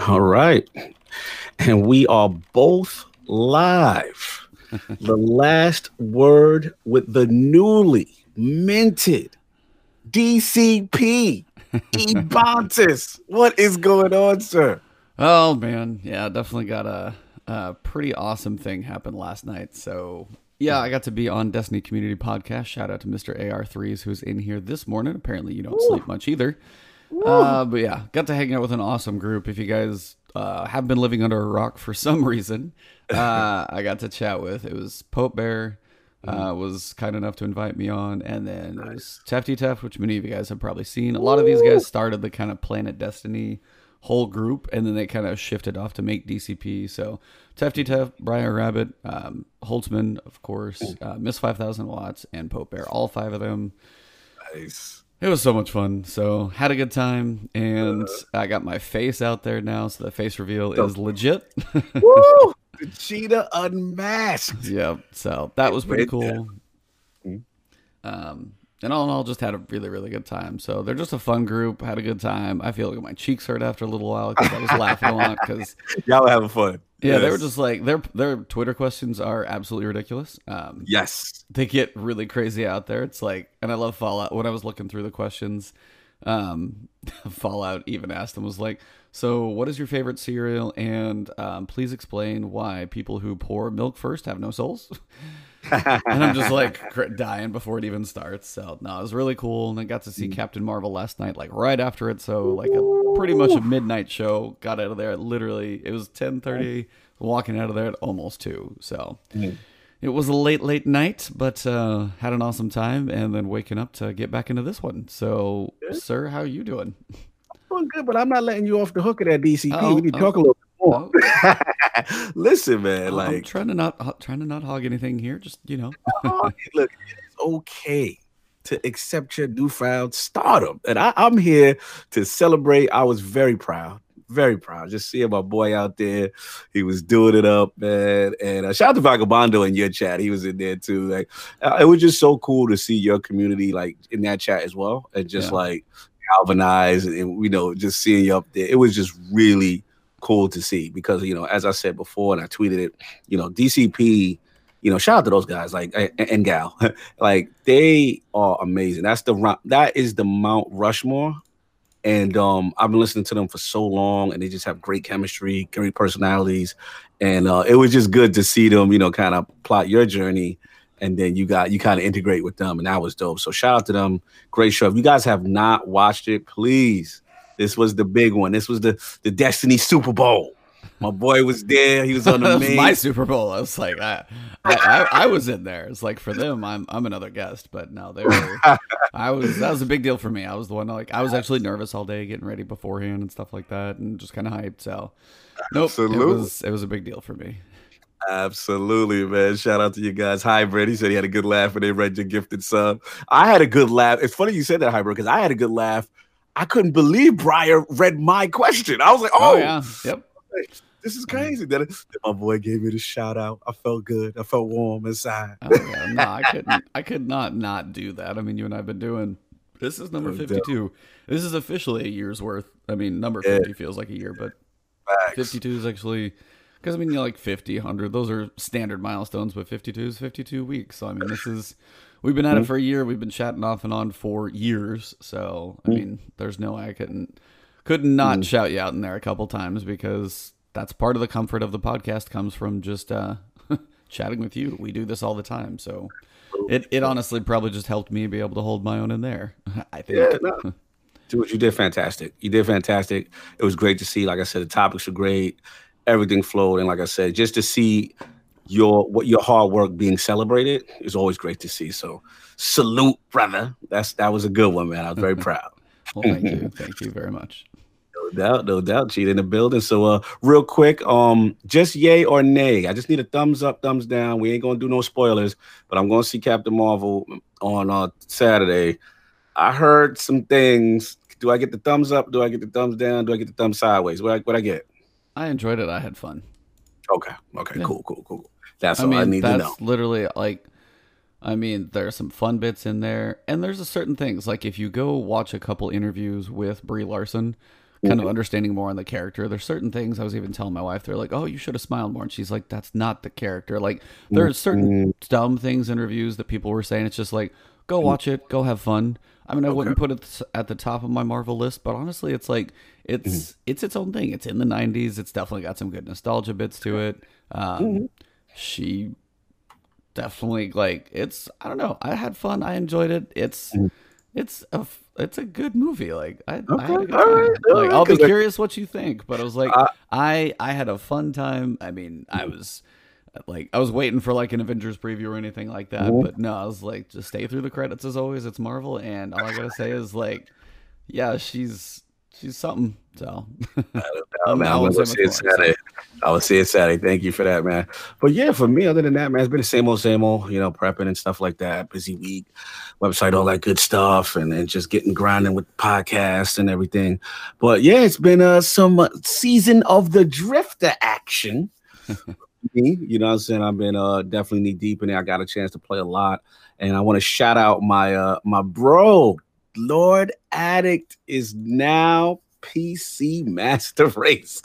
All right. And we are both live. the last word with the newly minted DCP Ebontis. what is going on, sir? Oh man, yeah, definitely got a, a pretty awesome thing happen last night. So yeah, I got to be on Destiny Community Podcast. Shout out to Mr. AR3s who's in here this morning. Apparently you don't Ooh. sleep much either. Uh, but yeah, got to hang out with an awesome group. If you guys uh, have been living under a rock for some reason, uh, I got to chat with. It was Pope Bear. Uh, mm-hmm. was kind enough to invite me on, and then it was Tefty Tef, which many of you guys have probably seen. A lot of these guys started the kind of Planet Destiny whole group, and then they kind of shifted off to make DCP. So Tefty Tef, Briar Rabbit, um, Holtzman, of course, uh, Miss Five Thousand Watts, and Pope Bear. All five of them. Nice. It was so much fun. So had a good time, and uh, I got my face out there now, so the face reveal is legit. Woo! The cheetah unmasked. Yep. So that was pretty cool. Um, and all in all, just had a really, really good time. So they're just a fun group. Had a good time. I feel like my cheeks hurt after a little while because I was laughing a lot. Because y'all were having fun. Yeah, yes. they were just like their their Twitter questions are absolutely ridiculous. Um, yes, they get really crazy out there. It's like, and I love Fallout. When I was looking through the questions, um, Fallout even asked them was like, "So, what is your favorite cereal?" And um, please explain why people who pour milk first have no souls. and I'm just like dying before it even starts. So no, it was really cool, and I got to see. Captain Marvel last night, like right after it. So like a pretty much a midnight show. Got out of there literally. It was 10:30. Walking out of there at almost two. So. Mm. It was a late, late night, but uh, had an awesome time, and then waking up to get back into this one. So, good. sir, how are you doing? I'm doing good, but I'm not letting you off the hook of that DCP. Oh, we need to oh, talk a little Oh. Listen, man, like I'm trying to not trying to not hog anything here. Just you know, look, it's okay to accept your newfound stardom, and I, I'm here to celebrate. I was very proud very proud. Just seeing my boy out there. He was doing it up, man. And uh, shout out to Vagabondo in your chat. He was in there too. Like uh, it was just so cool to see your community like in that chat as well, and just yeah. like galvanize and you know just seeing you up there. It was just really cool to see because you know, as I said before, and I tweeted it, you know, DCP, you know, shout out to those guys like and, gal, like they are amazing. That's the that is the Mount Rushmore, and um, I've been listening to them for so long, and they just have great chemistry, great personalities, and uh, it was just good to see them, you know, kind of plot your journey and then you got you kind of integrate with them and that was dope. So shout out to them. Great show. If you guys have not watched it please this was the big one. This was the the Destiny Super Bowl. My boy was there. He was on the main. my Super Bowl. I was like, I, I, I, I, was in there. It's like for them, I'm I'm another guest, but no, they were. I was that was a big deal for me. I was the one like I was actually nervous all day, getting ready beforehand and stuff like that, and just kind of hyped. So, nope, Absolutely. it was it was a big deal for me. Absolutely, man. Shout out to you guys. Hybrid. He said he had a good laugh when they read your gifted sub. I had a good laugh. It's funny you said that, Hybrid, because I had a good laugh I couldn't believe Briar read my question. I was like, oh, oh yeah, yep. This is crazy. That my boy gave me the shout out. I felt good. I felt warm inside. Oh, yeah. No, I couldn't. I could not not do that. I mean, you and I've been doing. This is number fifty-two. This is officially a year's worth. I mean, number fifty yeah. feels like a year, but fifty-two is actually because I mean, you know, like 50, 100, those are standard milestones, but fifty-two is fifty-two weeks. So I mean, this is We've been at it mm-hmm. for a year. We've been chatting off and on for years. So I mm-hmm. mean, there's no way I couldn't could not mm. shout you out in there a couple times because that's part of the comfort of the podcast comes from just uh, chatting with you. We do this all the time, so it it honestly probably just helped me be able to hold my own in there. I think. Yeah, no. Dude, you did fantastic. You did fantastic. It was great to see. Like I said, the topics were great. Everything flowed, and like I said, just to see your what your hard work being celebrated is always great to see. So salute, brother. That's that was a good one, man. I was very proud. well, thank you, thank you very much. No doubt, no doubt. Cheat in the building. So, uh, real quick, um, just yay or nay. I just need a thumbs up, thumbs down. We ain't gonna do no spoilers, but I'm gonna see Captain Marvel on uh Saturday. I heard some things. Do I get the thumbs up? Do I get the thumbs down? Do I get the thumbs sideways? What I, what I get? I enjoyed it. I had fun. Okay. Okay. Yeah. Cool. Cool. Cool. That's I all mean, I need to know. Literally, like, I mean, there are some fun bits in there, and there's a certain things like if you go watch a couple interviews with Brie Larson, kind of mm-hmm. understanding more on the character. There's certain things I was even telling my wife. They're like, "Oh, you should have smiled more," and she's like, "That's not the character." Like there are certain mm-hmm. dumb things in reviews that people were saying. It's just like, go mm-hmm. watch it, go have fun. I mean, I wouldn't put it at the top of my Marvel list, but honestly, it's like it's it's its own thing. It's in the '90s. It's definitely got some good nostalgia bits to it. Um, She definitely like it's. I don't know. I had fun. I enjoyed it. It's it's a it's a good movie. Like I, I Okay, good all right, all Like right, I'll be curious what you think, but I was like, Uh, I I had a fun time. I mean, I was like I was waiting for like an Avengers preview or anything like that, Mm-hmm. but no, I was like just stay through the credits as always. It's Marvel, and all I gotta say is like, yeah, she's she's something. So Oh, man, I'm on gonna see it Saturday. I will see it Saturday. Thank you for that, man. But yeah, for me, other than that, man, it's been the same old, same old. You know, prepping and stuff like that. Busy week, website, all that good stuff, and then just getting grinding with podcasts and everything. But yeah, it's been uh, some uh, season of the Drifter action. me, you know what I'm saying? I've been uh definitely knee deep in it. I got a chance to play a lot. And I want to shout out my uh my bro, Lord Addict is now PC Master Race.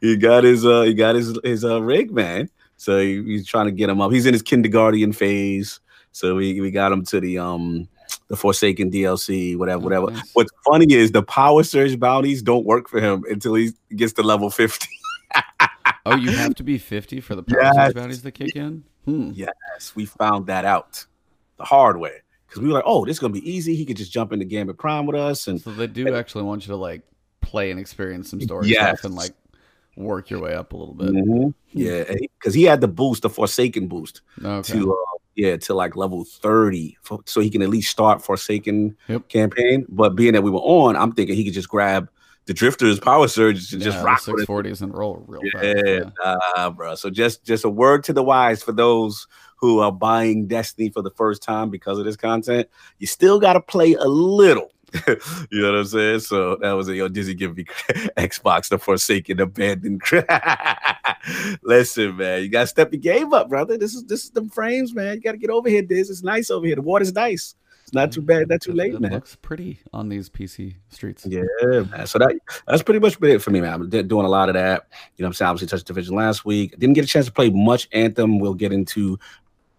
He got his uh he got his his uh rig, man. So he- he's trying to get him up. He's in his kindergarten phase. So we, we got him to the um the Forsaken DLC, whatever, Oh, whatever. nice. What's funny is the power surge bounties don't work for him until he gets to level 50. oh, you have to be fifty for the power Yes. surge bounties to kick in. Hmm. Yes, we found that out the hard way because we were like, "Oh, this is gonna be easy. He could just jump into Gambit Prime with us." And So they do actually want you to like play and experience some story Yes. stuff and like work your way up a little bit. Mhm. yeah, because he had the boost, the Forsaken boost, Okay. to uh, yeah, to like level thirty, for, so he can at least start Forsaken Yep. campaign. But being that we were on, I'm thinking he could just grab the Drifters Power Surge and just yeah, rock with six forties and roll real fast. Yeah, nah, bro. So just just a word to the wise for those who are buying Destiny for the first time because of this content. You still got to play a little. you know what I'm saying? So that was a yo Dizzy give me Xbox the Forsaken abandoned. Listen, man, you gotta step your game up, brother. This is this is the frames, man. You gotta get over here, Diz. It's nice over here. The water's nice. It's not too bad, not too It- late, it man. looks pretty on these PC streets. Yeah, man. So that that's pretty much been it for me, man. I'm doing a lot of that. You know, what I'm saying obviously touched division last week. Didn't get a chance to play much Anthem. We'll get into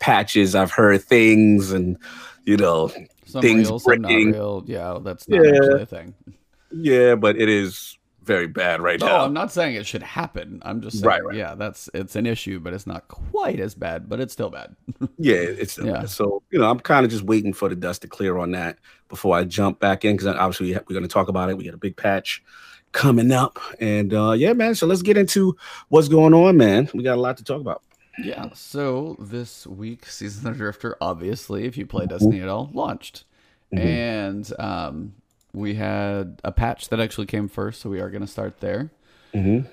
patches. I've heard things, and you know, Some Things real, some not breaking. real. Yeah, that's not Yeah. actually a thing. yeah, but it is very bad right No, now. I'm not saying it should happen. I'm just saying, Right, right. yeah, that's it's an issue, but it's not quite as bad, but it's still bad. Yeah, it's Yeah. so you know I'm kind of just waiting for the dust to clear on that before I jump back in because obviously we're going to talk about it. We got a big patch coming up, and uh yeah, man. So let's get into what's going on, man. We got a lot to talk about. Yeah. So this week, Season of Drifter, obviously, if you play Destiny at all, launched, Mhm. and um, we had a patch that actually came first, so we are going to start there. Mhm.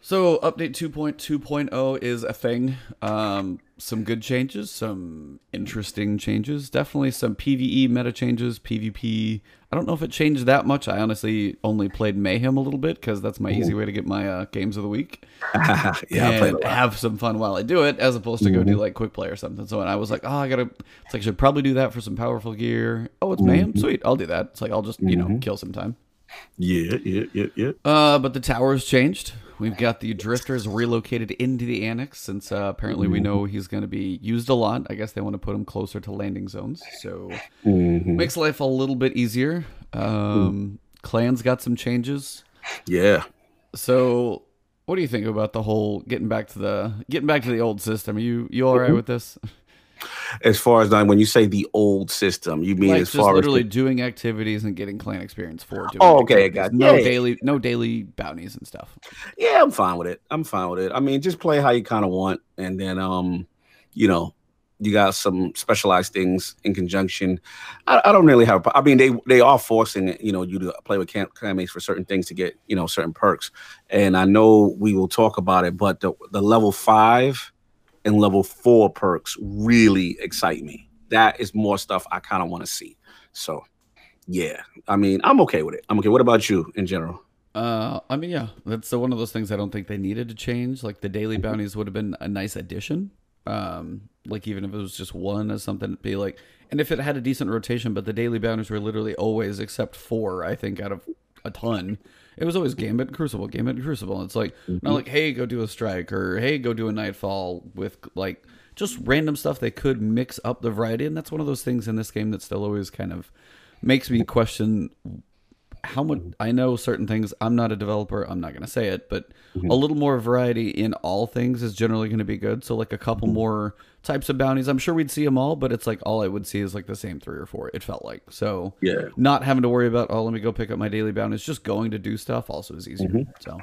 So update 2.2.0 is a thing. Um, some good changes, some interesting changes, definitely some PVE meta changes, PvP. I don't know if it changed that much. I honestly only played Mayhem a little bit because that's my easy way to get my uh, games of the week yeah, I played a and have some fun while I do it, as opposed to go do like quick play or something. So I was like, oh, I gotta. It's like I should probably do that for some powerful gear. Oh, it's Mayhem, sweet. I'll do that. It's like I'll just you know kill some time. Yeah, yeah, yeah, yeah. Uh, but the towers changed. We've got the drifters relocated into the annex since uh, apparently we know he's going to be used a lot. I guess they want to put him closer to landing zones, so Mhm. makes life a little bit easier. Um, Clans got some changes. Yeah. So, what do you think about the whole getting back to the getting back to the old system? Are you you all right with this? As far as like, when you say the old system, you mean like as far literally as doing activities and getting clan experience for doing. Oh, okay, got- no yeah. daily no daily bounties and stuff. yeah, I'm fine with it. I'm fine with it. I mean, just play how you kind of want, and then um, you know, you got some specialized things in conjunction. I, I don't really have. I mean, they they are forcing you know you to play with clan clanmates for certain things to get you know certain perks, and I know we will talk about it. But the the level five and level four perks really excite me. That is more stuff I kind of want to see. So, yeah, I mean, I'm okay with it. I'm okay. What about you in general? Uh, I mean, yeah, that's one of those things I don't think they needed to change. Like the daily bounties would have been a nice addition. Um, like even if it was just one or something, it'd be like, and if it had a decent rotation, but the daily bounties were literally always except four, I think, out of a ton. It was always Gambit and Crucible, Gambit and Crucible. It's like Mm-hmm. not like, hey, go do a strike or hey, go do a nightfall with like just random stuff they could mix up the variety. And that's one of those things in this game that still always kind of makes me question how much I know certain things. I'm not a developer. I'm not going to say it, but a little more variety in all things is generally going to be good. So like a couple more types of bounties. I'm sure we'd see them all, but it's like all I would see is like the same three or four. It felt like so. Yeah. Not having to worry about oh let me go pick up my daily bounties. Just going to do stuff also is easier. So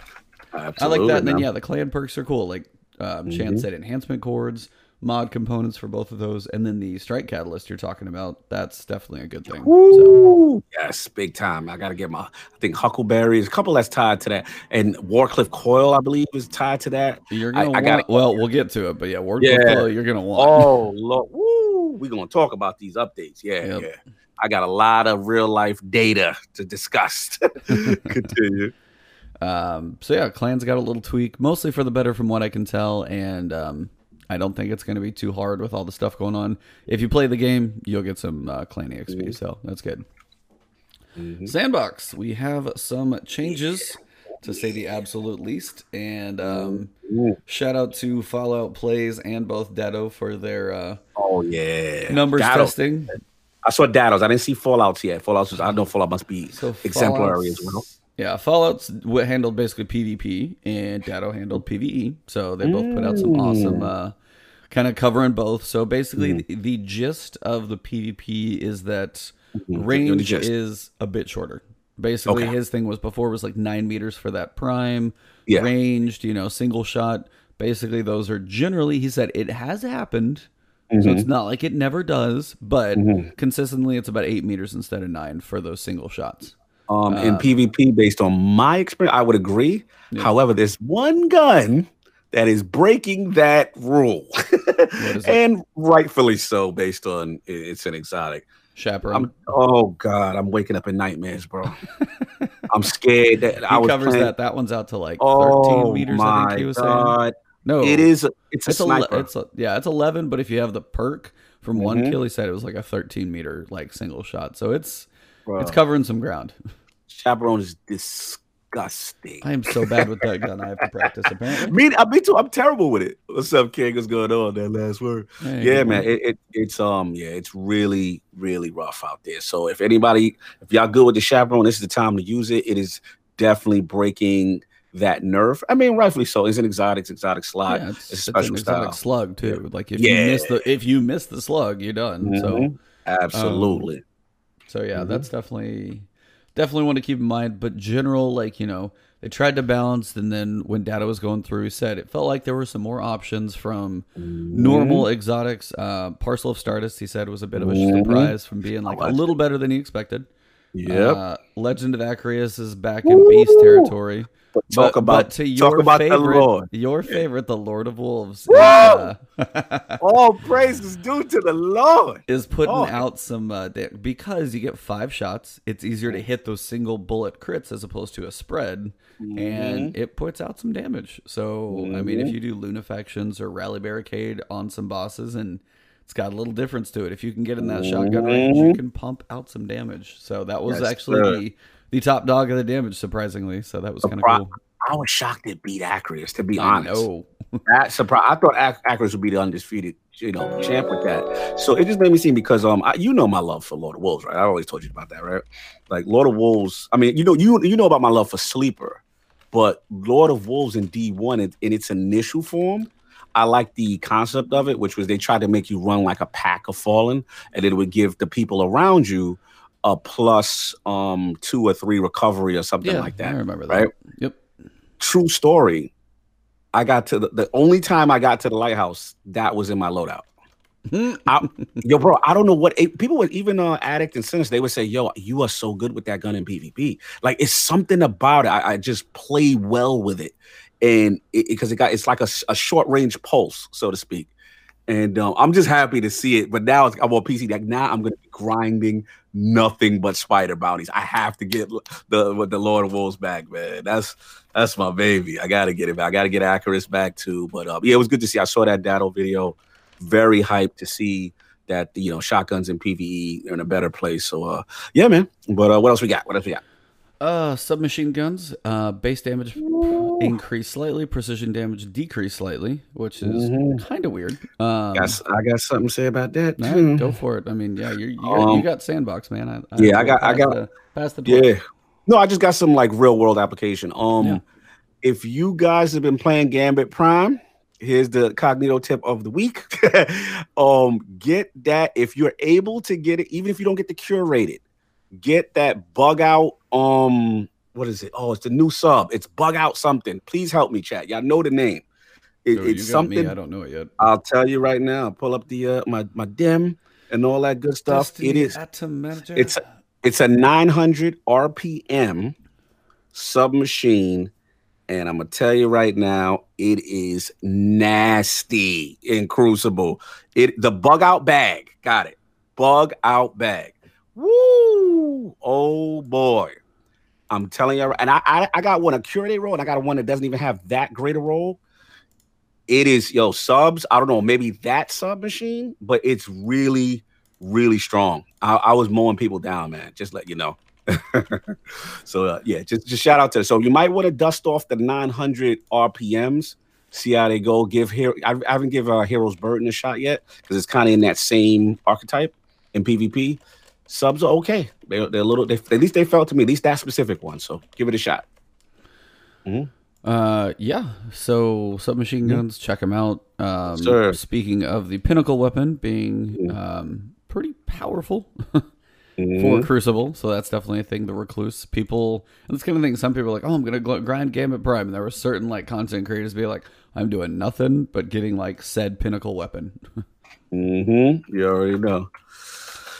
I like that. And then man. yeah, the clan perks are cool. Like um, Chan said, enhancement cords, mod components for both of those, and then the strike catalyst you're talking about. That's definitely a good thing. So. Yes, big time. I got to get my, I think Huckleberries, a couple that's tied to that. And Wardcliff Coil, I believe, is tied to that. You're gonna I gotta- Well, we'll get to it, but yeah, word Yeah. you're gonna want. Oh, Lord. Woo! We're going to talk about these updates. Yeah, Yep. yeah. I got a lot of real life data to discuss. Continue. Um, so yeah, clans got a little tweak, mostly for the better, from what I can tell, and um, I don't think it's going to be too hard with all the stuff going on. If you play the game, you'll get some uh, clan EXP, so that's good. Sandbox, we have some changes to say the absolute least, and um, shout out to Fallout Plays and both Datto for their uh, Oh, yeah. numbers Datto. testing. I saw Datto's. I didn't see Fallouts yet. Fallouts, was, I know Fallout must be So exemplary as well. Yeah, Fallout's handled basically PvP, and Datto handled PvE. So they both put out some awesome, uh, kind of covering both. So basically, Mm. the, the gist of the PvP is that The range is a bit shorter. Basically, Okay. his thing was before was like nine meters for that prime, Yeah. ranged, you know, single shot. Basically, those are generally, he said, it has happened. So Mm-hmm. it's not like it never does, but consistently it's about eight meters instead of nine for those single shots. Um, Uh, in PvP, based on my experience, I would agree. However, there's one gun that is breaking that rule, and rightfully so, based on it's an exotic. Chaperone. I'm, oh God, I'm waking up in nightmares, bro. I'm scared that I he was covers playing- that. That one's out to like 13 Oh meters. I think he was saying. God, No, it is. a- It's a It's ele- sniper. it's a, yeah, it's 11. But if you have the perk from Mm-hmm. one kill, he said it was like a 13 meter like single shot. So it's Bro, it's covering some ground. chaperone is disgusting. I am so bad with that gun. I have to practice. Apparently, Me, I, me too. I'm terrible with it. What's up, King? What's going on? That last word. Hey, yeah, man. It, it it's um yeah, it's really really rough out there. So if anybody, if y'all good with the chaperone, this is the time to use it. It is definitely breaking that nerve. I mean, rightfully so. It's an exotic, it's exotic slot. Yeah, it's, it's, a it's special an style. exotic slug too. Like if Yeah. you miss the if you miss the slug, you're done. So Mhm. Absolutely. So yeah, Mhm. that's definitely definitely one to keep in mind. But general, like you know, they tried to balance, and then when Datto was going through, said it felt like there were some more options from Mm-hmm. normal exotics. Uh, Parcel of Stardust, he said, was a bit of a Mhm. surprise from being like a little better than he expected. Yep. Uh, Legend of Acrius is back in beast territory. But talk But- about but to talk your about the favorite, Lord. your favorite, the Lord of Wolves, Woo! uh, All praise is due to the Lord. is putting Oh. out some uh, da- because you get five shots. It's easier to hit those single bullet crits as opposed to a spread, Mm-hmm. and it puts out some damage. So I mean, if you do Lunafactions or Rally Barricade on some bosses, and it's got a little difference to it. If you can get in that shotgun range, you can pump out some damage. So that was Mm-hmm. Actually the, the top dog of the damage, surprisingly. So that was kind of cool. I was shocked it beat Acrius, to be honest. know. That surprise. I thought Ac- Acrius would be the undisputed, you know, champ with that. So it just made me see because um, I, you know my love for Lord of Wolves, right? I always told you about that, right? Like Lord of Wolves. I mean, you know, you you know about my love for Sleeper, but Lord of Wolves in D one in, in its initial form. I like the concept of it, which was they tried to make you run like a pack of fallen, and it would give the people around you a plus um two or three recovery or something Yeah, like that. I remember that. right? Yep. true story. I got to the, the only time I got to the lighthouse, that was in my loadout. I, yo, bro, I don't know what people would even uh, addict and sinners. They would say, "Yo, you are so good with that gun in PvP. Like it's something about it. I, I just play well with it, and because it, got it's like a, a short range pulse, so to speak. And um, I'm just happy to see it. But now I'm on PC. Like now, I'm gonna be grinding nothing but spider bounties. I have to get the with the Lord of Wolves back, man. That's that's my baby. I gotta get it back. I gotta get Acrius back too. But um, yeah, it was good to see. I saw that Datto video. Very hyped to see that you know shotguns and PVE are in a better place. So uh, yeah, man. But uh, what else we got? What else we got? Uh, submachine guns. Uh, base damage increase slightly, precision damage decrease slightly, which is Mhm. kind of weird. Um, Guess I got something to say about that. nah, too. go for it. I mean, yeah, you're, you, got, you Um, got sandbox, man. I, yeah, I got- I pass got- the, pass the torch. Yeah. No, I just got some like real world application. Um Yeah. if you guys have been playing Gambit Prime, here's the cognito tip of the week. um get that if you're able to get it even if you don't get the curated, get that bug out um what is it? Oh, it's the new sub. It's bug out something. Please help me chat. Y'all know the name. It- So you something Me, I don't know it yet. I'll tell you right now. Pull up the uh, my my dim and all that good stuff. Dusty it is Atom Manager. it's it's a 900 RPM submachine, and I'm gonna tell you right now, it is nasty in Crucible. It the bug out bag, got it. Bug out bag. Woo! Oh boy. I'm telling you, and I, I I got one a curated roll, and I got one that doesn't even have that great a role. It is yo subs. I don't know, maybe that sub machine, but it's really, really strong. I, I was mowing people down, man. Just let you know. so uh, yeah, just just shout out to. So you might want to dust off the 900 RPMs, see how they go. Give here. I, I haven't give uh, Hero's Burden a shot yet because it's kind of in that same archetype in PvP. Subs are okay. They're, they're a little. They, at least they felt to me. At least that specific one. So give it a shot. Uh, yeah. So submachine guns, check them out. Um, Sir. Speaking of the pinnacle weapon being um pretty powerful for Crucible, so that's definitely a thing. The recluse people, and this kind of thing. Some people are like, oh, I'm gonna gl- grind Gambit Prime. And there were certain like content creators be like, I'm doing nothing but getting like said pinnacle weapon. Mm-hmm. You already know.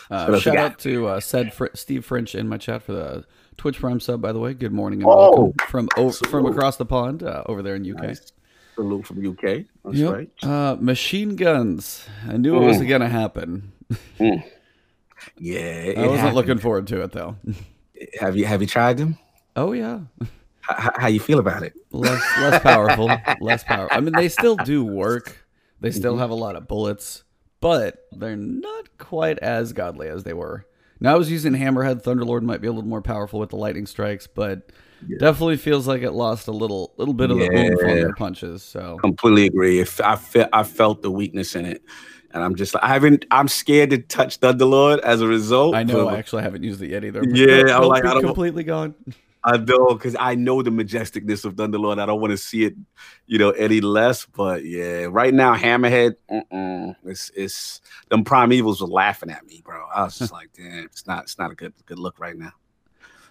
Uh, What else you shout out to uh, said Fr- Steve French in my chat for the Twitch Prime sub. By the way, good morning and Oh, welcome from o- from across the pond uh, over there in UK. Nice. Salute from UK. That's Yep. right. Uh, machine guns. I knew it was Mm. going to happen. Yeah. It I wasn't happened. looking forward to it though. Have you have you tried them? Oh yeah, How, how you feel about it? less less powerful, less power. I mean, they still do work. They still Mm-hmm. have a lot of bullets, but they're not quite as godly as they were. Now I was using Hammerhead. Thunderlord might be a little more powerful with the lightning strikes, but definitely feels like it lost a little little bit of the oomph on Yeah. their punches. So Completely agree. If I felt I felt the weakness in it, and I'm just I haven't. I'm scared to touch Thunderlord as a result. I know but- I actually haven't used it yet either. Yeah, I'm like, I don't know. completely gone. I know because I know the majesticness of Thunderlord. I don't want to see it, you know, any less. But yeah, right now, Hammerhead, mm-mm, it's it's them primevals were laughing at me, bro. I was just like, damn, it's not it's not a good good look right now.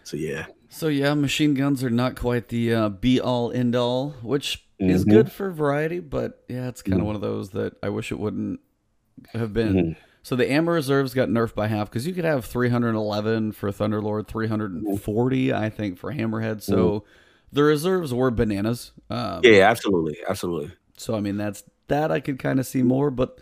So yeah, So yeah, machine guns are not quite the uh, be all end all, which is Mhm. good for variety, but yeah, it's kind of Mhm. one of those that I wish it wouldn't have been. Mhm. So the amber reserves got nerfed by half because you could have 311 for Thunderlord, 340 I think for Hammerhead. So the reserves were bananas. Um, yeah, absolutely, absolutely. So I mean that's that I could kind of see more, but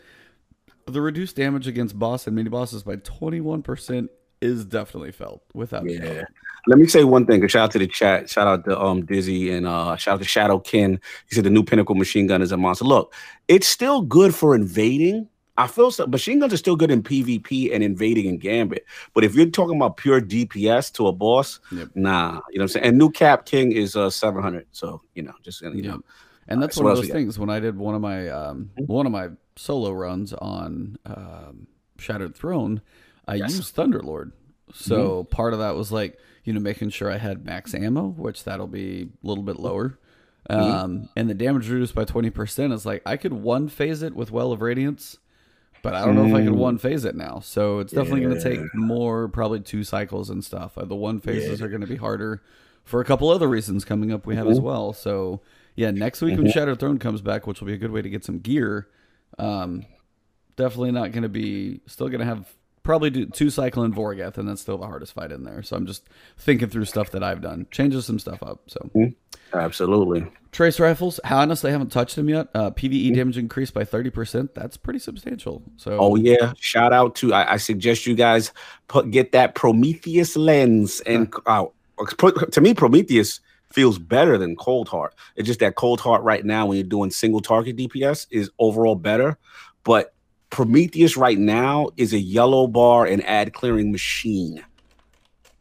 the reduced damage against boss and mini bosses by 21% is definitely felt without a doubt. Yeah. Let me say one thing. A shout out to the chat. Shout out to um Dizzy and uh shout out to Shadow Ken. He said the new pinnacle machine gun is a monster. Look, it's still good for invading. I feel so machine guns are still good in PvP and invading and gambit. But if you're talking about pure DPS to a boss, Yep. nah, you know what I'm saying? And new cap king is uh 700. So, you know, just you Yeah. know. And that's so one what of those things when I did one of my um, Mhm. one of my solo runs on um, Shattered Throne, I Yes. used Thunderlord. So part of that was like you know making sure I had max ammo, which that'll be a little bit lower. Um, and the damage reduced by twenty percent is like I could one phase it with Well of Radiance, but I don't know if I could Mm. one phase it now. So it's definitely going to take more, probably two cycles and stuff. Uh, The one phases are going to be harder for a couple other reasons coming up we have as well. So yeah, next week when Shattered Throne comes back, which will be a good way to get some gear, um, definitely not going to be still going to have probably do two cycle in Vorgath, and that's still the hardest fight in there. So I'm just thinking through stuff that I've done, changes some stuff up. So Absolutely. trace rifles, honestly, I haven't touched them yet. Uh, PVE damage increased by thirty percent. That's pretty substantial. So Oh yeah! Shout out to I, I suggest you guys put get that Prometheus lens and uh, to me Prometheus feels better than Cold Heart. It's just that Cold Heart right now when you're doing single target DPS is overall better, but Prometheus right now is a yellow bar and ad clearing machine.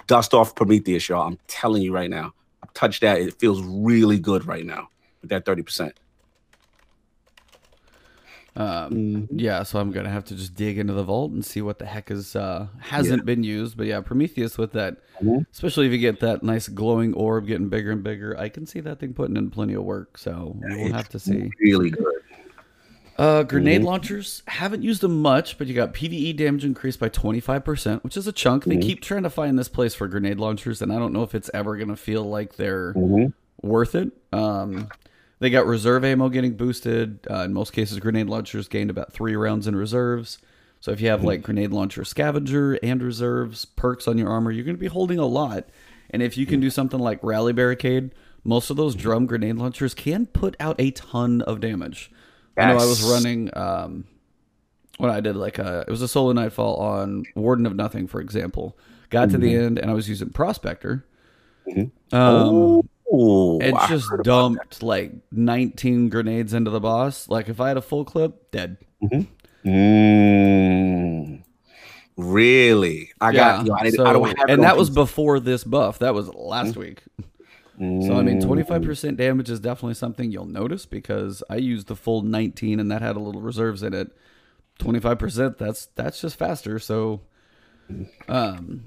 dust off Prometheus, y'all. I'm telling you right now. I touched that. It feels really good right now with that 30%. Um, Mm-hmm. Yeah, so I'm gonna have to just dig into the vault and see what the heck is uh, hasn't been used. But yeah, Prometheus with that, Mhm. especially if you get that nice glowing orb getting bigger and bigger, I can see that thing putting in plenty of work. So we'll have to see. Really good. Uh, grenade Mm-hmm. launchers haven't used them much, but you got PVE damage increased by 25%, which is a chunk. Mm-hmm. They keep trying to find this place for grenade launchers, and I don't know if it's ever gonna feel like they're Mhm. worth it. Um, they got reserve ammo getting boosted. Uh, in most cases, grenade launchers gained about three rounds in reserves. So if you have like grenade launcher scavenger and reserves perks on your armor, you're going to be holding a lot. And if you can do something like rally barricade, most of those drum grenade launchers can put out a ton of damage. I know I was running um, when I did like a it was a solo nightfall on Warden of Nothing, for example. Got to the end and I was using Prospector. Um, Ooh, it I just dumped like 19 grenades into the boss. Like if I had a full clip, dead. that. Mm. Really? I got. Yo, I, so, I don't have and that was before this buff. That was last week. So I mean, Mm. 25% damage is definitely something you'll notice because I used the full 19 and that had a little reserves in it. 25%, that's that's just faster. So um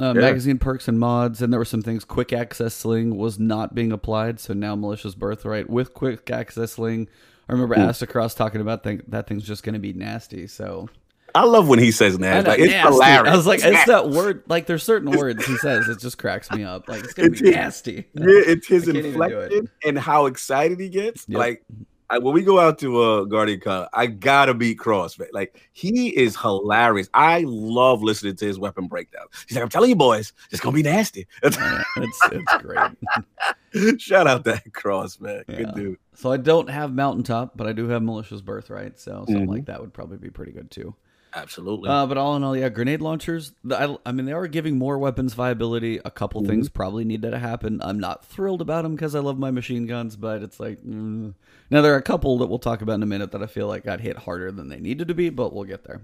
uh, Yeah. magazine perks and mods, and there were some things. Quick access sling was not being applied, so now Militia's Birthright with quick access sling. I remember Hmm. Aztecross talking about that thing's just going to be nasty. So I love when he says nasty. Like, it's nasty. hilarious. I was like, it's nasty. that word. Like, there's certain words he says it just cracks me up. Like, it's gonna It's be it. nasty. Yeah, it's his I can't even do it. inflection and how excited he gets. Yep. Like I, when we go out to uh Guardian Con, I gotta beat Cross, man. Like he is hilarious. I love listening to his weapon breakdown. He's like, I'm telling you, boys, it's gonna be nasty. It's it's great. Shout out that Cross, man. Yeah. Good dude. So I don't have mountaintop, but I do have Militia's Birthright. So something Mhm. like that would probably be pretty good too. Absolutely. Uh, but all in all, yeah, grenade launchers. the- I, I mean, they are giving more weapons viability. A couple Mhm. things probably needed to happen. I'm not thrilled about them because I love my machine guns, but it's like mm. now there are a couple that we'll talk about in a minute that I feel like got hit harder than they needed to be, but we'll get there.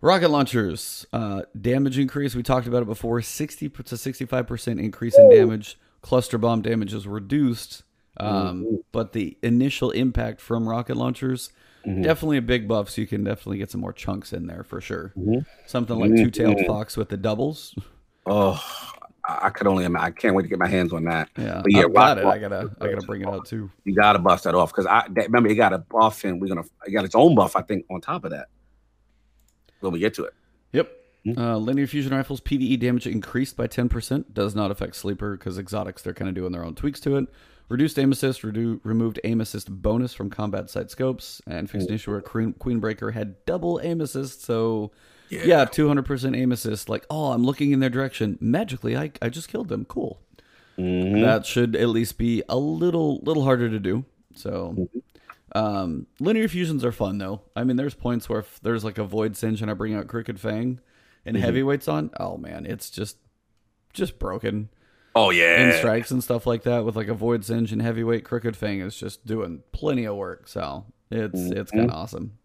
Rocket launchers, uh, damage increase. We talked about it before. Sixty to sixty-five percent increase in damage. Cluster bomb damage is reduced, um, but the initial impact from rocket launchers Mhm. definitely a big buff. So you can definitely get some more chunks in there for sure. Mhm. Something like Mhm. two-tailed fox with the doubles. oh, I, could only imagine. I can't wait to get my hands on that. Yeah, But yeah, I've got rock- it. I gotta, I gotta bring it out too. You gotta bust that off because I that, remember it got a buff and we're gonna it got its own buff, I think, on top of that. When we get to it. Yep. Mhm. Uh, linear fusion rifles PVE damage increased by 10%. Does not affect sleeper because exotics they're kind of doing their own tweaks to it. Reduced aim assist, redu- removed aim assist bonus from combat site scopes, and fixed an issue where Queen, Queenbreaker had double aim assist. So yeah, 200% aim assist. Like, oh, I'm looking in their direction. Magically, I, I just killed them. Cool. Mhm. That should at least be a little little harder to do. So um, linear fusions are fun though. I mean, there's points where if there's like a void singe and I bring out Crooked Fang and heavyweights on, oh man, it's just just broken. Oh yeah, In yeah. strikes and stuff like that with like a void singe and heavyweight Crooked Fang is just doing plenty of work. So it's it's kind of awesome.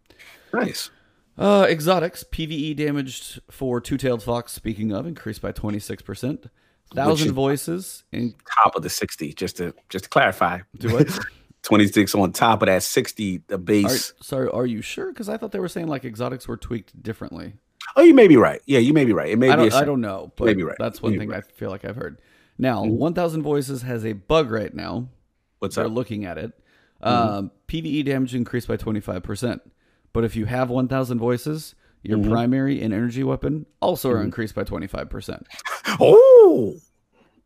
Nice. Uh, exotics PVE damaged for two tailed fox. Speaking of, increased by twenty six percent. Thousand voices in Top of the 60, just to just to clarify. do what? 26 on top of that 60, the Are, base. sorry, are you sure? Because I thought they were saying like exotics were tweaked differently. oh, you may be right. Yeah, you may be right. It may I be don't, a I don't know, but Maybe right. that's one thing right. I feel like I've heard. Now, Mhm. 1,000 Voices has a bug right now. What's They're? Mm-hmm. looking at it. Um, PVE damage increased by 25%. But if you have 1,000 Voices, your Mhm. primary and energy weapon also Mm-hmm. are increased by 25%. Oh,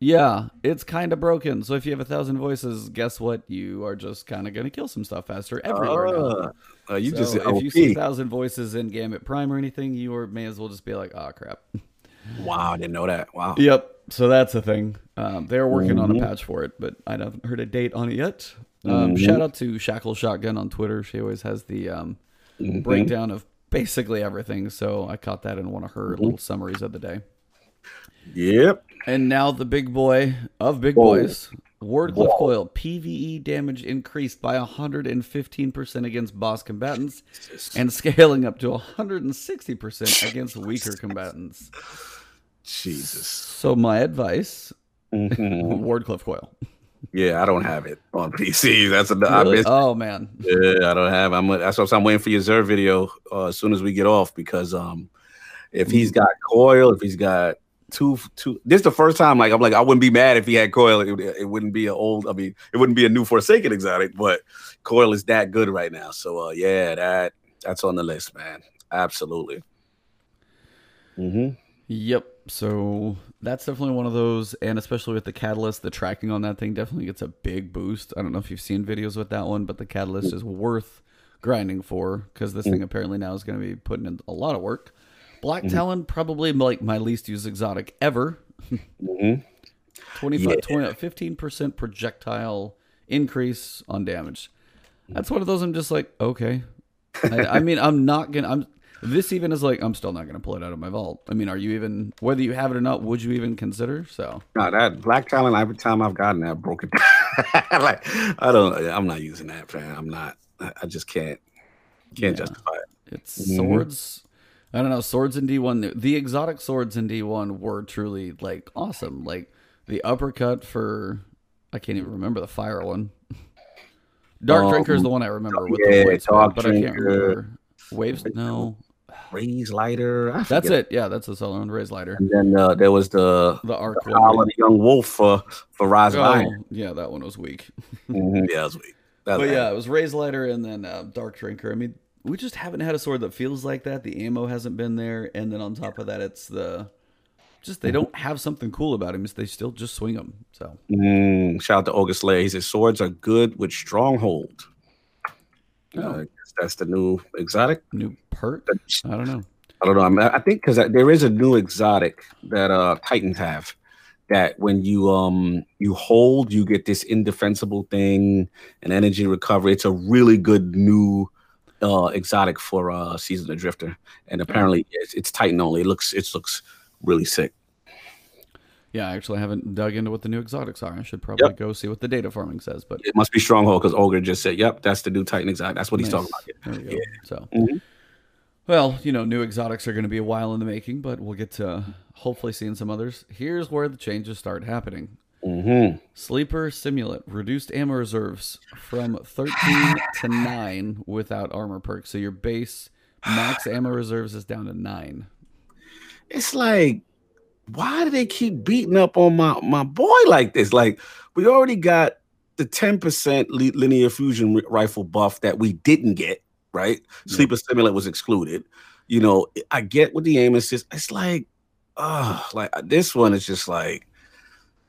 Yeah, it's kind of broken. So if you have a thousand voices, guess what? You are just kind of going to kill some stuff faster everywhere. uh, uh, you So just if you see OP. thousand voices in Gambit Prime or anything, you are, may as well just be like, oh crap. Wow, I didn't know that. Wow. Yep. So that's a thing. Um, they're working on a Mhm. patch for it, but I haven't heard a date on it yet. Um, Mhm. Shout out to Shackle Shotgun on Twitter. She always has the um, Mhm. breakdown of basically everything. So I caught that in one of her Mm-hmm. little summaries of the day. Yep. And now the big boy of big Whoa. boys, Wardcliff Whoa. Coil. PVE damage increased by 115% against boss combatants and scaling up to 160% against weaker combatants. Jesus. So my advice, Mhm. Wardcliff coil. yeah, I don't have it on PC. That's a I Really? missed Oh man. Yeah, I don't have. I'm. That's what I'm waiting for your Zer video uh, as soon as we get off because um, if he's got coil, if he's got two two, this is the first time. Like I'm like I wouldn't be mad if he had coil. It, it wouldn't be an old. I mean, it wouldn't be a new Forsaken exotic, but coil is that good right now. So uh, yeah, that that's on the list, man. Absolutely. Mm-hmm. Yep. So that's definitely one of those, and especially with the catalyst, the tracking on that thing definitely gets a big boost. I don't know if you've seen videos with that one, but the catalyst is worth grinding for because this thing apparently now is going to be putting in a lot of work. Black Talon, probably like my least used exotic ever. Mm-hmm. 25, Yeah. 20, 15% projectile increase on damage. That's one of those I'm just like, okay. I, I mean, I'm not going to, I'm, this even is like, I'm still not going to pull it out of my vault. I mean, are you even, whether you have it or not, would you even consider? So, No, that Black Talon. Every time I've gotten that, broke it. like I don't. I'm not using that, man. I'm not. I, just can't. Can't Yeah. justify it. it's Mhm. swords. I don't know. Swords in D1, the- the exotic swords in D1 were truly like awesome. Like the uppercut for, I can't even remember the fire one. Dark Um, Drinker is the one I remember with yeah, the spell, but I can't remember. Waves? No. Raze-Lighter. That's it. Yeah, that's the solo one. Raze-Lighter. And then uh, there was the The arc the of the Young Wolf for for Rise of Oh, Iron. yeah, that one was weak. Mhm, Yeah, that was weak. That But yeah, it was Raze-Lighter and then uh, Dark Drinker. I mean, we just haven't had a sword that feels like that. The ammo hasn't been there, and then on top of that, it's the just they don't have something cool about him. It's they still just swing them. So Mm, shout out to August Slayer. He says swords are good with stronghold. Oh. Uh, that's the new exotic. new perk. I don't know. I don't know. I, mean, I think because there is a new exotic that uh Titans have that when you um you hold, you get this indefensible thing and energy recovery. It's a really good new uh exotic for uh Season of Drifter, and apparently it's, it's Titan only. It looks it looks really sick. Yeah, I actually haven't dug into what the new exotics are. I should probably go see what the data farming says. But It must be Stronghold because Ogre just said, "Yep, that's the new Titan exotic." That's what he's talking about. Go. So, Mhm. well, you know, new exotics are going to be a while in the making, but we'll get to hopefully seeing some others. Here's where the changes start happening. Mm-hmm. Sleeper Simulant reduced ammo reserves from 13 to 9 without armor perk. So your base max ammo reserves is down to 9. it's like why do they keep beating up on my my boy like this like we already got the 10% li- linear fusion ri- rifle buff that we didn't get right Yeah. Sleeper Simulant was excluded you know i get what the aim assist it's like uh like this one is just like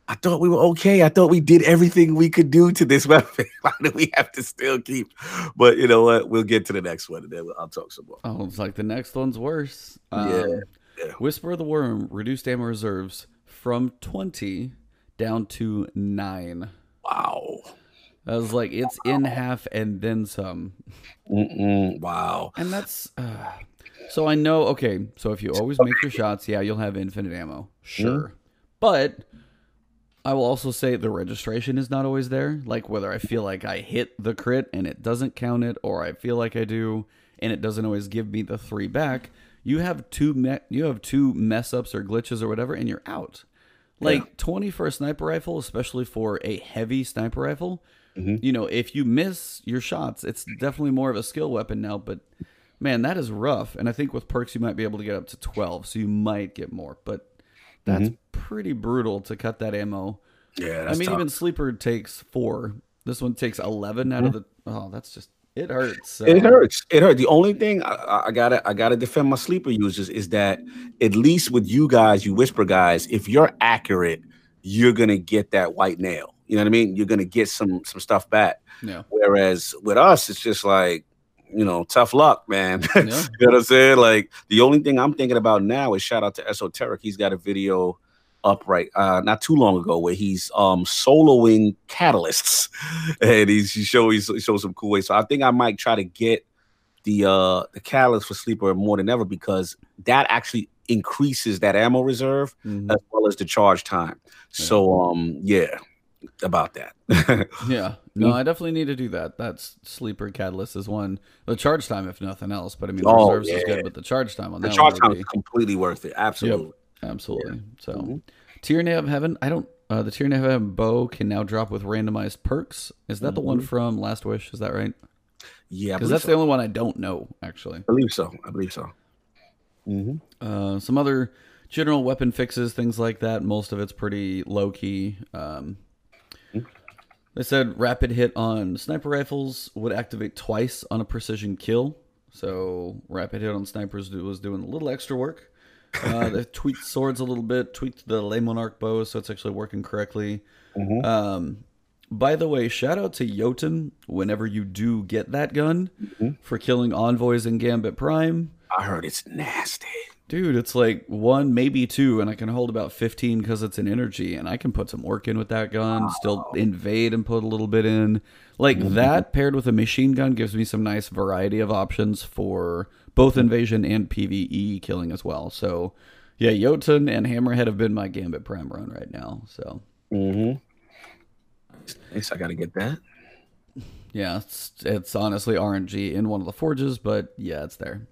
I thought we were okay. I thought we did everything we could do to this weapon. Why do we have to still keep? But you know what? We'll get to the next one and then I'll talk some more. Oh, it's like the next one's worse. Yeah, Um, yeah. Whisper of the Worm reduced ammo reserves from 20 down to 9. Wow. I was like, it's in half and then some. Mm-mm. Wow. And that's. Uh, so I know, okay, so if you always make your shots, yeah, you'll have infinite ammo. Sure. But I will also say the registration is not always there. Like whether I feel like I hit the crit and it doesn't count it, or I feel like I do and it doesn't always give me the three back. You have two me- you have two mess ups or glitches or whatever, and you're out. Like twenty for a sniper rifle, especially for a heavy sniper rifle. Mm-hmm. You know, if you miss your shots, it's definitely more of a skill weapon now. But man, that is rough. And I think with perks, you might be able to get up to twelve, so you might get more. But that's mm-hmm. pretty brutal to cut that ammo. Yeah, I mean, tough. even sleeper takes four. This one takes eleven out of mm-hmm. the. Oh, that's just it hurts. So. It hurts. It hurts. The only thing I, I- gotta I gotta defend my sleeper users is that at least with you guys, you whisper guys, if you're accurate, you're gonna get that white nail. You know what I mean? You're gonna get some some stuff back. Yeah. Whereas with us, it's just like, you know, tough luck, man. Yeah. you know what I'm saying? Like the only thing I'm thinking about now is shout out to Esoteric. He's got a video up right uh not too long ago where he's um soloing catalysts and he's he show he shows some cool ways. So I think I might try to get the uh the catalyst for sleeper more than ever because that actually increases that ammo reserve Mhm. as well as the charge time. So um yeah, about that. Yeah. No, I definitely need to do that. That's sleeper catalyst is one. The charge time, if nothing else. But I mean, the Oh, reserves is good, but the charge time on the that charge time would is completely worth it. Absolutely. Absolutely. So, mm-hmm. Tyranny of Heaven. I don't. Uh, the Tyranny of Heaven bow can now drop with randomized perks. Is that mm-hmm. the one mm-hmm. from Last Wish? Is that right? Yeah, because that's so. the only one I don't know. Actually, I believe so. I believe so. Mm-hmm. Uh, some other general weapon fixes, things like that. Most of it's pretty low key. Um, mm-hmm. They said rapid hit on sniper rifles would activate twice on a precision kill. So rapid hit on snipers was doing a little extra work. Uh, they tweaked swords a little bit, tweaked the Le Monarque bow, so it's actually working correctly. Mm-hmm. Um, by the way, shout out to Jotun whenever you do get that gun mm-hmm. for killing envoys in Gambit Prime. I heard it's nasty. Dude, it's like one, maybe two, and I can hold about 15 because it's an energy, and I can put some work in with that gun, wow. still invade and put a little bit in. Like mm-hmm. that paired with a machine gun gives me some nice variety of options for both invasion and PvE killing as well. So, yeah, Jotun and Hammerhead have been my Gambit Prime run right now. So, mm-hmm. Nice, I got to get that. Yeah, it's, it's honestly RNG in one of the forges, but yeah, it's there.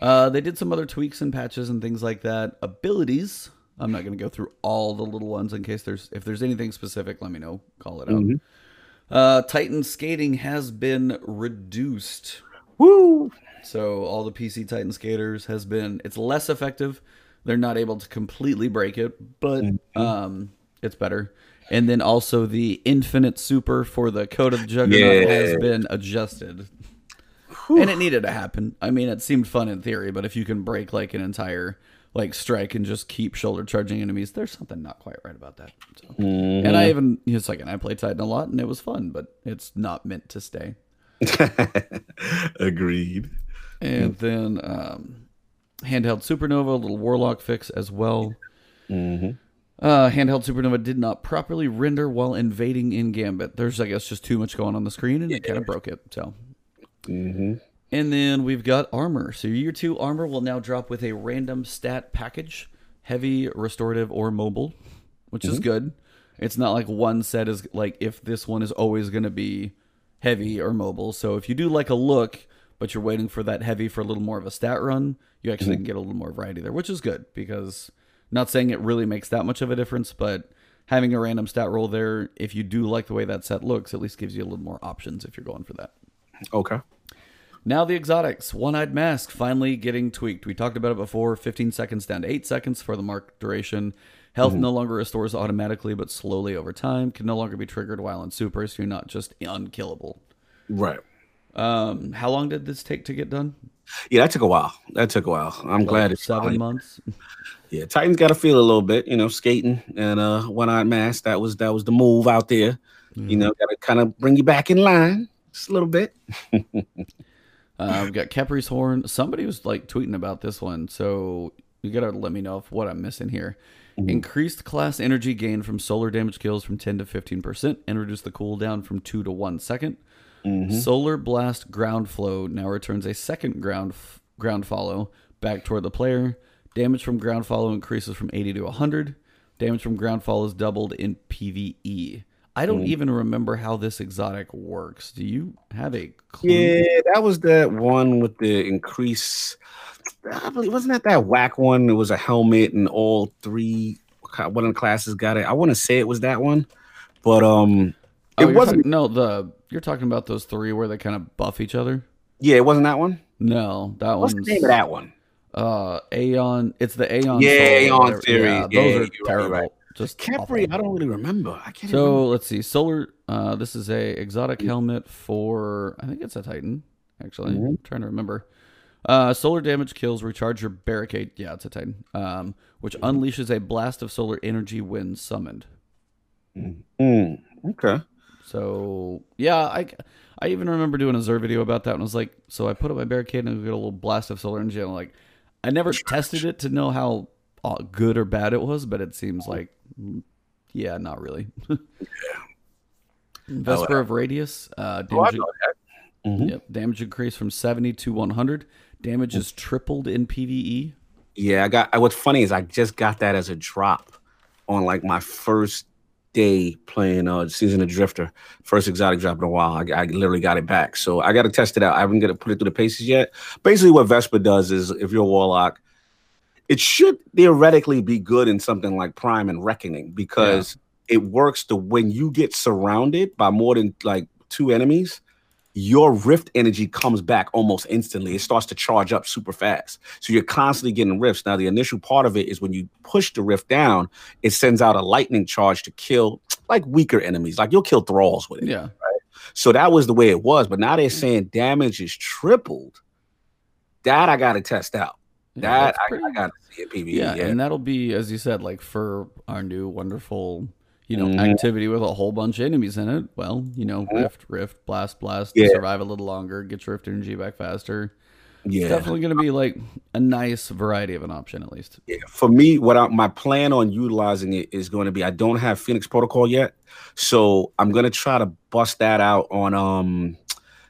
Uh, they did some other tweaks and patches and things like that. Abilities. I'm not going to go through all the little ones in case there's if there's anything specific. Let me know. Call it out. Mm-hmm. Uh, Titan skating has been reduced. Woo! So all the PC Titan skaters has been. It's less effective. They're not able to completely break it, but mm-hmm. um, it's better. And then also the infinite super for the code of the juggernaut yeah. has been adjusted. Whew. And it needed to happen. I mean, it seemed fun in theory, but if you can break like an entire like strike and just keep shoulder charging enemies, there's something not quite right about that. So. Mm-hmm. And I even it's like, and I played Titan a lot, and it was fun, but it's not meant to stay. Agreed. And then um, handheld supernova, little warlock fix as well. Mm-hmm. Uh, handheld supernova did not properly render while invading in Gambit. There's, I guess, just too much going on the screen, and yeah. it kind of broke it. So Mm-hmm. And then we've got armor. So year two armor will now drop with a random stat package, heavy, restorative, or mobile, which mm-hmm. is good. It's not like one set is like if this one is always going to be heavy or mobile. So if you do like a look, but you're waiting for that heavy for a little more of a stat run, you actually mm-hmm. can get a little more variety there, which is good because not saying it really makes that much of a difference, but having a random stat roll there, if you do like the way that set looks, at least gives you a little more options if you're going for that. Okay. Now the exotics, one-eyed mask finally getting tweaked. We talked about it before. 15 seconds down to 8 seconds for the mark duration. Health mm-hmm. no longer restores automatically, but slowly over time. Can no longer be triggered while in super, so you're not just unkillable. Right. Um, how long did this take to get done? Yeah, that took a while. That took a while. I'm like glad it's seven months. Yeah, Titans got to feel a little bit, you know, skating and uh one-eyed mask. That was that was the move out there. Mm-hmm. You know, got to kind of bring you back in line just a little bit. Uh, we've got Khepri's horn. Somebody was like tweeting about this one, so you gotta let me know if what I'm missing here. Mm-hmm. Increased class energy gain from solar damage kills from 10 to 15 percent, and reduce the cooldown from two to one second. Mm-hmm. Solar blast ground flow now returns a second ground f- ground follow back toward the player. Damage from ground follow increases from 80 to 100. Damage from ground follow is doubled in PVE. I don't mm. even remember how this exotic works. Do you have a clue? Yeah, that was that one with the increase. I believe wasn't that that whack one? It was a helmet and all three. One of the classes got it. I want to say it was that one, but um, it oh, wasn't. Talking, no, the you're talking about those three where they kind of buff each other. Yeah, it wasn't that one. No, that one. What's the name of that one? Uh, Aeon. It's the Aeon. Yeah, Aeon series. Yeah, yeah, those are terrible. Right. Just Khepri, I don't really remember. I can't. So remember. let's see. Solar. Uh, this is a exotic mm. helmet for. I think it's a Titan. Actually, mm-hmm. I'm trying to remember. Uh, solar damage kills. Recharge your barricade. Yeah, it's a Titan. Um, which mm-hmm. unleashes a blast of solar energy when summoned. Mm. Okay. So yeah, I I even remember doing a Xur video about that, and I was like, so I put up my barricade and I get a little blast of solar energy. And I'm like, I never tested it to know how uh, good or bad it was, but it seems like yeah, not really. yeah. Vesper of Radius. Uh, oh, damage, oh, mm-hmm. yep, damage increased from 70 to 100. Damage is tripled in PVE. Yeah, I got. What's funny is I just got that as a drop on like my first day playing uh season of Drifter, first exotic drop in a while. I, I literally got it back, so I got to test it out. I haven't got to put it through the paces yet. Basically, what Vesper does is if you're a warlock it should theoretically be good in something like Prime and Reckoning because yeah. it works to when you get surrounded by more than like two enemies, your rift energy comes back almost instantly. It starts to charge up super fast. So you're constantly getting rifts. Now, the initial part of it is when you push the rift down, it sends out a lightning charge to kill like weaker enemies. Like you'll kill thralls with it. Yeah. Right? So that was the way it was. But now they're mm. saying damage is tripled. That I got to test out. Yeah, that I, I got to see it PvE. Yeah, yeah, and that'll be as you said, like for our new wonderful, you know, mm-hmm. activity with a whole bunch of enemies in it. Well, you know, rift, rift, blast, blast, yeah. survive a little longer, get your rift energy back faster. Yeah, it's definitely going to be like a nice variety of an option at least. Yeah, for me, what I, my plan on utilizing it is going to be I don't have Phoenix Protocol yet, so I'm going to try to bust that out on um,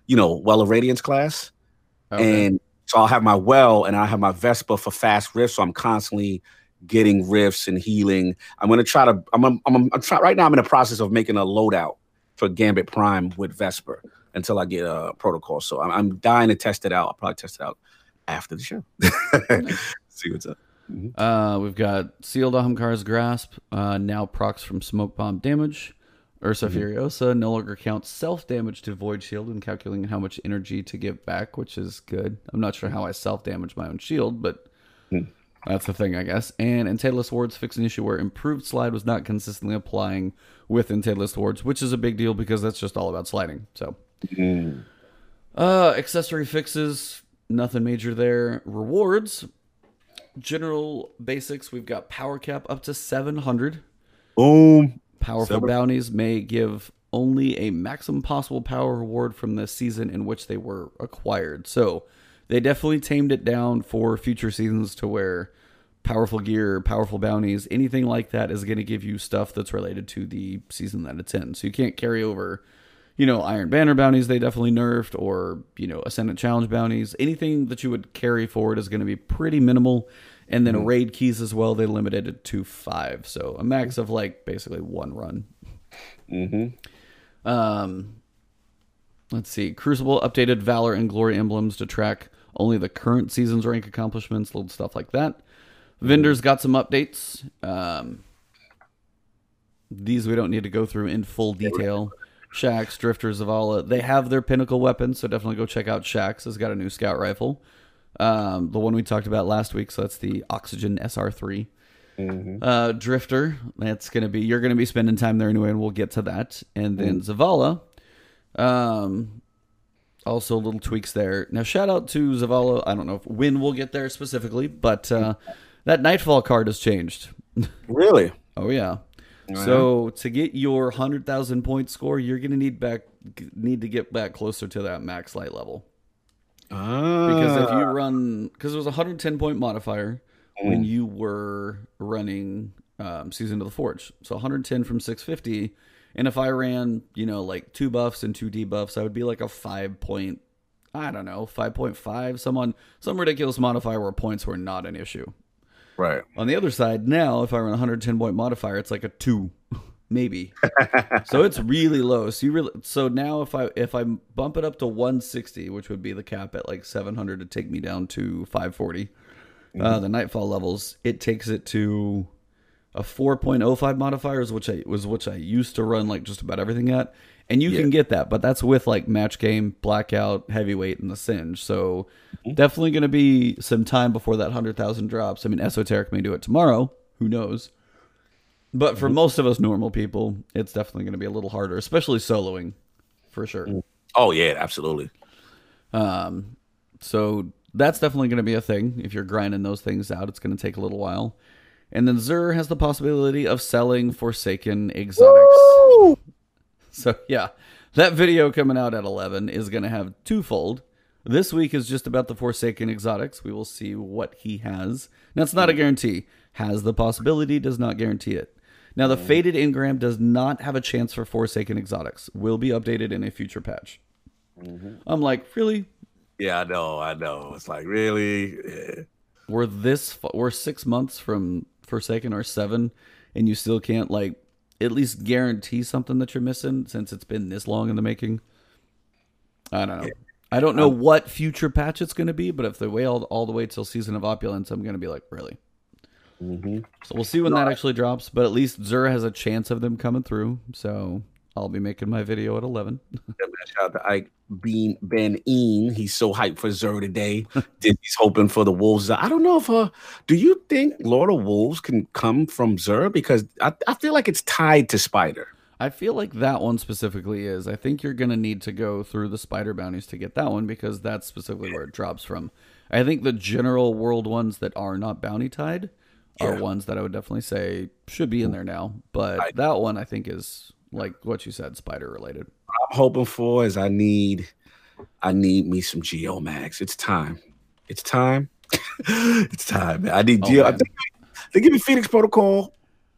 you know, Well of Radiance class, okay. and so I'll have my well and I have my Vesper for fast rift. So I'm constantly getting rifts and healing. I'm gonna try to. I'm. I'm. I'm, I'm try, right now. I'm in the process of making a loadout for Gambit Prime with Vesper until I get a protocol. So I'm, I'm dying to test it out. I'll probably test it out after the show. See what's up. Mm-hmm. Uh, we've got Sealed Ahamkar's Grasp, uh, now procs from Smoke Bomb damage. Ursa mm-hmm. Furiosa no longer counts self damage to Void Shield when calculating how much energy to give back, which is good. I'm not sure how I self damage my own shield, but mm. That's the thing, I guess. And Antaeus Wards fix an issue where improved slide was not consistently applying with Antaeus Wards, which is a big deal because that's just all about sliding. So, mm. uh, accessory fixes, nothing major there. Rewards, general basics, we've got power cap up to 700. Boom. Powerful Seven. bounties may give only a maximum possible power reward from the season in which they were acquired. So they definitely tamed it down for future seasons to where powerful gear, powerful bounties, anything like that is going to give you stuff that's related to the season that it's in. So you can't carry over, you know, Iron Banner bounties they definitely nerfed or, you know, Ascendant Challenge bounties. Anything that you would carry forward is going to be pretty minimal and then mm-hmm. raid keys as well. They limited it to five, so a max of like basically one run. Mm-hmm. Um, let's see. Crucible updated Valor and Glory emblems to track only the current season's rank accomplishments, little stuff like that. Vendors got some updates. Um, these we don't need to go through in full detail. Shaxx, Drifters, Zavala, they have their pinnacle weapons, so definitely go check out Shaxx. Has got a new scout rifle um, the one we talked about last week. So that's the Oxygen SR3. Mm-hmm. Uh, Drifter, that's gonna be you're gonna be spending time there anyway, and we'll get to that. And then mm. Zavala, um, also little tweaks there. Now, shout out to Zavala. I don't know if when we'll get there specifically, but uh, that Nightfall card has changed. Really? oh yeah. So to get your hundred thousand point score, you're gonna need back need to get back closer to that max light level. Because if you ah. run, because it was a 110 point modifier mm. when you were running um, Season of the Forge. So 110 from 650. And if I ran, you know, like two buffs and two debuffs, I would be like a five point, I don't know, 5.5, someone, some ridiculous modifier where points were not an issue. Right. On the other side, now if I run a 110 point modifier, it's like a two maybe. so it's really low. So you really so now if I if I bump it up to 160, which would be the cap at like 700 to take me down to 540, uh, mm-hmm. uh, the nightfall levels, it takes it to a 4.05 modifiers, which I was which I used to run like just about everything at. And you yeah. can get that, but that's with like match game, blackout, heavyweight, and the singe. So mm-hmm. definitely going to be some time before that hundred thousand drops. I mean, Esoterickk may do it tomorrow. Who knows? But for mm-hmm. most of us normal people, it's definitely going to be a little harder, especially soloing, for sure. Mm. Oh yeah, absolutely. Um, so that's definitely going to be a thing. If you're grinding those things out, it's going to take a little while. And then Xur has the possibility of selling Forsaken exotics. Woo! So yeah, that video coming out at 11 is going to have twofold. This week is just about the Forsaken exotics. We will see what he has. Now it's not a guarantee. Has the possibility, does not guarantee it. Now, the Fated Engram does not have a chance for Forsaken exotics. Will be updated in a future patch. Mm-hmm. I'm like, really? Yeah, I know, I know. It's like, really? Yeah. We're this, we're six months from Forsaken or seven, and you still can't like at least guarantee something that you're missing since it's been this long in the making. I don't know. I don't know what future patch it's going to be, but if they wait all, all the way till Season of Opulence, I'm going to be like, really? Mm-hmm. So we'll see when that actually drops. But at least Xur has a chance of them coming through. So I'll be making my video at 11. Shout out to Ike Bean Ben Ean. He's so hyped for Xur today. Disney's hoping for the Wolves. I don't know if uh do you think Lord of Wolves can come from Xur? Because I, I feel like it's tied to Spider. I feel like that one specifically is. I think you're going to need to go through the spider bounties to get that one because that's specifically where it drops from. I think the general world ones that are not bounty tied are ones that I would definitely say should be in there now. But I- that one I think is like what you said, spider related. I'm hoping for is I need I need me some Geomags. It's time. It's time. it's time. Man. I need Oh, Geo. Man. they give me Phoenix Protocol.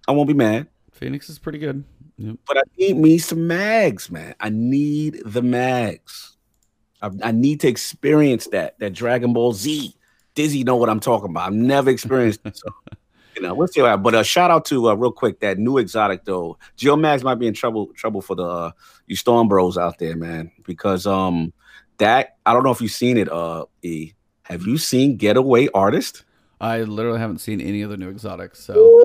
I won't be mad. Phoenix is pretty good. Yep. But I need me some mags, man. I need the mags. I, I need to experience that. That Dragon Ball Z. Dizzy know what I'm talking about. I've never experienced it. So, you know, we'll see what happens. But uh, shout out to uh, real quick that new exotic though. Geomags might be in trouble trouble for the uh, you Storm Bros out there, man. Because um that I don't know if you've seen it. Uh, E. Have you seen Getaway Artist? I literally haven't seen any of the new exotics, so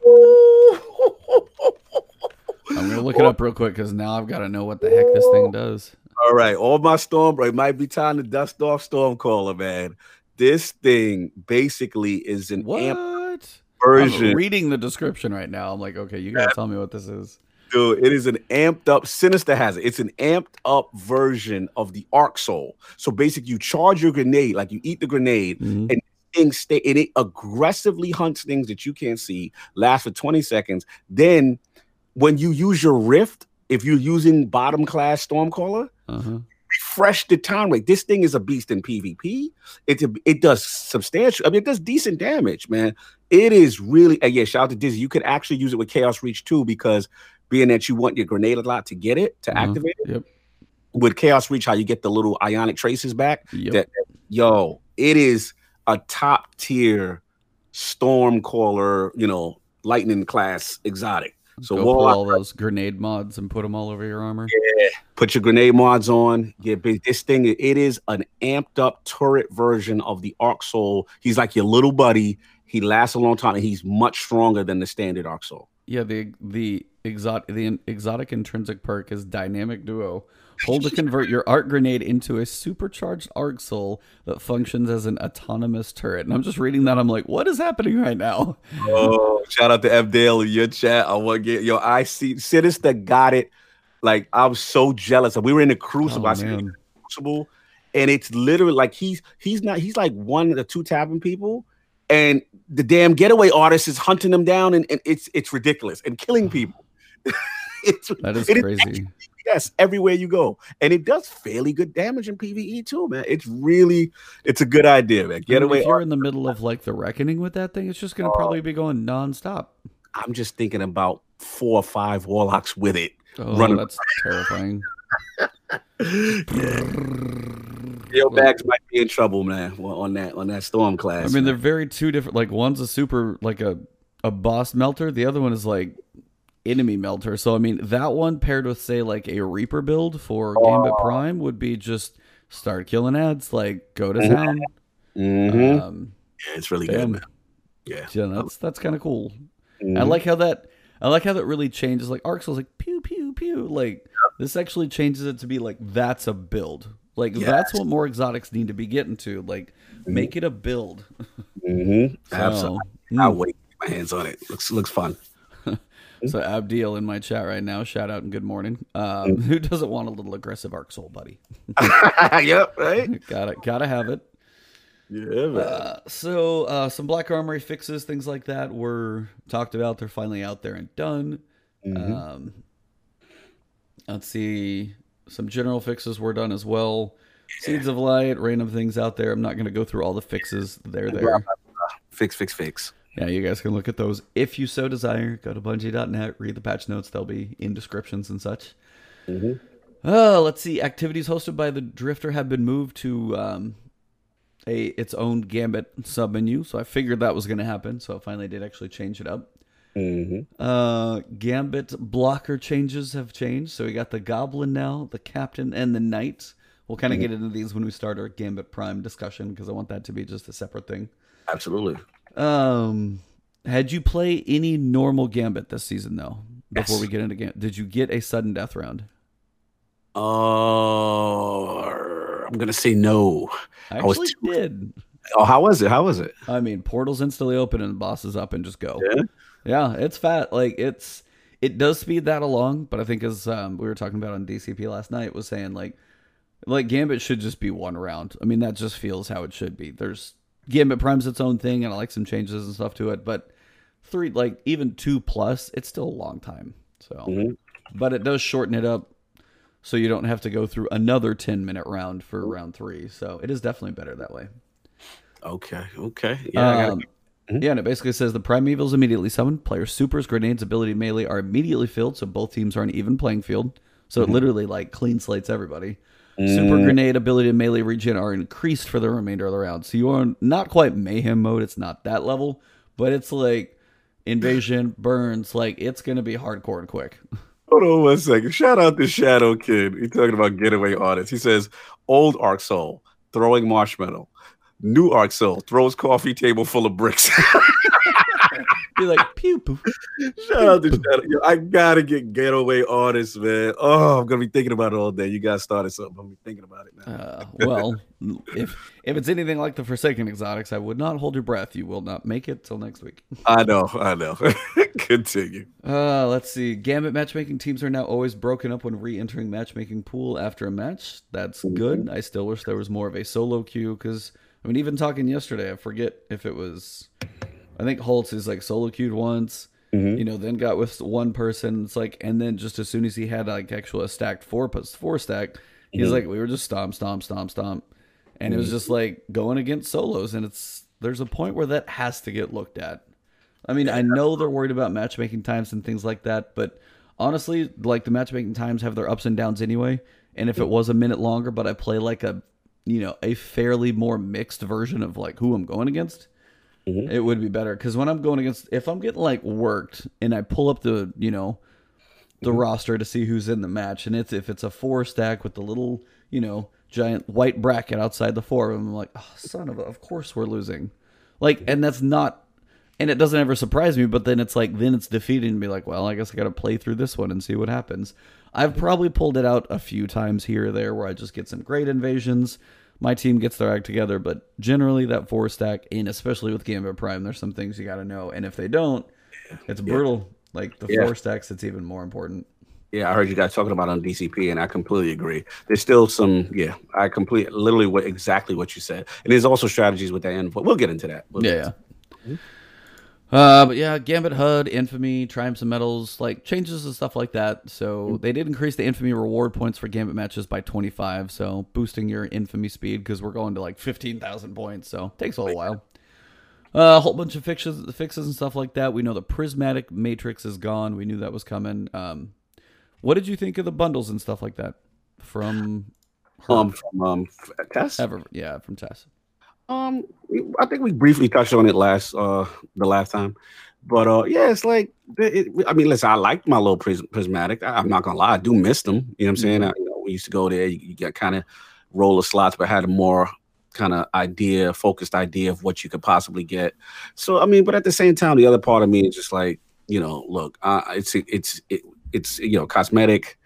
I'm gonna look it up real quick because now I've got to know what the heck this thing does. All right, all my storm, bro. It might be time to dust off Stormcaller, man. This thing basically is an What? amp I'm reading the description right now. I'm like, okay, you gotta tell me what this is. dude. It is an amped up. Sinister has it. It's an amped up version of the Arc Soul. So basically, you charge your grenade, like you eat the grenade, Mhm. and things stay. And it aggressively hunts things that you can't see. Lasts for twenty seconds. Then, when you use your rift, if you're using bottom class Stormcaller, Uh-huh. Refresh the time rate. This thing is a beast in PvP. It it does substantial. I mean, it does decent damage, man. It is really. Yeah, shout out to Dizzy. You could actually use it with Chaos Reach too, because being that you want your grenade a lot to get it to Uh-huh. activate it Yep. with Chaos Reach, how you get the little ionic traces back. Yep. That yo, it is a top tier storm caller. You know, lightning class exotic. So Go pull all those grenade mods and put them all over your armor. Yeah, put your grenade mods on. Get big. This thing, it is an amped up turret version of the Arc Soul. He's like your little buddy. He lasts a long time, and he's much stronger than the standard Arc Soul. Yeah, the the exotic the exotic intrinsic perk is dynamic duo. Hold to convert your arc grenade into a supercharged arc soul that functions as an autonomous turret. And I'm just reading that. I'm like, what is happening right now? Oh, shout out to F Dale in your chat. I want to get yo. I see Sinister got it. Like I was so jealous. We were in the Crucible. Oh, I in man. the Crucible, and it's literally like he's he's not he's like one of the two tapping people, and the damn getaway artist is hunting them down, and, and it's it's ridiculous and killing people. it's That is it is crazy. yes everywhere you go, and it does fairly good damage in PVE too, man. It's really it's a good idea, man. I mean, Getaway if you're in the middle of like the reckoning with that thing, it's just gonna probably be going nonstop. I'm just thinking about four or five warlocks with it. Oh, Running- that's terrifying. Yo, Bags might be in trouble, man, on that on that storm class. I mean, they're very two different. Like one's a super like a a boss melter. The other one is like enemy melter. So I mean, that one paired with say like a Reaper build for Gambit Prime would be just start killing ads. Like go to town. Mhm. Um, yeah, it's really damn. good, man. Yeah, yeah, that's that's kind of cool. I Mhm. like how that. I like how that really changes. Like Arc Soul's like pew pew pew. Like this actually changes it to be like that's a build. Like that's what more exotics need to be getting to. Like make it a build. Mm-hmm. So, absolutely. mm. I'll wait. My hands on it. Looks looks fun. So Abdiel in my chat right now, shout out and good morning. Um, who doesn't want a little aggressive arc soul, buddy? yep. Right. gotta gotta have it. Yeah, man. Uh, so uh, some black armory fixes, things like that, were talked about. They're finally out there and done. Mm-hmm. Um, let's see, some general fixes were done as well. Seeds of light, random things out there. I'm not going to go through all the fixes. They're there. fix, fix, fix. Yeah, you guys can look at those if you so desire. Go to Bungie.net, read the patch notes. They'll be in descriptions and such. Mhm. Uh, let's see. Activities hosted by the Drifter have been moved to um, a its own Gambit submenu. So I figured that was going to happen. So I finally did actually change it up. Mhm. Uh, Gambit blocker changes have changed. So we got the Goblin now, the Captain, and the Knight We'll kind of mm-hmm. get into these when we start our Gambit Prime discussion because I want that to be just a separate thing. Absolutely. Um, had you play any normal Gambit this season though? Before yes. we get into Gambit, did you get a sudden death round? Oh, I'm gonna say no. I, I was too- did. Oh, how was it? How was it? I mean, portals instantly open and the bosses up and just go. Yeah, yeah, it's fat. Like it's it does speed that along, but I think as um, we were talking about on DCP last night, was saying like like Gambit should just be one round. I mean, that just feels how it should be. There's Gambit Prime's its own thing, and I like some changes and stuff to it, but three like even two plus, it's still a long time. So, mm-hmm. but it does shorten it up so you don't have to go through another 10 minute round for round three. So it is definitely better that way. Okay. Okay. Yeah. Um, mm-hmm. Yeah, and it basically says the primevals immediately summoned. Player supers, grenades, ability, melee are immediately filled, so both teams are on even playing field. So mm-hmm. it literally like clean slates everybody. Mm. Super grenade, ability, and melee regen are increased for the remainder of the round. So you are not quite mayhem mode. It's not that level, but it's like invasion, burns. Like it's gonna be hardcore and quick. Hold on one second. Shout out to Shadow Kid. He's talking about getaway artists. He says, old Arc Soul, throwing marshmallow. New Arc Soul, throws coffee table full of bricks. Be like pew pew. Shout out to Shadow. Yo, I gotta get getaway artists, man. Oh, I'm gonna be thinking about it all day. You guys started something. I'm be thinking about it now. Uh, well, if if it's anything like the Forsaken Exotics, I would not hold your breath. You will not make it till next week. I know, I know. Continue. Uh, let's see. Gambit matchmaking teams are now always broken up when re-entering matchmaking pool after a match. That's mm-hmm. good. I still wish there was more of a solo queue because I mean, even talking yesterday, I forget if it was I think Holtz is like solo queued once. Mm-hmm. You know, then got with one person. It's like, and then just as soon as he had like actual a stacked four four stack, he's mm-hmm. like, we were just stomp, stomp, stomp, stomp, and mm-hmm. it was mm-hmm. just like going against solos. And it's there's a point where that has to get looked at. I mean, I know they're worried about matchmaking times and things like that, but honestly, like the matchmaking times have their ups and downs anyway. And if it was a minute longer, but I play like a, you know, a fairly more mixed version of like who I'm going against, mm-hmm. it would be better because when I'm going against, if I'm getting like worked and I pull up the, you know, the mm-hmm. roster to see who's in the match, and it's if it's a four stack with the little, you know, giant white bracket outside the four, I'm like, oh, son of a, of course we're losing, like, and that's not, and it doesn't ever surprise me, but then it's like, then it's defeating and be like, well, I guess I got to play through this one and see what happens. I've probably pulled it out a few times here or there where I just get some great invasions my team gets their act together. But generally, that four stack, and especially with Gambit Prime, there's some things you got to know. And if they don't, it's brutal. Yeah. Like the yeah. four stacks, it's even more important. Yeah, I heard you guys talking about on DCP, and I completely agree. There's still some, yeah, I complete literally what exactly what you said, and there's also strategies with that end. But we'll get into that. We'll yeah, yeah. Mm-hmm. Uh, but yeah, Gambit HUD, Infamy, Triumphs and Medals, like changes and stuff like that. So mm-hmm. they did increase the Infamy reward points for Gambit matches by 25. So boosting your Infamy speed because we're going to like 15,000 points. So takes a little while. Uh, a whole bunch of fixes, fixes and stuff like that. We know the Prismatic Matrix is gone. We knew that was coming. Um, what did you think of the bundles and stuff like that from her? Um, from um, Tess? Ever, yeah, from Tess. Um, I think we briefly touched on it last uh the last time, but uh yeah, it's like it, I mean, listen, I liked my little pris- prismatic. I, am not gonna lie, I do miss them. You know what I'm saying? Mm-hmm. I, you know, we used to go there, you, you get kind of roll the slots, but had a more kind of idea, focused idea of what you could possibly get. So I mean, but at the same time, the other part of me is just like, you know, look, uh, it's it's it, it's you know, cosmetic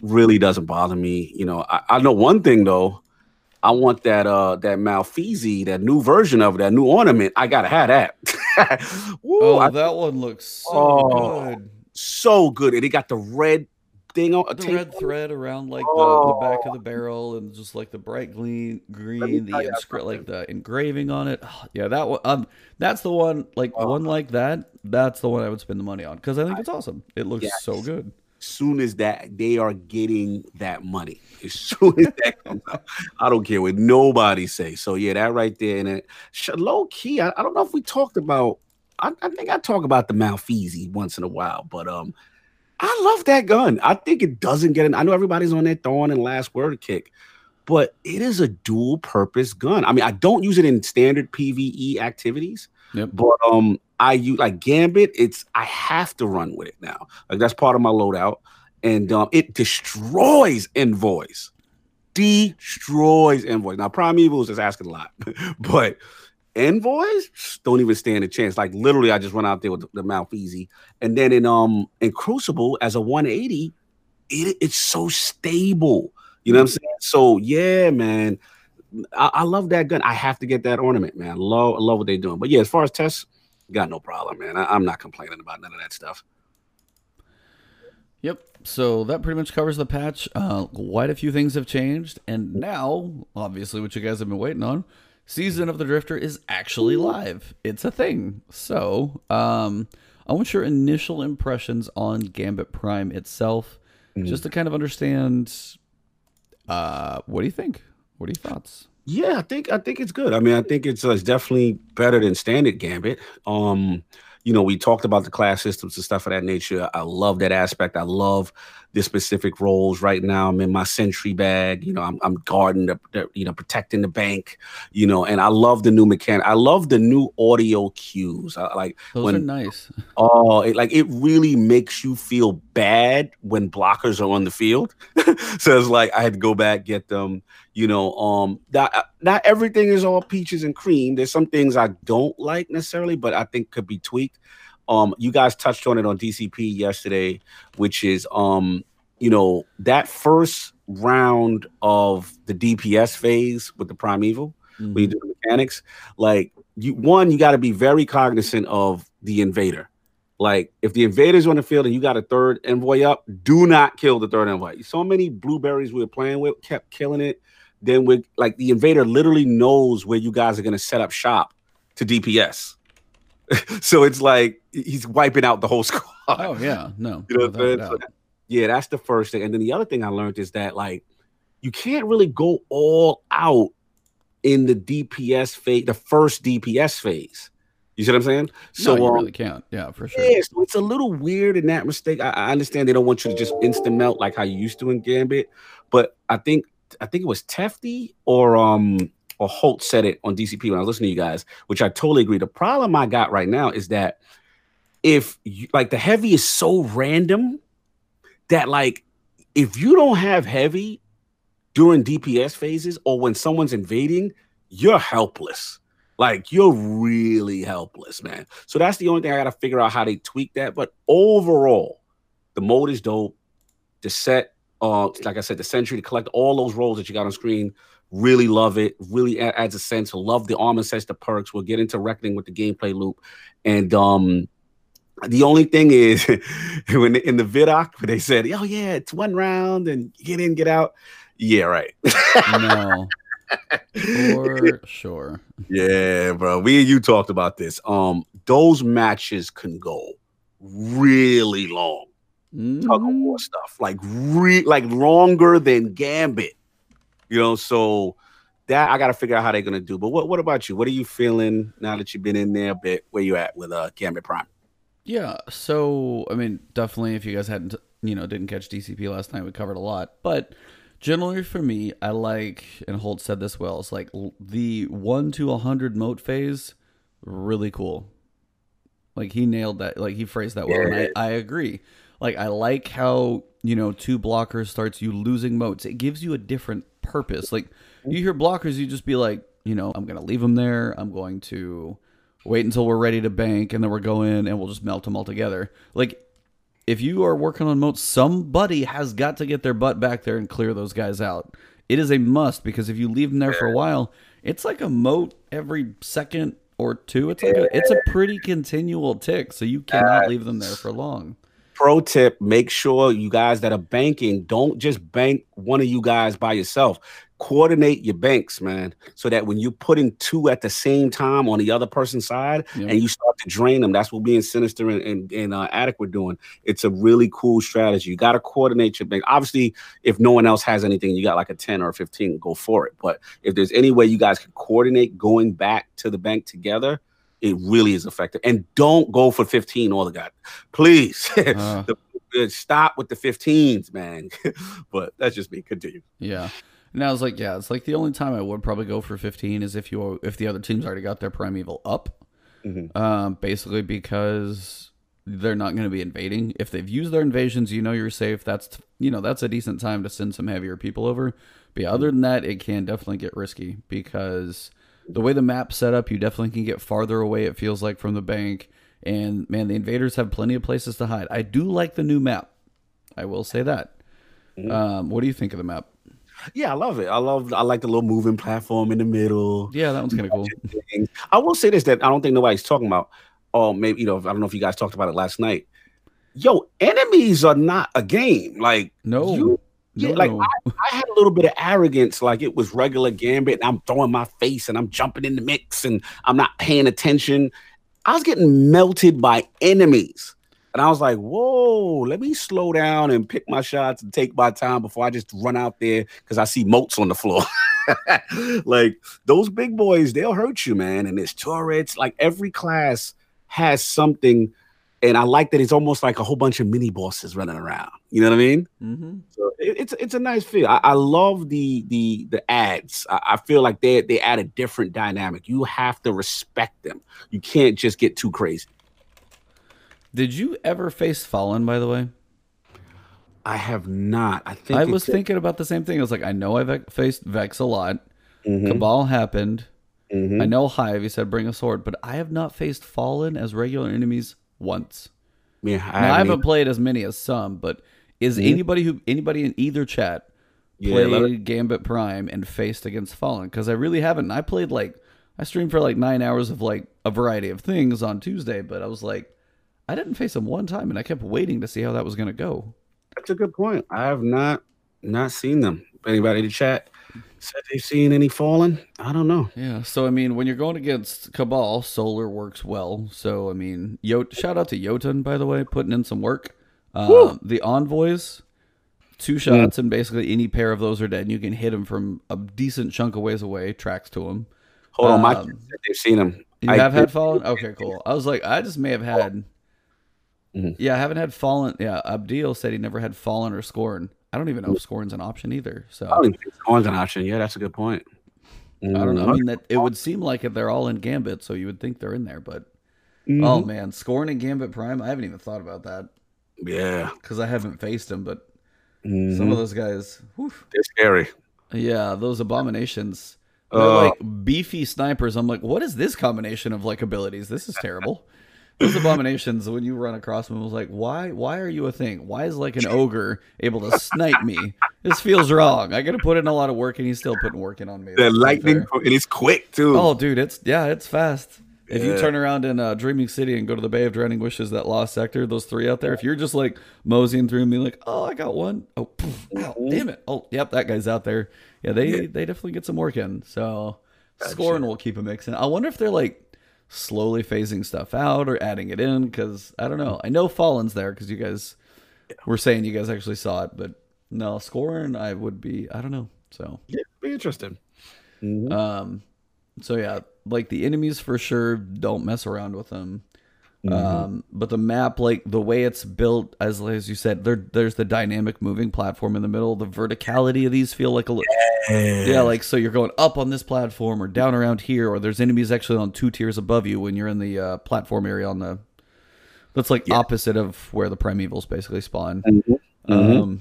really doesn't bother me. You know, I, I know one thing though I want that uh that Malfeasy, that new version of that new ornament. I gotta have that. Woo, oh, I, that one looks so oh, good. So good. And it got the red thing on the red on. thread around like oh. the, the, back of the barrel and just like the bright green green, the inscri- like the engraving on it. Oh, yeah, that one um that's the one like oh. one like that. That's the one I would spend the money on because I think it's awesome. It looks yes. so good soon as that they are getting that money. As soon as that comes out. I don't care what nobody say. So yeah that right there and it low key I, I don't know if we talked about I, I, think i talk about the malfeasy once in a while but um i love that gun. I think it doesn't get in i know everybody's on that thorn and last word kick but it is a dual purpose gun. I mean i don't use it in standard pve activities Yep. But um, I use like Gambit. It's I have to run with it now. Like that's part of my loadout, and um, it destroys Envoys. destroys envoys. Now, Primeval is just asking a lot, but envoys don't even stand a chance. Like literally, I just run out there with the, the easy, and then in um in Crucible as a 180, it, it's so stable. You know what I'm saying? So yeah, man, I, I, love that gun. I have to get that ornament, man. Love love what they're doing. But yeah, as far as tests, got no problem, man. I, I'm not complaining about none of that stuff. Yep. So that pretty much covers the patch. Uh, quite a few things have changed, and now, obviously, what you guys have been waiting on, Season of the Drifter is actually live. It's a thing. So, um, I want your initial impressions on Gambit Prime itself, mm-hmm. just to kind of understand. Uh, what do you think? What are your thoughts? Yeah, I think I think it's good. I mean, I think it's, uh, it's definitely better than standard Gambit. Um, you know, we talked about the class systems and stuff of that nature. I love that aspect. I love the specific roles. Right now, I'm in my sentry bag. You know, I'm, I'm guarding the, the, you know, protecting the bank. You know, and I love the new mechanic. I love the new audio cues. I, like those when, are nice. Oh, it, like it really makes you feel bad when blockers are on the field. so it's like I had to go back get them. You know, um, not not everything is all peaches and cream. There's some things I don't like necessarily, but I think could be tweaked. Um, you guys touched on it on DCP yesterday, which is um, you know, that first round of the DPS phase with the primeval, mm-hmm. when you do the mechanics, like you one, you got to be very cognizant of the invader. Like if the invader's on the field and you got a third envoy up, do not kill the third envoy. So many blueberries we were playing with kept killing it. Then with like the invader literally knows where you guys are gonna set up shop to DPS. so it's like he's wiping out the whole squad. Oh yeah, no. You know what so that, yeah, that's the first thing. And then the other thing I learned is that like you can't really go all out in the DPS phase, the first DPS phase. You see what I'm saying? So no, you um, really can't. Yeah, for sure. Yeah, so it's a little weird in that mistake. I, I, understand they don't want you to just instant melt like how you used to in Gambit, but I think I think it was Tefty or um or Holt said it on DCP when I was listening to you guys, which I totally agree. The problem I got right now is that if you, like the heavy is so random that like if you don't have heavy during DPS phases or when someone's invading, you're helpless. Like you're really helpless, man. So that's the only thing I gotta figure out how they tweak that. But overall, the mode is dope. The set, uh, like I said, the sentry to collect all those roles that you got on screen Really love it. Really adds a sense. Love the armor sets, the perks. We'll get into reckoning with the gameplay loop. And um the only thing is when in the vidoc they said, "Oh yeah, it's one round and get in, get out." Yeah, right. no. For sure. Yeah, bro. We and you talked about this. Um, those matches can go really long. Mm-hmm. Tug of war stuff, like re- like longer than Gambit. You know, so that I got to figure out how they're gonna do. But what what about you? What are you feeling now that you've been in there a bit? Where you at with uh Gambit Prime? Yeah, so I mean, definitely if you guys hadn't you know didn't catch DCP last night, we covered a lot. But generally for me, I like and Holt said this well. It's like the one to a hundred mote phase, really cool. Like he nailed that. Like he phrased that well, yeah. and I, I agree. Like I like how you know two blockers starts you losing motes. It gives you a different purpose. Like mm-hmm. you hear blockers, you just be like, you know, I'm gonna leave them there. I'm going to wait until we're ready to bank, and then we're going and we'll just melt them all together. Like if you are working on motes, somebody has got to get their butt back there and clear those guys out. It is a must because if you leave them there for a while, it's like a mote every second or two. It's like a, it's a pretty continual tick, so you cannot leave them there for long pro tip make sure you guys that are banking don't just bank one of you guys by yourself. Coordinate your banks man so that when you put in two at the same time on the other person's side yep. and you start to drain them that's what being sinister and, and, and uh, adequate doing. It's a really cool strategy. You got to coordinate your bank. Obviously if no one else has anything you got like a 10 or a 15 go for it. But if there's any way you guys can coordinate going back to the bank together it really is effective. And don't go for 15 all the god. Please. Uh, the, stop with the 15s, man. but that's just me. Continue. Yeah. And I was like, yeah, it's like the only time I would probably go for 15 is if you if the other team's already got their primeval up. Mm-hmm. Um, basically because they're not going to be invading. If they've used their invasions, you know you're safe. That's you know that's a decent time to send some heavier people over. But yeah, other than that, it can definitely get risky because the way the map's set up, you definitely can get farther away. It feels like from the bank, and man, the invaders have plenty of places to hide. I do like the new map. I will say that. Um, what do you think of the map? Yeah, I love it. I love. I like the little moving platform in the middle. Yeah, that one's kind of cool. things. I will say this that I don't think nobody's talking about. Oh, maybe you know, I don't know if you guys talked about it last night. Yo, enemies are not a game. Like No, you, yeah, like. I, I had a little bit of arrogance, like it was regular gambit, and I'm throwing my face and I'm jumping in the mix and I'm not paying attention. I was getting melted by enemies. And I was like, whoa, let me slow down and pick my shots and take my time before I just run out there because I see motes on the floor. like those big boys, they'll hurt you, man. And there's turrets, like every class has something. And I like that it's almost like a whole bunch of mini bosses running around. You know what I mean? Mm-hmm. So it, it's it's a nice feel. I, I love the the the ads. I, I feel like they they add a different dynamic. You have to respect them. You can't just get too crazy. Did you ever face Fallen? By the way, I have not. I think I was thinking about the same thing. I was like, I know I've faced Vex a lot. Mhm, Cabal happened. mhm. I know Hive. He said bring a sword, but I have not faced Fallen as regular enemies once. Yeah, I Now, I haven't haven't either. played as many as some, but is anybody who anybody in either chat played Gambit Prime and faced against Fallen? Because I really haven't. I played like I streamed for like nine hours of like a variety of things on Tuesday, but I was like, I didn't face him one time, and I kept waiting to see how that was gonna go. That's a good point. I have not not seen them. Anybody in the chat said they've seen any fallen? I don't know. Yeah, so I mean, when you're going against Cabal, Solar works well. So I mean, Yot- shout out to Jotun by the way, putting in some work. Um, the envoys, two shots, and basically any pair of those are dead. And you can hit them from a decent chunk of ways away. Tracks to them. Hold on, my Um, they've seen them. You I have had fallen. Okay, cool. I was like, I just may have had. Mhm. Yeah, I haven't had fallen. Yeah, Abdil said he never had fallen or scorn. I don't even know if scorn's an option either. So I don't even think Scorn's an option. Yeah, that's a good point. I don't know. I Mhm. mean, that it would seem like if they're all in Gambit, so you would think they're in there. But Mhm. oh man, Scorn and Gambit Prime, I haven't even thought about that yeah, because I haven't faced them. But Mhm. some of those guys, whew, they're scary. yeah, those abominations, they're Oh. like beefy snipers. I'm like, what is this combination of like abilities? This is terrible. Those abominations, when you run across them, was like, why? Why are you a thing? Why is like an ogre able to snipe me? This feels wrong. I got to put in a lot of work, and he's still putting work in on me. The lightning, and it's quick too. Oh, dude, it's yeah, it's fast. If you turn around in uh, Dreaming City and go to the Bay of Drowning Wishes, that lost sector, those three out there, if you're just like moseying through and being like, "Oh, I got one," oh, poof, ow, damn it, oh, yep, that guy's out there. Yeah, they Mm-hmm. Yeah. they definitely get some work in. So Gotcha. scoring will keep a mix in. I wonder if they're like slowly phasing stuff out or adding it in because I don't know. I know Fallen's there because you guys were saying you guys actually saw it, but no scoring, I would be. I don't know. So yeah, be interesting. Mhm. um, so yeah, like the enemies for sure don't mess around with them. Um, but the map, like the way it's built, as as you said, there there's the dynamic moving platform in the middle. The verticality of these feel like a li- yeah, like so you're going up on this platform or down around here, or there's enemies actually on two tiers above you when you're in the uh, platform area on the. That's like opposite of where the primevals basically spawn. Mhm. Mhm. Um,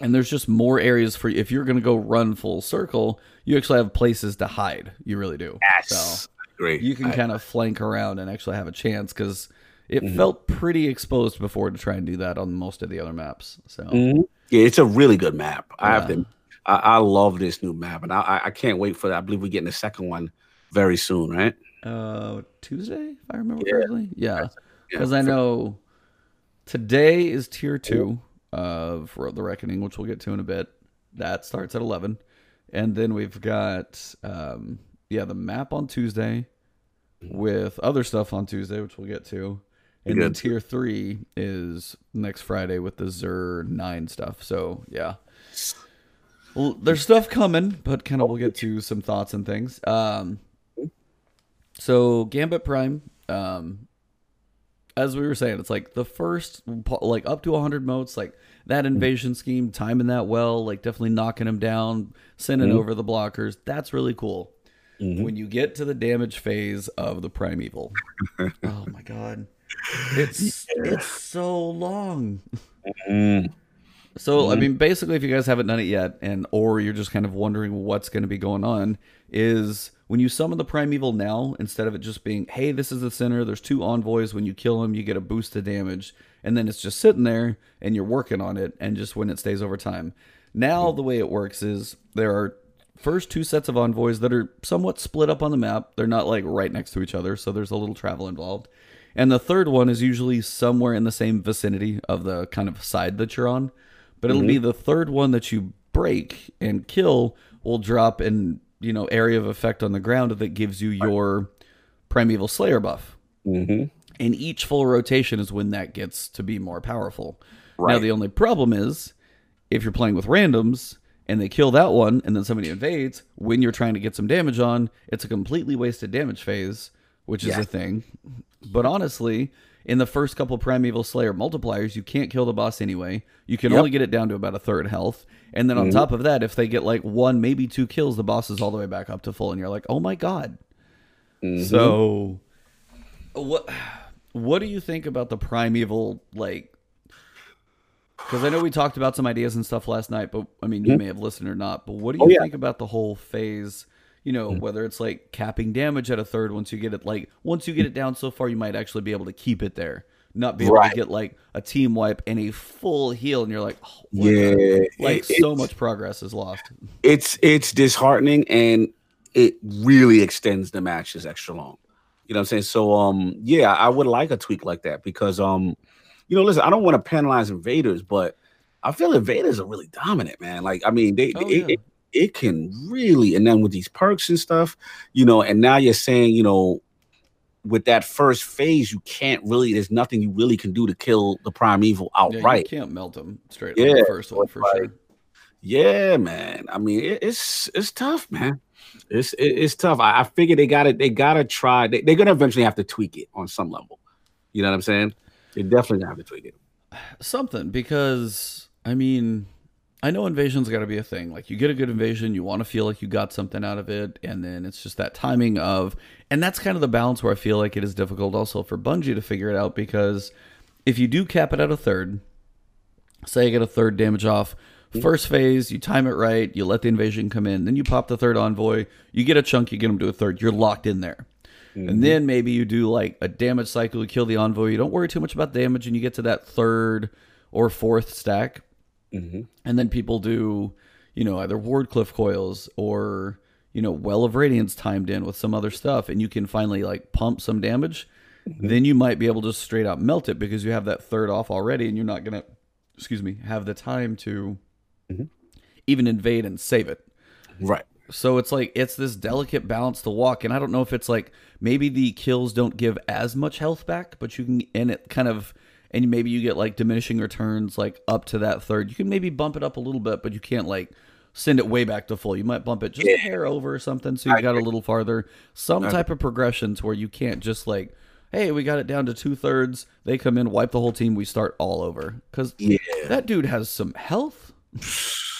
and there's just more areas for you. if you're going to go run full circle, you actually have places to hide. You really do. Yes, So great. you can I- kind of flank around and actually have a chance because it Mm-hmm. felt pretty exposed before to try and do that on most of the other maps. So Mhm. Yeah, it's a really good map. I have to. I, I love this new map, and I- I, can't wait for that. I believe we're getting the second one very soon, right? uh, Tuesday, if I remember Yeah. correctly, yeah, Yeah, because I know today is tier two of Road the Reckoning, which we'll get to in a bit. That starts at eleven, and then we've got um, yeah the map on Tuesday with other stuff on Tuesday, which we'll get to. And then tier three is next Friday with the Xur nine stuff. So yeah, well, there's stuff coming, but kind of we'll get to some thoughts and things. Um, so Gambit Prime, um, as we were saying, it's like the first, like up to 100 motes, like that invasion scheme, timing that well, like definitely knocking them down, sending over the blockers. That's really cool. Mhm. When you get to the damage phase of the Primeval, oh my god, it's it's so long. Mm. So Mm-hmm. I mean, basically, if you guys haven't done it yet, and or you're just kind of wondering what's going to be going on, is when you summon the primeval now, instead of it just being, "Hey, this is the center. There's two envoys. When you kill them, you get a boost of damage," and then it's just sitting there, and you're working on it, and just when it stays over time. Now the way it works is there are first two sets of envoys that are somewhat split up on the map. They're not like right next to each other, so there's a little travel involved. And the third one is usually somewhere in the same vicinity of the kind of side that you're on. But it'll be the third one that you break and kill will drop an you know area of effect on the ground that gives you your primeval slayer buff. Mm-hmm. And each full rotation is when that gets to be more powerful. Now the only problem is if you're playing with randoms and they kill that one and then somebody invades, when you're trying to get some damage on, it's a completely wasted damage phase, which is Yeah. a thing. But honestly, in the first couple primeval slayer multipliers, you can't kill the boss anyway. You can Yep. only get it down to about a third health. And then on mm-hmm. top of that, if they get like one, maybe two kills, the boss is all the way back up to full and you're like, "Oh my god." Mm-hmm. So what what do you think about the primeval like because I know we talked about some ideas and stuff last night, but I mean, you may have listened or not. But what do you Oh, yeah. think about the whole phase? You know, whether it's like capping damage at a third once you get it, like once you get it down so far, you might actually be able to keep it there, not be able Right. to get like a team wipe and a full heal, and you're like, oh, Yeah, like it- so much progress is lost. it's it's disheartening and it really extends the matches extra long. You know what I'm saying? So um yeah, I would like a tweak like that because um you know listen, I don't want to penalize invaders, but I feel invaders are really dominant, man. Like I mean, they Oh, it, yeah. it, it can really and then with these perks and stuff, you know, and now you're saying, you know, with that first phase, you can't really. There's nothing you really can do to kill the primeval Yeah, outright. you can't melt them straight Yeah, the first one for like- sure. Yeah, man. I mean, it, it's it's tough, man. It's it, it's tough. I, I figure they got to they got to try. They, they're gonna eventually have to tweak it on some level. You know what I'm saying? They definitely gonna have to tweak it. something because I mean, I know invasion's got to be a thing. Like you get a good invasion, you want to feel like you got something out of it, and then it's just that timing of, and that's kind of the balance where I feel like it is difficult also for Bungie to figure it out because if you do cap it at a third, say I get a third damage off. Mm-hmm. First phase, you time it right, you let the invasion come in, then you pop the third envoy, you get a chunk, you get them to a third, you're locked in there. And mm-hmm. then maybe you do like a damage cycle, you kill the envoy, you don't worry too much about damage, and you get to that third or fourth stack. Mm-hmm. And then people do, you know, either Wardcliff coils or, you know, Well of Radiance timed in with some other stuff, and you can finally like pump some damage. Mm-hmm. Then you might be able to straight out melt it because you have that third off already, and you're not gonna, excuse me, have the time to even invade and save it. Right. So it's like it's this delicate balance to walk, and I don't know if it's like maybe the kills don't give as much health back, but you can and it kind of and maybe you get like diminishing returns like up to that third. You can maybe bump it up a little bit, but you can't like send it way back to full. You might bump it just a hair over or something, so you got a little farther. Some type of progression to where you can't just like, hey, we got it down to two thirds. They come in, wipe the whole team, we start all over because Yeah. that dude has some health.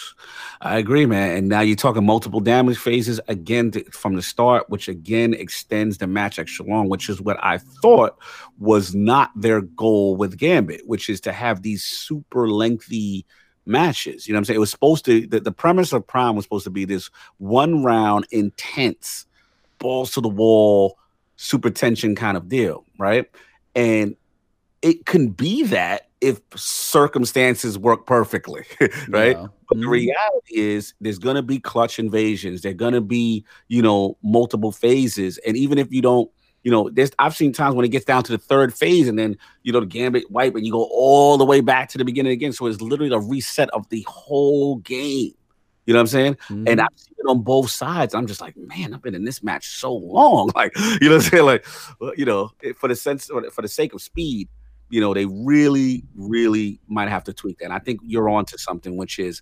I agree, man. And now you're talking multiple damage phases again to, from the start, which again extends the match extra long, which is what I thought was not their goal with Gambit, which is to have these super lengthy matches. You know what I'm saying? It was supposed to, the, the premise of Prime was supposed to be this one round, intense, balls to the wall, super tension kind of deal, right? And it can be that if circumstances work perfectly, right? Yeah. But the Mhm. reality is there's gonna be clutch invasions. There're gonna be, you know, multiple phases. And even if you don't, you know, there's I've seen times when it gets down to the third phase and then you know the gambit wipe and you go all the way back to the beginning again. So it's literally a reset of the whole game. You know what I'm saying? Mhm. And I've seen it on both sides. I'm just like, man, I've been in this match so long. Like, you know what I'm saying? Like, well, you know, for the sense for the sake of speed, you know, they really, really might have to tweak that. And I think you're on to something, which is,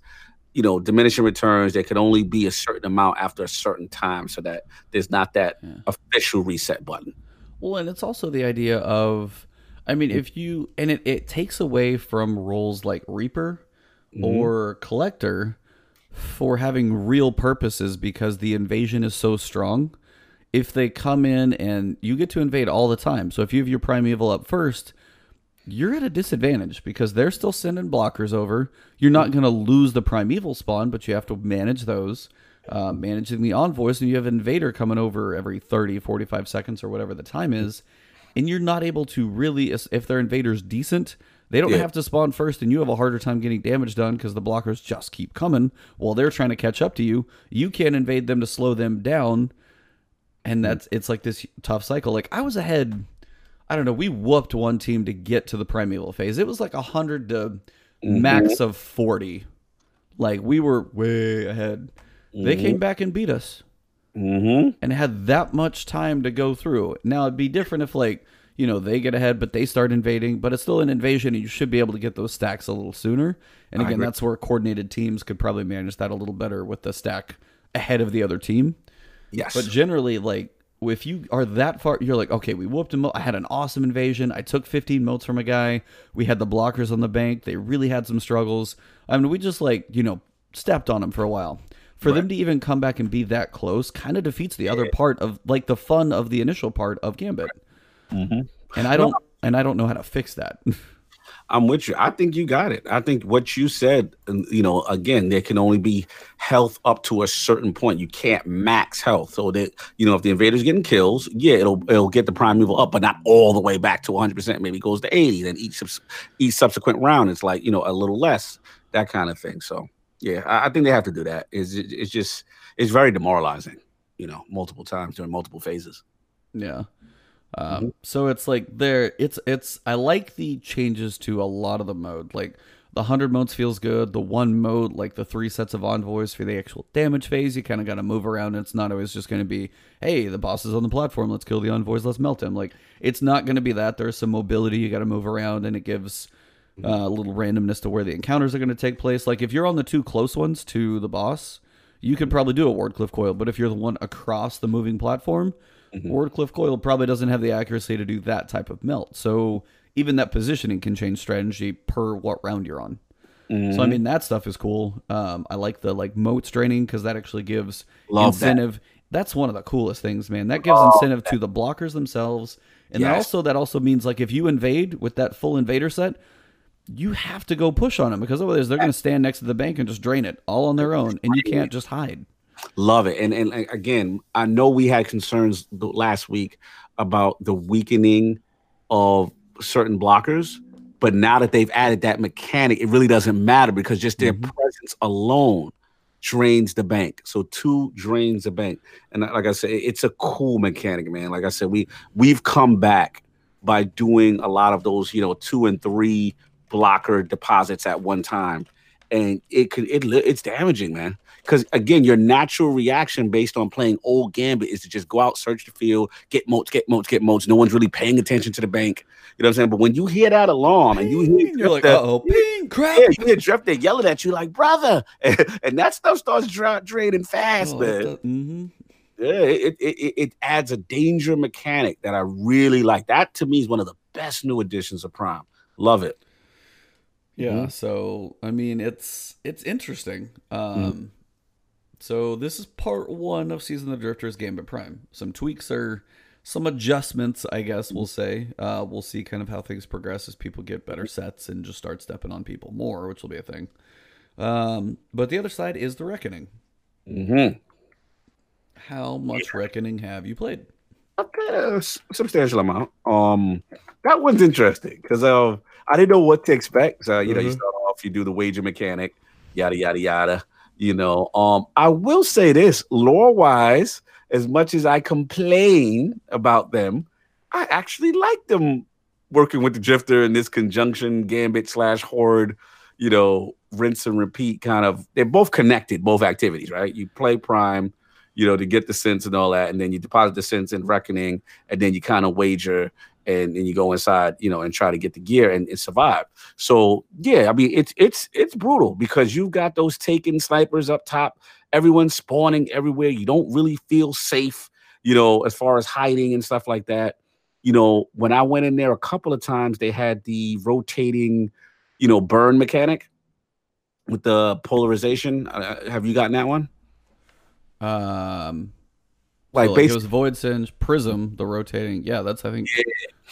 you know, diminishing returns. There could only be a certain amount after a certain time, so that there's not that Yeah. official reset button. Well, and it's also the idea of, I mean, if you, and it, it takes away from roles like Reaper mm-hmm. or Collector for having real purposes because the invasion is so strong. If they come in and you get to invade all the time. So if you have your Primeval up first, you're at a disadvantage because they're still sending blockers over. You're not going to lose the primeval spawn, but you have to manage those. Uh, managing the envoys, and you have invader coming over every 30, 45 seconds or whatever the time is, and you're not able to really, if their invader's decent, they don't Yeah. have to spawn first, and you have a harder time getting damage done because the blockers just keep coming while they're trying to catch up to you. You can't invade them to slow them down, and that's it's like this tough cycle. Like I was ahead, I don't know. We whooped one team to get to the primeval phase. It was like a hundred to max of forty. Like we were way ahead. They came back and beat us Mm-hmm. and had that much time to go through. Now it'd be different if like you know they get ahead, but they start invading, but it's still an invasion, and you should be able to get those stacks a little sooner. And again, that's where coordinated teams could probably manage that a little better with the stack ahead of the other team. Yes. But generally, like if you are that far, you're like, okay, we whooped him. I had an awesome invasion. I took 15 motes from a guy. We had the blockers on the bank. They really had some struggles. I mean, we just like you know stepped on them for a while. For them to even come back and be that close, kind of defeats the other part of like the fun of the initial part of Gambit. Mm-hmm. And I don't, and I don't know how to fix that. I'm with you. I think you got it. I think what you said, you know, again, there can only be health up to a certain point. You can't max health. So that, you know, if the invader's getting kills, yeah, it'll it'll get the primeval up, but not all the way back to 100%. Maybe goes to 80. Then each each subsequent round, it's like, you know, a little less, that kind of thing. So, yeah, I, I think they have to do that. It's, it's just, it's very demoralizing, you know, multiple times during multiple phases. Yeah. Um, Mm-hmm. So it's like there. It's it's. I like the changes to a lot of the mode. Like the hundred motes feels good. The one mode, like the three sets of envoys for the actual damage phase, you kind of got to move around. It's not always just going to be, hey, the boss is on the platform. Let's kill the envoys. Let's melt him. Like it's not going to be that. There's some mobility. You got to move around, and it gives. Uh, a little randomness to where the encounters are going to take place. Like if you're on the two close ones to the boss, you could probably do a Wardcliff coil. But if you're the one across the moving platform, Wardcliff coil probably doesn't have the accuracy to do that type of melt. So even that positioning can change strategy per what round you're on. So I mean that stuff is cool. Um, I like the like mote straining because that actually gives Love that. incentive. That's one of the coolest things, man. That gives incentive to the blockers themselves, and Yes. also that also means like if you invade with that full invader set, you have to go push on them because otherwise they're going to stand next to the bank and just drain it all on their own, and you can't just hide. Love it. And and again, I know we had concerns last week about the weakening of certain blockers, but now that they've added that mechanic, it really doesn't matter because just their mm-hmm. presence alone drains the bank. So two drains the bank. And like I said, it's a cool mechanic, man. Like I said, we we've come back by doing a lot of those, you know, two and three blocker deposits at one time. And it could it it's damaging, man because again, your natural reaction based on playing old Gambit is to just go out, search the field, get motes, get motes, get motes. No one's really paying attention to the bank. You know what I'm saying? But when you hear that alarm and you hear You're like, uh oh, ping, crap. yeah, you hear Drifter yelling at you like, brother, and that stuff starts dra- draining fast, Oh, man. mhm. Yeah, it, it, it, adds a danger mechanic that I really like. That to me is one of the best new additions of Prime. Love it. Yeah. Mhm. So I mean, it's it's interesting. Mm-hmm. So this is part one of Season of the Drifters Gambit Prime. Some tweaks are some adjustments, I guess we'll say. Uh, we'll see kind of how things progress as people get better sets and just start stepping on people more, which will be a thing. Um, but the other side is the Reckoning. Mm-hmm. How much Reckoning have you played? A substantial amount. Um, that one's interesting because uh, I didn't know what to expect. So you know, you Mhm. start off, you do the wager mechanic, yada yada yada. You know, um, I will say this, lore wise, as much as I complain about them, I actually like them working with the drifter in this conjunction gambit slash horde. You know, rinse and repeat kind of. They're both connected, both activities, right? You play prime you know, to get the synths and all that, and then you deposit the synths in reckoning, and then you kind of wager, and then you go inside, you know, and try to get the gear and, and survive. So yeah, I mean, it's it's it's brutal because you've got those taken snipers up top, everyone's spawning everywhere. You don't really feel safe, you know, as far as hiding and stuff like that. You know, when I went in there a couple of times, they had the rotating, you know, burn mechanic with the polarization. Uh, have you gotten that one? Um, Like, so, like it was Void Singe, Prism, the rotating. Yeah, that's I think.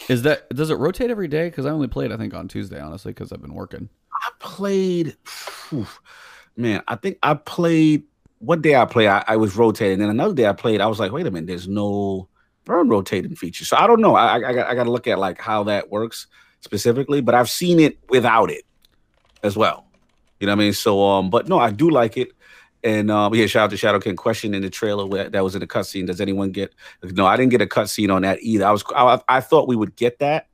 Is that does it rotate every day? Because I only played I think on Tuesday, honestly, because I've been working. I played, man. I think I played. One day I played, I, I was rotating, and another day I played. I was like, wait a minute, there's no burn rotating feature. So I don't know. I I, I I got to look at like how that works specifically, but I've seen it without it as well. You know what I mean? So um, but no, I do like it. And um, yeah, shout out to Shadow King. Question in the trailer that was in the cutscene. Does anyone get? No, I didn't get a cutscene on that either. I was I, I thought we would get that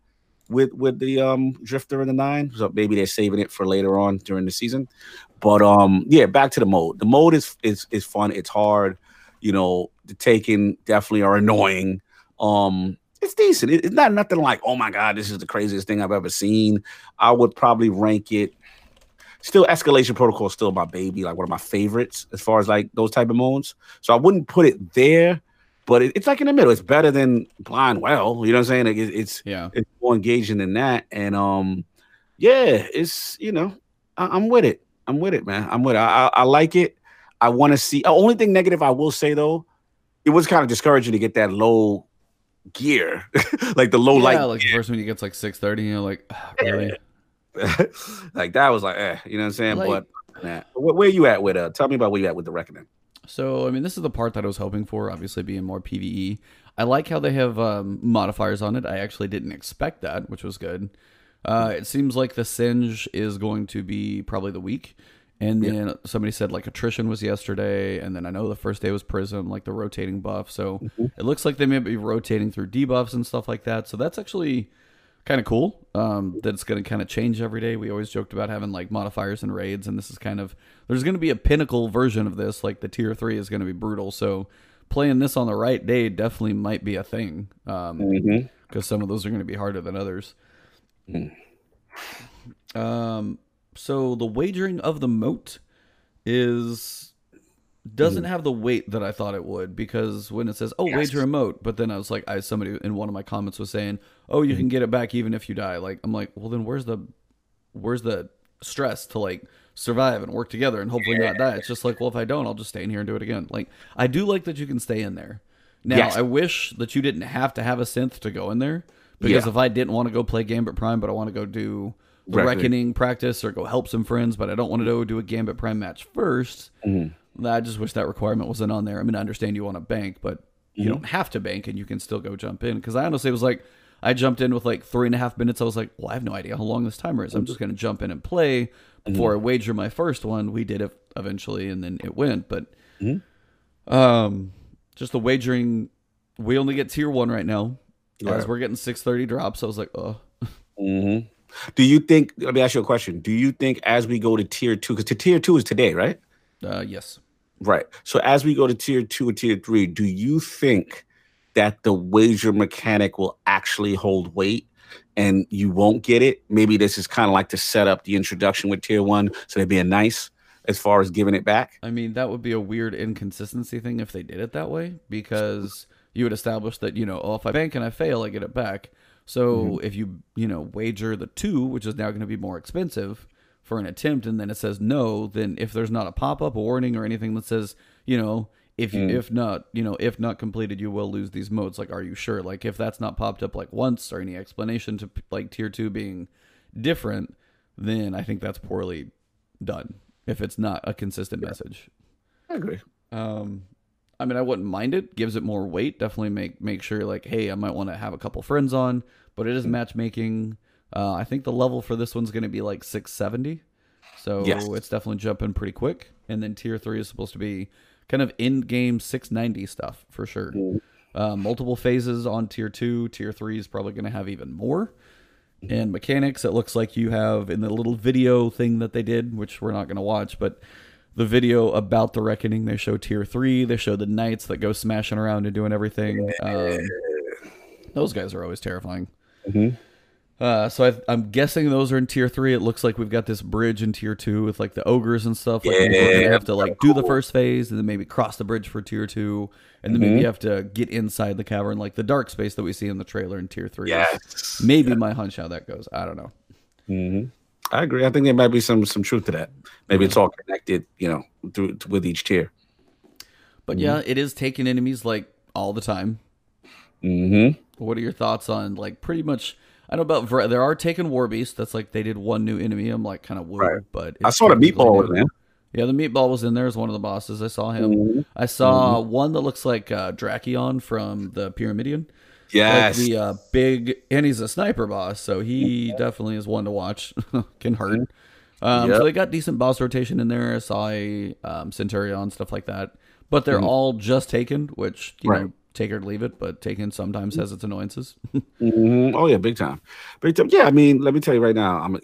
with with the um Drifter and the Nine. So maybe they're saving it for later on during the season. But um, yeah, back to the mode. The mode is is is fun. It's hard. You know, the Taken definitely are annoying. Um, it's decent. It's not nothing like, oh my god, this is the craziest thing I've ever seen. I would probably rank it still escalation protocol is still my baby, like one of my favorites as far as like those type of modes. So I wouldn't put it there, but it, it's like in the middle. It's better than blind well. You know what I'm saying? Like it, it's yeah, it's more engaging than that. And um, yeah, it's you know, I, am with it. I'm with it, man. I'm with it. I, I, I like it. I want to see. The only thing negative I will say though, it was kind of discouraging to get that low gear, like the low yeah, light. like gear. the first one you gets like 630, you're like, ah, really? like that was like, eh, you know what I'm saying? Like, but nah. where, where you at with uh? Tell me about where you at with the reckoning. So I mean, this is the part that I was hoping for. Obviously, being more PVE. I like how they have um, modifiers on it. I actually didn't expect that, which was good. Uh, it seems like the Singe is going to be probably the week. And then yeah. somebody said like attrition was yesterday, and then I know the first day was prism, like the rotating buff. So mm-hmm. it looks like they may be rotating through debuffs and stuff like that. So that's actually kind of cool um, that it's going to kind of change every day. We always joked about having like modifiers and raids, and this is kind of there's going to be a pinnacle version of this. Like the tier three is going to be brutal, so playing this on the right day definitely might be a thing because um, mm-hmm. some of those are going to be harder than others. Mm. Um, so the wagering of the mote is doesn't mm. have the weight that I thought it would because when it says "oh yes. wager emote," but then I was like, I somebody in one of my comments was saying, "Oh, you mm. can get it back even if you die." Like I'm like, well then where's the where's the stress to like survive and work together and hopefully yeah. not die? It's just like, well, if I don't, I'll just stay in here and do it again. Like I do like that you can stay in there. Now yes. I wish that you didn't have to have a synth to go in there because yeah. if I didn't want to go play Gambit Prime, but I want to go do the Reckoning practice or go help some friends, but I don't want to go do a Gambit Prime match 1st mm I just wish that requirement wasn't on there. I mean, I understand you want to bank, but you mm-hmm. don't have to bank and you can still go jump in. Because I honestly was like, I jumped in with like three and a half minutes. I was like, well, I have no idea how long this timer is. I'm just going to jump in and play before mm-hmm. I wager my first one. We did it eventually, and then it went. But mm-hmm. um, just the wagering, we only get tier one right now. Right. As we're getting six thirty drops, I was like, oh. Mm-hmm. Do you think? Let me ask you a question. Do you think as we go to tier two, because tier two is today, right? Uh, yes. Right. So as we go to tier two and tier three, do you think that the wager mechanic will actually hold weight and you won't get it? Maybe this is kind of like to set up the introduction with tier one, so they're being nice as far as giving it back. I mean, that would be a weird inconsistency thing if they did it that way, because you would establish that you know, oh, if I bank and I fail, I get it back. So mm-hmm. if you you know wager the two, which is now going to be more expensive, for an attempt and then it says no, then if there's not a pop up warning or anything that says, you know, if you, mm. if not, you know, if not completed, you will lose these modes. Like, are you sure? Like, if that's not popped up like once or any explanation to like tier two being different, then I think that's poorly done. If it's not a consistent yeah. message, I agree. Um, I mean, I wouldn't mind it. Gives it more weight. Definitely make make sure like, hey, I might want to have a couple friends on, but it is mm. matchmaking. Uh, I think the level for this one's going to be like 670. So yes. it's definitely jumping pretty quick. And then tier three is supposed to be kind of in game 690 stuff for sure. Mm. Uh, multiple phases on tier two. Tier three is probably going to have even more. And mechanics, it looks like you have in the little video thing that they did, which we're not going to watch, but the video about the reckoning, they show tier three. They show the knights that go smashing around and doing everything. Um, those guys are always terrifying. Mm-hmm. Uh, so I, am guessing those are in tier three. It looks like we've got this bridge in tier two with like the ogres and stuff. Like yeah, we're gonna have to like do the first phase and then maybe cross the bridge for tier two, and then mm-hmm. maybe you have to get inside the cavern, like the dark space that we see in the trailer in tier three. Yes. Maybe my hunch how that goes. I don't know. Mm-hmm. I agree. I think there might be some some truth to that. Maybe it's all connected, you know, through with each tier. But mm-hmm. yeah, it is Taken enemies like all the time. Mm-hmm. What are your thoughts on like pretty much? I know about there are taken war Beasts. That's like they did one new enemy. I'm like kind of woo, Right. but I saw the meatball was in. Yeah, the meatball was in there as one of the bosses. I saw him. Mhm. I saw one that looks like uh, Brakion from the Pyramidion. Yes. Like the uh, big, and he's a sniper boss, so he definitely is one to watch. Can hurt. Um, Yep. So they got decent boss rotation in there. I saw a um, Centurion stuff like that, but they're Mhm. all just taken, which you Right. know, take or leave it. But taken sometimes has its annoyances. Mhm. Oh yeah, big time, big time. Yeah, I mean, let me tell you right now. I'm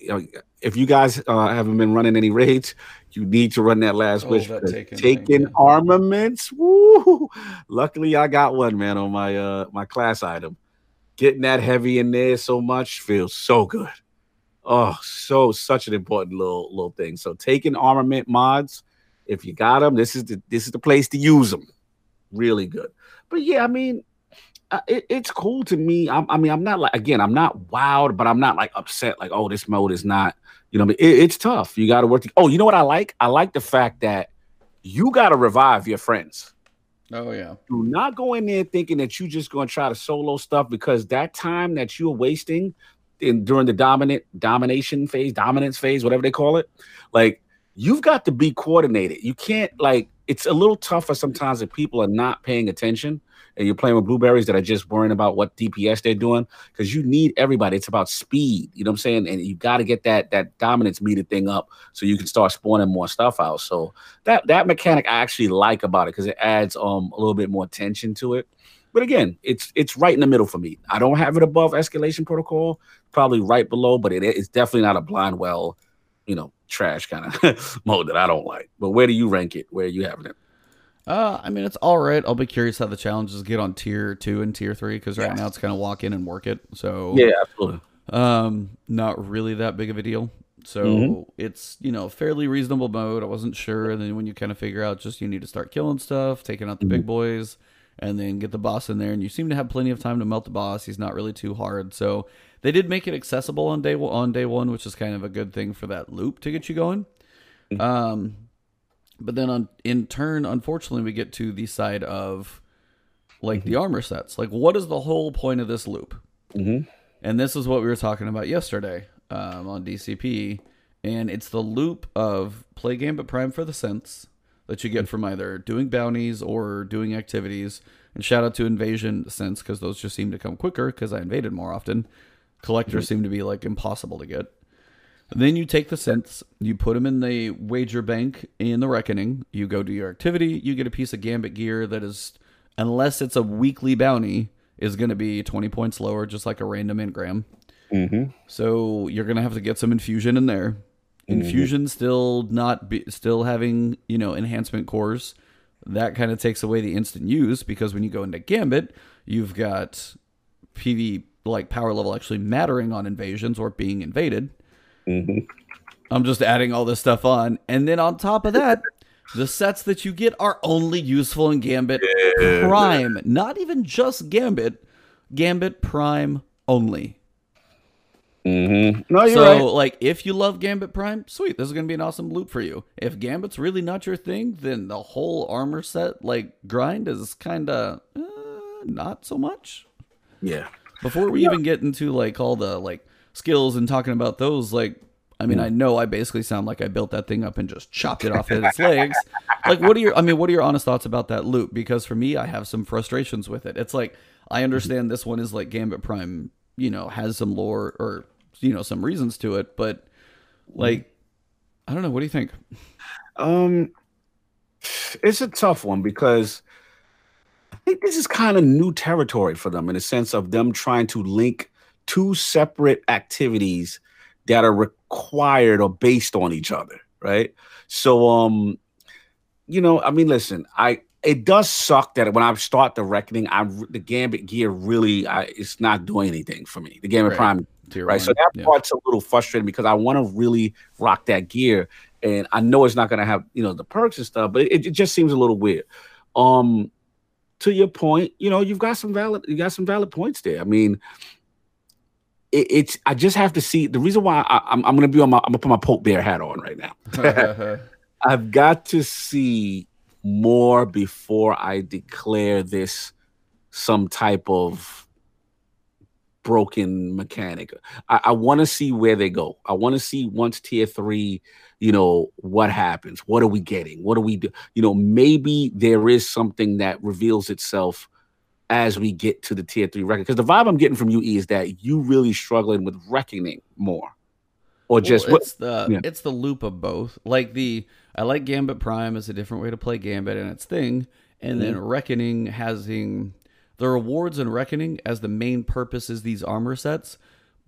if you guys uh, haven't been running any raids, you need to run that last Oh, wish. that Taken Taken thing, yeah. armaments. Woo! Luckily, I got one, man, on my uh my class item. Getting that heavy in there so much feels so good. Oh, so such an important little little thing. So Taken armament mods, if you got them, this is the this is the place to use them. Really good. But yeah, I mean, uh, it, it's cool to me. I'm, I mean, I'm not like again, I'm not wild, but I'm not like upset. Like, oh, this mode is not. You know, I mean, it, it's tough. You got to work. To, oh, you know what I like? I like the fact that you got to revive your friends. oh yeah, Do not go in there thinking that you just going to try to solo stuff because that time that you're wasting in during the dominant domination phase, dominance phase, whatever they call it, like you've got to be coordinated. You can't like it's a little tougher sometimes if people are not paying attention and you're playing with blueberries that are just worrying about what DPS they're doing because you need everybody. It's about speed, you know what I'm saying? And you got to get that that dominance meter thing up so you can start spawning more stuff out. So that that mechanic I actually like about it because it adds um a little bit more tension to it. But again, it's it's right in the middle for me. I don't have it above escalation protocol, probably right below, but it, it's definitely not a blind well, you know, trash kind of mode that I don't like. But where do you rank it? Where are you having it? Uh, I mean, it's all right. I'll be curious how the challenges get on tier two and tier three because right Yes. now it's kind of walk in and work it. So Yeah, absolutely. um, not really that big of a deal. So Mhm. it's you know fairly reasonable mode. I wasn't sure, and then when you kind of figure out just you need to start killing stuff, taking out the big boys, and then get the boss in there, and you seem to have plenty of time to melt the boss. He's not really too hard, so they did make it accessible on day one, on day one, which is kind of a good thing for that loop to get you going. Um, but then on in turn, unfortunately, we get to the side of like the armor sets. Like, what is the whole point of this loop? Mhm. And this is what we were talking about yesterday um, on DCP. And it's the loop of play Gambit Prime for the synths that you get from either doing bounties or doing activities. And shout out to Invasion Synths because those just seem to come quicker because I invaded more often. Collectors seem to be like impossible to get. Then you take the synths, you put them in the wager bank in the reckoning. You go do your activity. You get a piece of gambit gear that is, unless it's a weekly bounty, is going to be twenty points lower, just like a random engram. Mm-hmm. So you're going to have to get some infusion in there. Infusion still not be, still having you know enhancement cores. That kind of takes away the instant use because when you go into gambit, you've got PV like power level actually mattering on invasions or being invaded. Mm-hmm. I'm just adding all this stuff on. And then on top of that, the sets that you get are only useful in Gambit Prime. Not even just Gambit, Gambit Prime only. Mm-hmm. No, you're so, right. like, if you love Gambit Prime, sweet, this is going to be an awesome loop for you. If Gambit's really not your thing, then the whole armor set, like, grind is kind of uh, not so much. Yeah. Before we even get into like all the like skills and talking about those, like I mean, I hmm. know I basically sound like I built that thing up and just chopped it off at its legs. Like, what are your? I mean, what are your honest thoughts about that loop? Because for me, I have some frustrations with it. It's like I hmm. understand this one is like Gambit Prime, you know, has some lore or you know some reasons to it, but hmm. like I don't know. What do you think? Um, it's a tough one because I think this is kind of new territory for them in the sense of them trying to link two separate activities that are required or based on each other, right? So, um, you know, I mean, listen, I it does suck that when I start the reckoning, I the Gambit gear really, I, it's not doing anything for me. The Gambit Right. Prime Tier right? one? So that Yeah. part's a little frustrating because I want to really rock that gear, and I know it's not going to have you know the perks and stuff, but it, it just seems a little weird. Um, to your point, you know, you've got some valid, you got some valid points there. I mean, it, it's I just have to see the reason why I, I'm I'm going to be on my I'm gonna put my Pope Bear hat on right now. I've got to see more before I declare this some type of broken mechanic. I, I want to see where they go. I want to see once tier three, you know, what happens. What are we getting? What do we do? You know, maybe there is something that reveals itself as we get to the tier three record. Because the vibe I'm getting from you is that you really struggling with reckoning more. Or just well, it's the yeah. it's the loop of both. Like the I like Gambit Prime as a different way to play Gambit and its thing, and mm-hmm. then Reckoning having the rewards and Reckoning as the main purpose is these armor sets.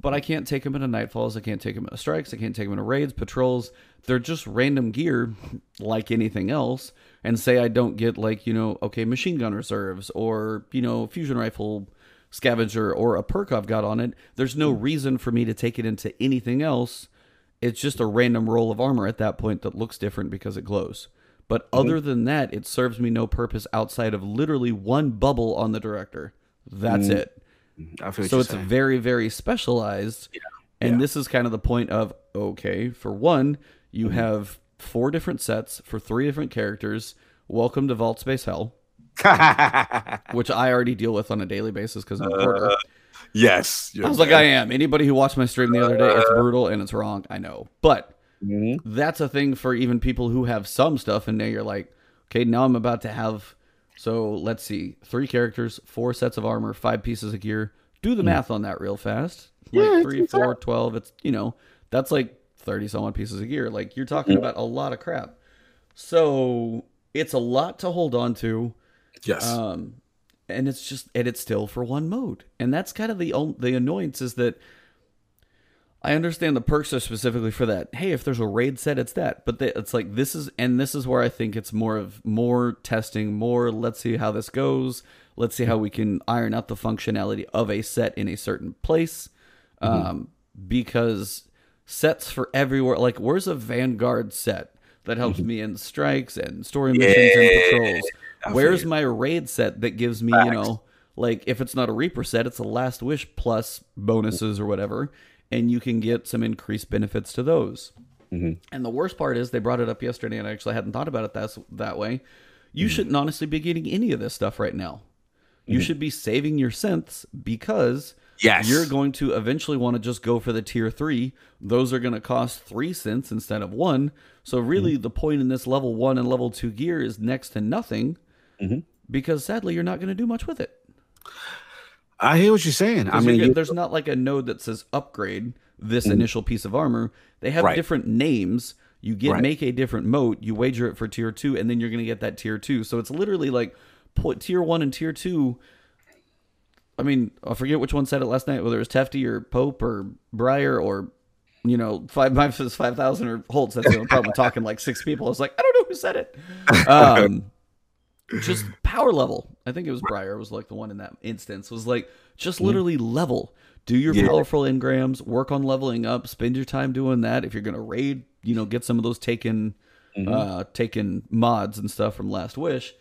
But I can't take them into Nightfalls. I can't take them into Strikes. I can't take them into Raids, Patrols. They're just random gear like anything else. And say I don't get, like, you know, okay, machine gun reserves or, you know, fusion rifle scavenger or a perk I've got on it. There's no reason for me to take it into anything else. It's just a random roll of armor at that point that looks different because it glows. But mm-hmm. other than that, it serves me no purpose outside of literally one bubble on the director. That's mm-hmm. it. so it's saying. very, very specialized. Yeah. And yeah. this is kind of the point of okay, for one, you mm-hmm. have four different sets for three different characters. Welcome to Vault Space Hell, which I already deal with on a daily basis because I'm a porter. Uh, yes, I was like, I am. Anybody who watched my stream the other day, it's uh. brutal and it's wrong. I know, but Mm-hmm. That's a thing for even people who have some stuff, and now you're like, okay, now I'm about to have. So let's see, three characters, four sets of armor, five pieces of gear. Do the mm. math on that real fast. Like yeah, three, four, 12. It's, you know, that's like 30 some odd pieces of gear. Like you're talking mm. about a lot of crap. So it's a lot to hold on to. Yes. Um, and it's just, and it's still for one mode. And that's kind of the, the annoyance is that I understand the perks are specifically for that. Hey, if there's a raid set, it's that. But they, it's like this is, and this is where I think it's more of more testing, more. Let's see how this goes. Let's see how we can iron out the functionality of a set in a certain place, mm-hmm. um, because sets for everywhere. Like, where's a Vanguard set that helps mm-hmm. me in strikes and story yeah. missions and patrols? Where's my raid set that gives me, Facts. you know, like if it's not a Reaper set, it's a Last Wish plus bonuses or whatever and you can get some increased benefits to those. Mm-hmm. And the worst part is they brought it up yesterday, and I actually hadn't thought about it that that way. You mm-hmm. shouldn't honestly be getting any of this stuff right now. You mm-hmm. should be saving your synths because yes. you're going to eventually want to just go for the tier three. Those are going to cost three synths instead of one. So really, mm-hmm. the point in this level one and level two gear is next to nothing mm-hmm. because sadly you're not going to do much with it. I hear what you're saying. I mean, you, there's not like a node that says upgrade this mm initial piece of armor. They have right. different names. You get right. make a different mote. You wager it for tier two, and then you're going to get that tier two. So it's literally like put tier one and tier two. I mean, I forget which one said it last night, whether it was Tefty or Pope or Briar or you know, five five five thousand or Holtz. That's the problem. talking like six people. I was like, I don't know who said it. Um, just power level. I think it was Briar was like the one in that instance was like just mm-hmm. literally level. Do your yeah. powerful engrams, work on leveling up, spend your time doing that. If you're gonna raid, you know, get some of those taken mm-hmm. uh taken mods and stuff from Last Wish.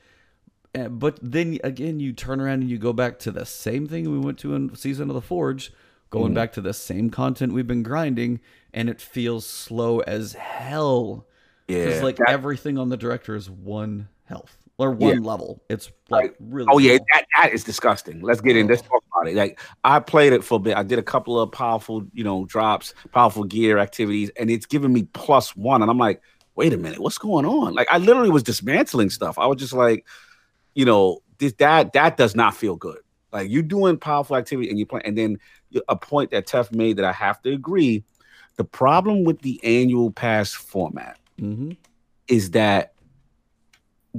Uh, but then again, you turn around and you go back to the same thing we went to in season of the Forge, going mm-hmm. back to the same content we've been grinding, and it feels slow as hell. Yeah, because like that- everything on the director is one health or one yeah. level. It's like really. Oh yeah, that, that is disgusting. Let's get in. Let's talk about it. Like I played it for a bit. I did a couple of powerful, you know, drops, powerful gear activities, and it's giving me plus one. And I'm like, wait a minute, what's going on? Like I literally was dismantling stuff. I was just like, you know, this that that does not feel good. Like you're doing powerful activity and you play, and then a point that Tef made that I have to agree. The problem with the annual pass format mm-hmm. is that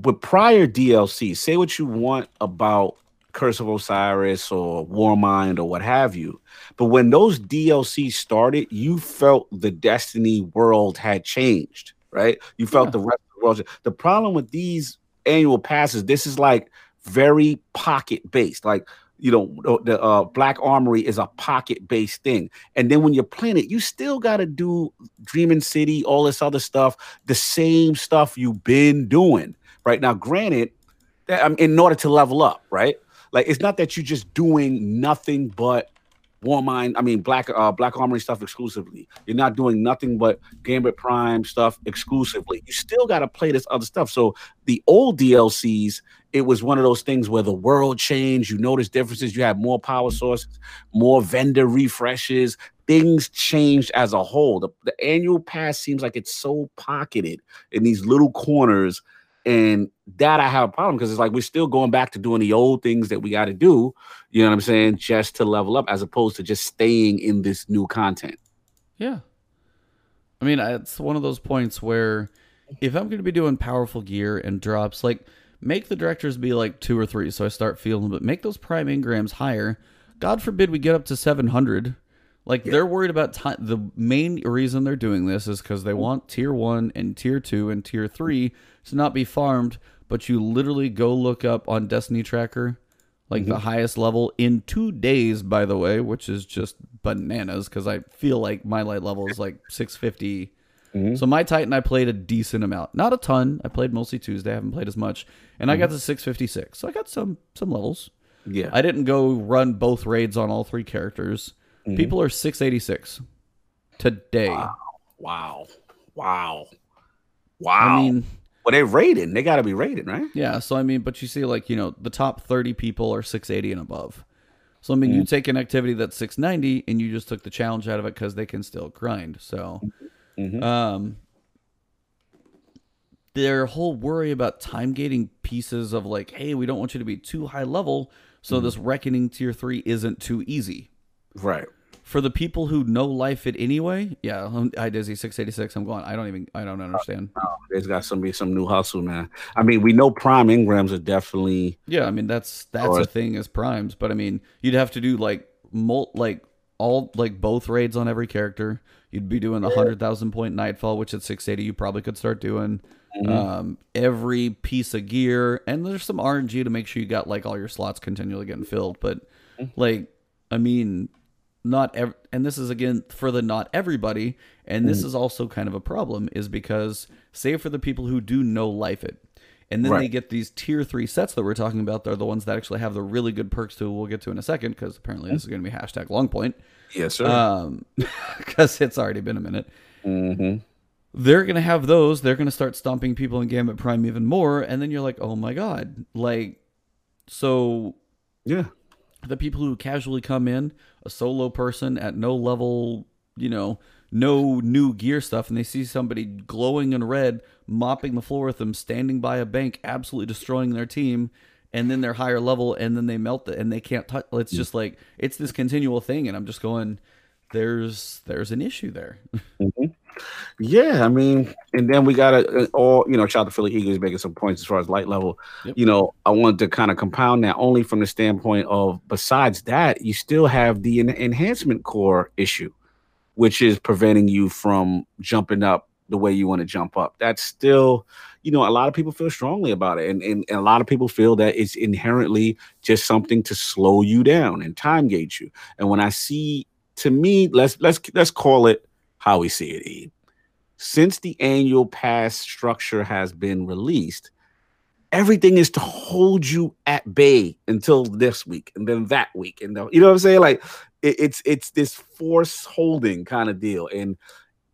with prior DLC, say what you want about Curse of Osiris or Warmind or what have you. But when those DLC started, you felt the Destiny world had changed, right? You felt yeah. the rest of the world. The problem with these annual passes, this is like very pocket based. Like, you know, the uh, Black Armory is a pocket based thing. And then when you're playing it, you still got to do Dreaming City, all this other stuff, the same stuff you've been doing right? Now, granted, that, um, in order to level up, right? Like it's not that you're just doing nothing but Warmind, I mean Black uh Black Armory stuff exclusively. You're not doing nothing but Gambit Prime stuff exclusively. You still got to play this other stuff. So the old DLCs, it was one of those things where the world changed. You notice differences. You had more power sources, more vendor refreshes. Things changed as a whole. The, the annual pass seems like it's so pocketed in these little corners and that I have a problem because it's like we're still going back to doing the old things that we got to do, you know what I'm saying, just to level up as opposed to just staying in this new content. Yeah. I mean, it's one of those points where if I'm going to be doing powerful gear and drops, like make the directors be like two or three so I start feeling, but make those prime engrams higher. God forbid we get up to 700. Like yeah. they're worried about time. The main reason they're doing this is because they want tier one and tier two and tier three to not be farmed, but you literally go look up on Destiny Tracker, like mm-hmm. the highest level in two days, by the way, which is just bananas because I feel like my light level is like 650. Mm-hmm. So my Titan, I played a decent amount, not a ton. I played mostly Tuesday. I haven't played as much, and mm-hmm. I got to 656. So I got some some levels. Yeah, I didn't go run both raids on all three characters. Mm-hmm. People are 686 today. Wow. Wow. Wow. Wow. I mean, well, they're rated. They got to be rated, right? Yeah. So I mean, but you see, like you know, the top thirty people are six eighty and above. So I mean, mm you take an activity that's six ninety, and you just took the challenge out of it because they can still grind. So, mm-hmm. um, their whole worry about time gating pieces of like, hey, we don't want you to be too high level, so mm this reckoning tier three isn't too easy. Right for the people who know life it anyway, yeah, I Dizzy six eighty six. I'm going. I don't even. I don't understand. Oh, there's got to be some new hustle, man. I mean, we know prime Engrams are definitely. Yeah, I mean that's that's a thing as primes, but I mean you'd have to do like mul like all like both raids on every character. You'd be doing the hundred thousand point nightfall, which at six eighty you probably could start doing. Mm-hmm. Um, every piece of gear, and there's some RNG to make sure you got like all your slots continually getting filled. But mm-hmm. like, I mean, not ev- and this is again for the not everybody and this mm. is also kind of a problem is because say for the people who do know life it and then right. they get these tier three sets that we're talking about they're the ones that actually have the really good perks to we'll get to in a second because apparently this is going to be hashtag long point yes sir um because it's already been a minute mm-hmm. they're going to have those they're going to start stomping people in gambit prime even more and then you're like oh my god like so yeah the people who casually come in, a solo person at no level, you know, no new gear stuff, and they see somebody glowing in red, mopping the floor with them, standing by a bank, absolutely destroying their team, and then they're higher level, and then they melt it, and they can't touch. It's just like it's this continual thing, and I'm just going, there's there's an issue there. Mm-hmm. Yeah, I mean, and then we got to uh, all you know. Shout out to Philly Eagles making some points as far as light level. Yep. You know, I wanted to kind of compound that only from the standpoint of besides that, you still have the en- enhancement core issue, which is preventing you from jumping up the way you want to jump up. That's still, you know, a lot of people feel strongly about it, and, and, and a lot of people feel that it's inherently just something to slow you down and time gauge you. And when I see, to me, let's let's let's call it how we see it, Since the annual pass structure has been released, everything is to hold you at bay until this week and then that week. And the, you know what i'm saying? Like it, it's it's this force holding kind of deal. And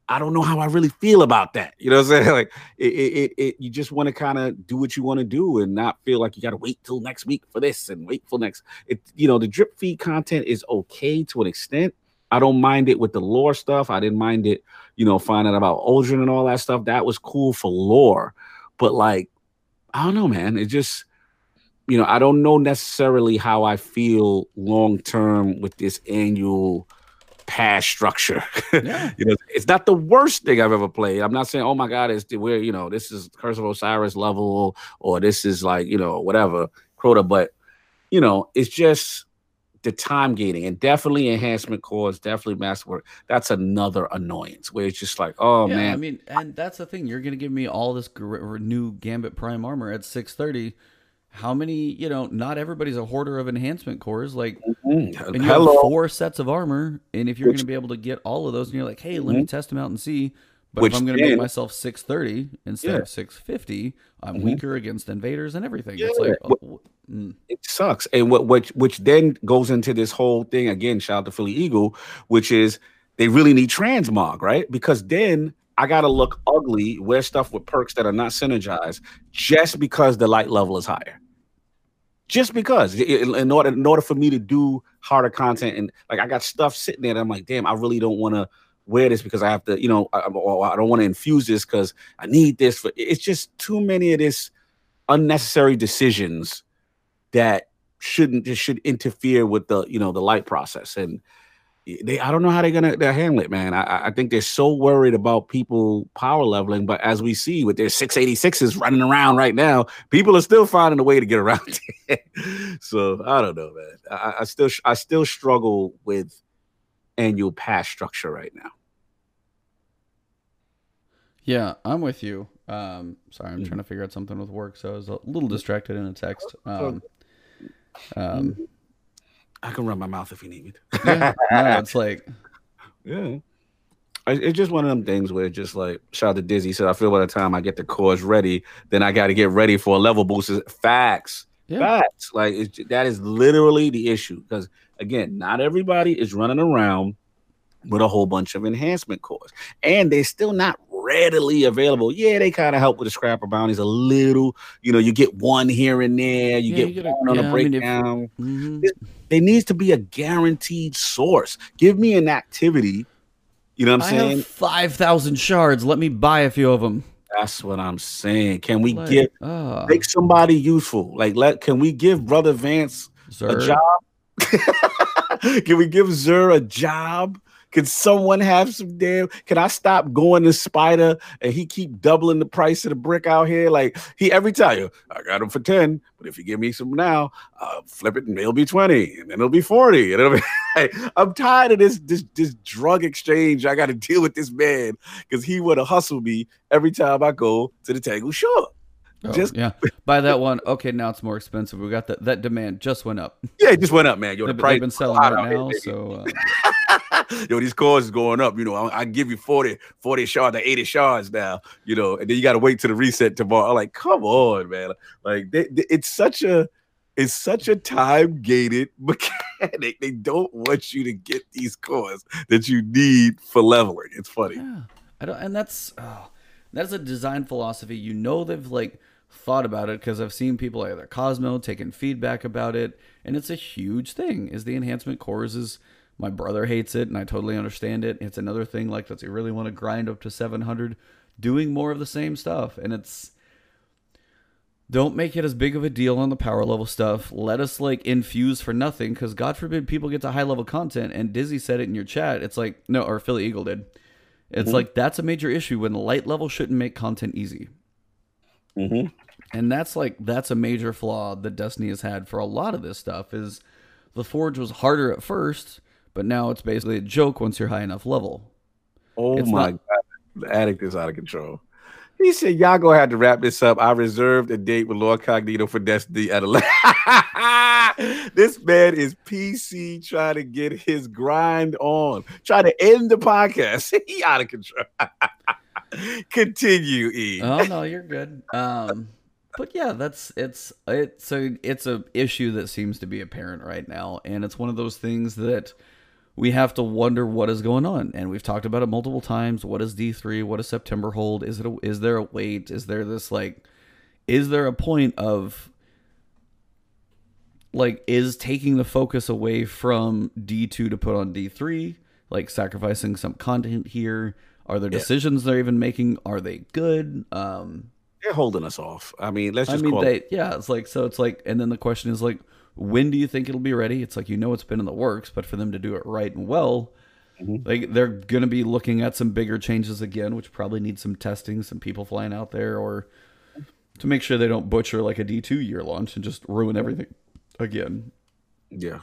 i don't know how i really feel about that. You know what i'm saying? Like it, it, it you just want to kind of do what you want to do and not feel like you got to wait till next week for this and wait for next. It you know the drip feed content is okay to an extent I don't mind it with the lore stuff. I didn't mind it, you know, finding about Uldren and all that stuff. That was cool for lore. But like, I don't know, man. It just, you know, I don't know necessarily how I feel long term with this annual pass structure. Yeah. you know, it's not the worst thing I've ever played. I'm not saying, oh my God, it's where, you know, this is Curse of Osiris level or this is like, you know, whatever, Crota, but you know, it's just the time gating and definitely enhancement cores, definitely masterwork. That's another annoyance where it's just like, oh yeah, man. I mean, and that's the thing. You're gonna give me all this new Gambit Prime armor at 630. How many? You know, not everybody's a hoarder of enhancement cores. Like, mm-hmm. and you Hello. have four sets of armor, and if you're Which, gonna be able to get all of those, and you're like, hey, mm-hmm. let me mm-hmm. test them out and see. But Which if I'm going to make myself 630 instead yeah. of 650, I'm mm-hmm. weaker against invaders and everything. Yeah. It's like, oh, mm. sucks. And what which which then goes into this whole thing again. Shout out to Philly Eagle, which is they really need transmog, right? Because then I gotta look ugly, wear stuff with perks that are not synergized, just because the light level is higher. Just because, in order in order for me to do harder content, and like I got stuff sitting there, I'm like, damn, I really don't want to wear this because I have to, you know, I, I don't want to infuse this because I need this for. It's just too many of this unnecessary decisions that shouldn't just should interfere with the you know the light process and they I don't know how they're gonna they handle it, man. I, I think they're so worried about people power leveling, but as we see with their 686s running around right now, people are still finding a way to get around it. so I don't know, man. I, I still I still struggle with annual pass structure right now. Yeah, I'm with you. Um, sorry, I'm mm-hmm. trying to figure out something with work, so I was a little distracted in a text. Um, um, I can run my mouth if you need me. yeah, no, it's like, yeah, it's just one of them things where just like shout out to Dizzy said, I feel by the time I get the cores ready, then I got to get ready for a level boost. Facts, yeah. facts. Like that is literally the issue because again, not everybody is running around with a whole bunch of enhancement cores, and they're still not readily available. Yeah, they kind of help with the scrapper bounties a little. You know, you get one here and there, you yeah, get you one on yeah, a breakdown. I mean, if, mm-hmm. There needs to be a guaranteed source. Give me an activity. You know what I'm I saying? Five thousand shards. Let me buy a few of them. That's what I'm saying. Can we like, give uh, make somebody useful? Like, let can we give Brother Vance Zer. a job? can we give Zer a job? Can someone have some damn? Can I stop going to Spider and he keep doubling the price of the brick out here? Like he every time you, I got him for ten, but if you give me some now, I'll flip it and it'll be twenty, and then it'll be forty, and it'll be. I'm tired of this this this drug exchange. I got to deal with this man because he would have hustled me every time I go to the Tangle Shore. Oh, just yeah, buy that one. Okay, now it's more expensive. We got that. That demand just went up. Yeah, it just went up, man. Yo, the they've, price they've been selling right now, so. Uh... Yo, these cores is going up. You know, I, I, give you 40, 40 shards, 80 shards now. You know, and then you got to wait to the reset tomorrow. I'm like, come on, man. Like, they, they, it's such a, it's such a time gated mechanic. They don't want you to get these cores that you need for leveling. It's funny. Yeah, I don't, and that's. Oh, that's a design philosophy. You know, they've like thought about it because I've seen people like their Cozmo taking feedback about it, and it's a huge thing. Is the enhancement cores is my brother hates it, and I totally understand it. It's another thing like does he really want to grind up to 700, doing more of the same stuff, and it's don't make it as big of a deal on the power level stuff. Let us like infuse for nothing because God forbid people get to high level content. And Dizzy said it in your chat. It's like, no, or Philly Eagle did. It's mm-hmm. like that's a major issue when the light level shouldn't make content easy. Mm-hmm and that's like that's a major flaw that Destiny has had for a lot of this stuff is the Forge was harder at first, but now it's basically a joke once you're high enough level. Oh it's my not- god, the addict is out of control. He said, "Y'all gonna have to wrap this up. I reserved a date with Lord Cognito for Destiny at 11." this man is PC trying to get his grind on, trying to end the podcast. he out of control. Continue, E. Oh no, you're good. Um, but yeah, that's it's it's a it's a issue that seems to be apparent right now, and it's one of those things that we have to wonder what is going on. And we've talked about it multiple times. What is D three? What does September hold? Is it a, is there a wait? Is there this like? Is there a point of like is taking the focus away from D two to put on D three? Like sacrificing some content here? Are there decisions yeah. they're even making? Are they good? Um, they're holding us off. I mean, let's. Just I mean, they it. yeah. It's like so. It's like, and then the question is like, when do you think it'll be ready? It's like you know it's been in the works, but for them to do it right and well, mm-hmm. like they're gonna be looking at some bigger changes again, which probably need some testing, some people flying out there, or to make sure they don't butcher like a D two year launch and just ruin everything again. Yeah.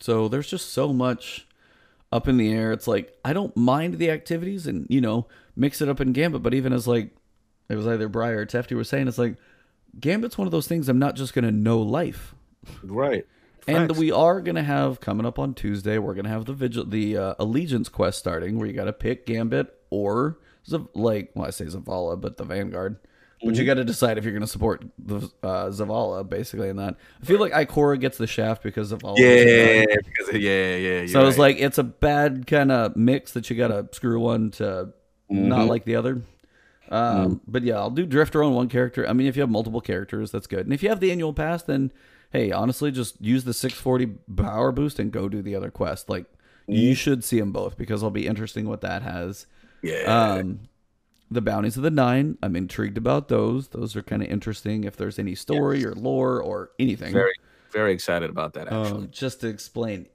So there's just so much up in the air. It's like I don't mind the activities and you know mix it up in Gambit, but even as like it was either Briar or Tefty were saying, it's like Gambit's one of those things I'm not just gonna know life. Right. And we are gonna have coming up on Tuesday. We're gonna have the vigil, the uh, allegiance quest starting, where you got to pick Gambit or Zav- like, well, I say Zavala, but the Vanguard. But you got to decide if you're going to support the uh, Zavala, basically, in that. I feel like Ikora gets the shaft because of all. Yeah, because yeah, yeah. So it's like it's a bad kind of mix that you got to screw one to not like the other. Um, But yeah, I'll do Drifter on one character. I mean, if you have multiple characters, that's good. And if you have the annual pass, then hey, honestly, just use the 640 power boost and go do the other quest. Like you should see them both because it'll be interesting what that has. yeah. Um, the bounties of the nine, I'm intrigued about those. Those are kind of interesting. If there's any story or lore or anything, very, very excited about that. Actually, um, just to explain,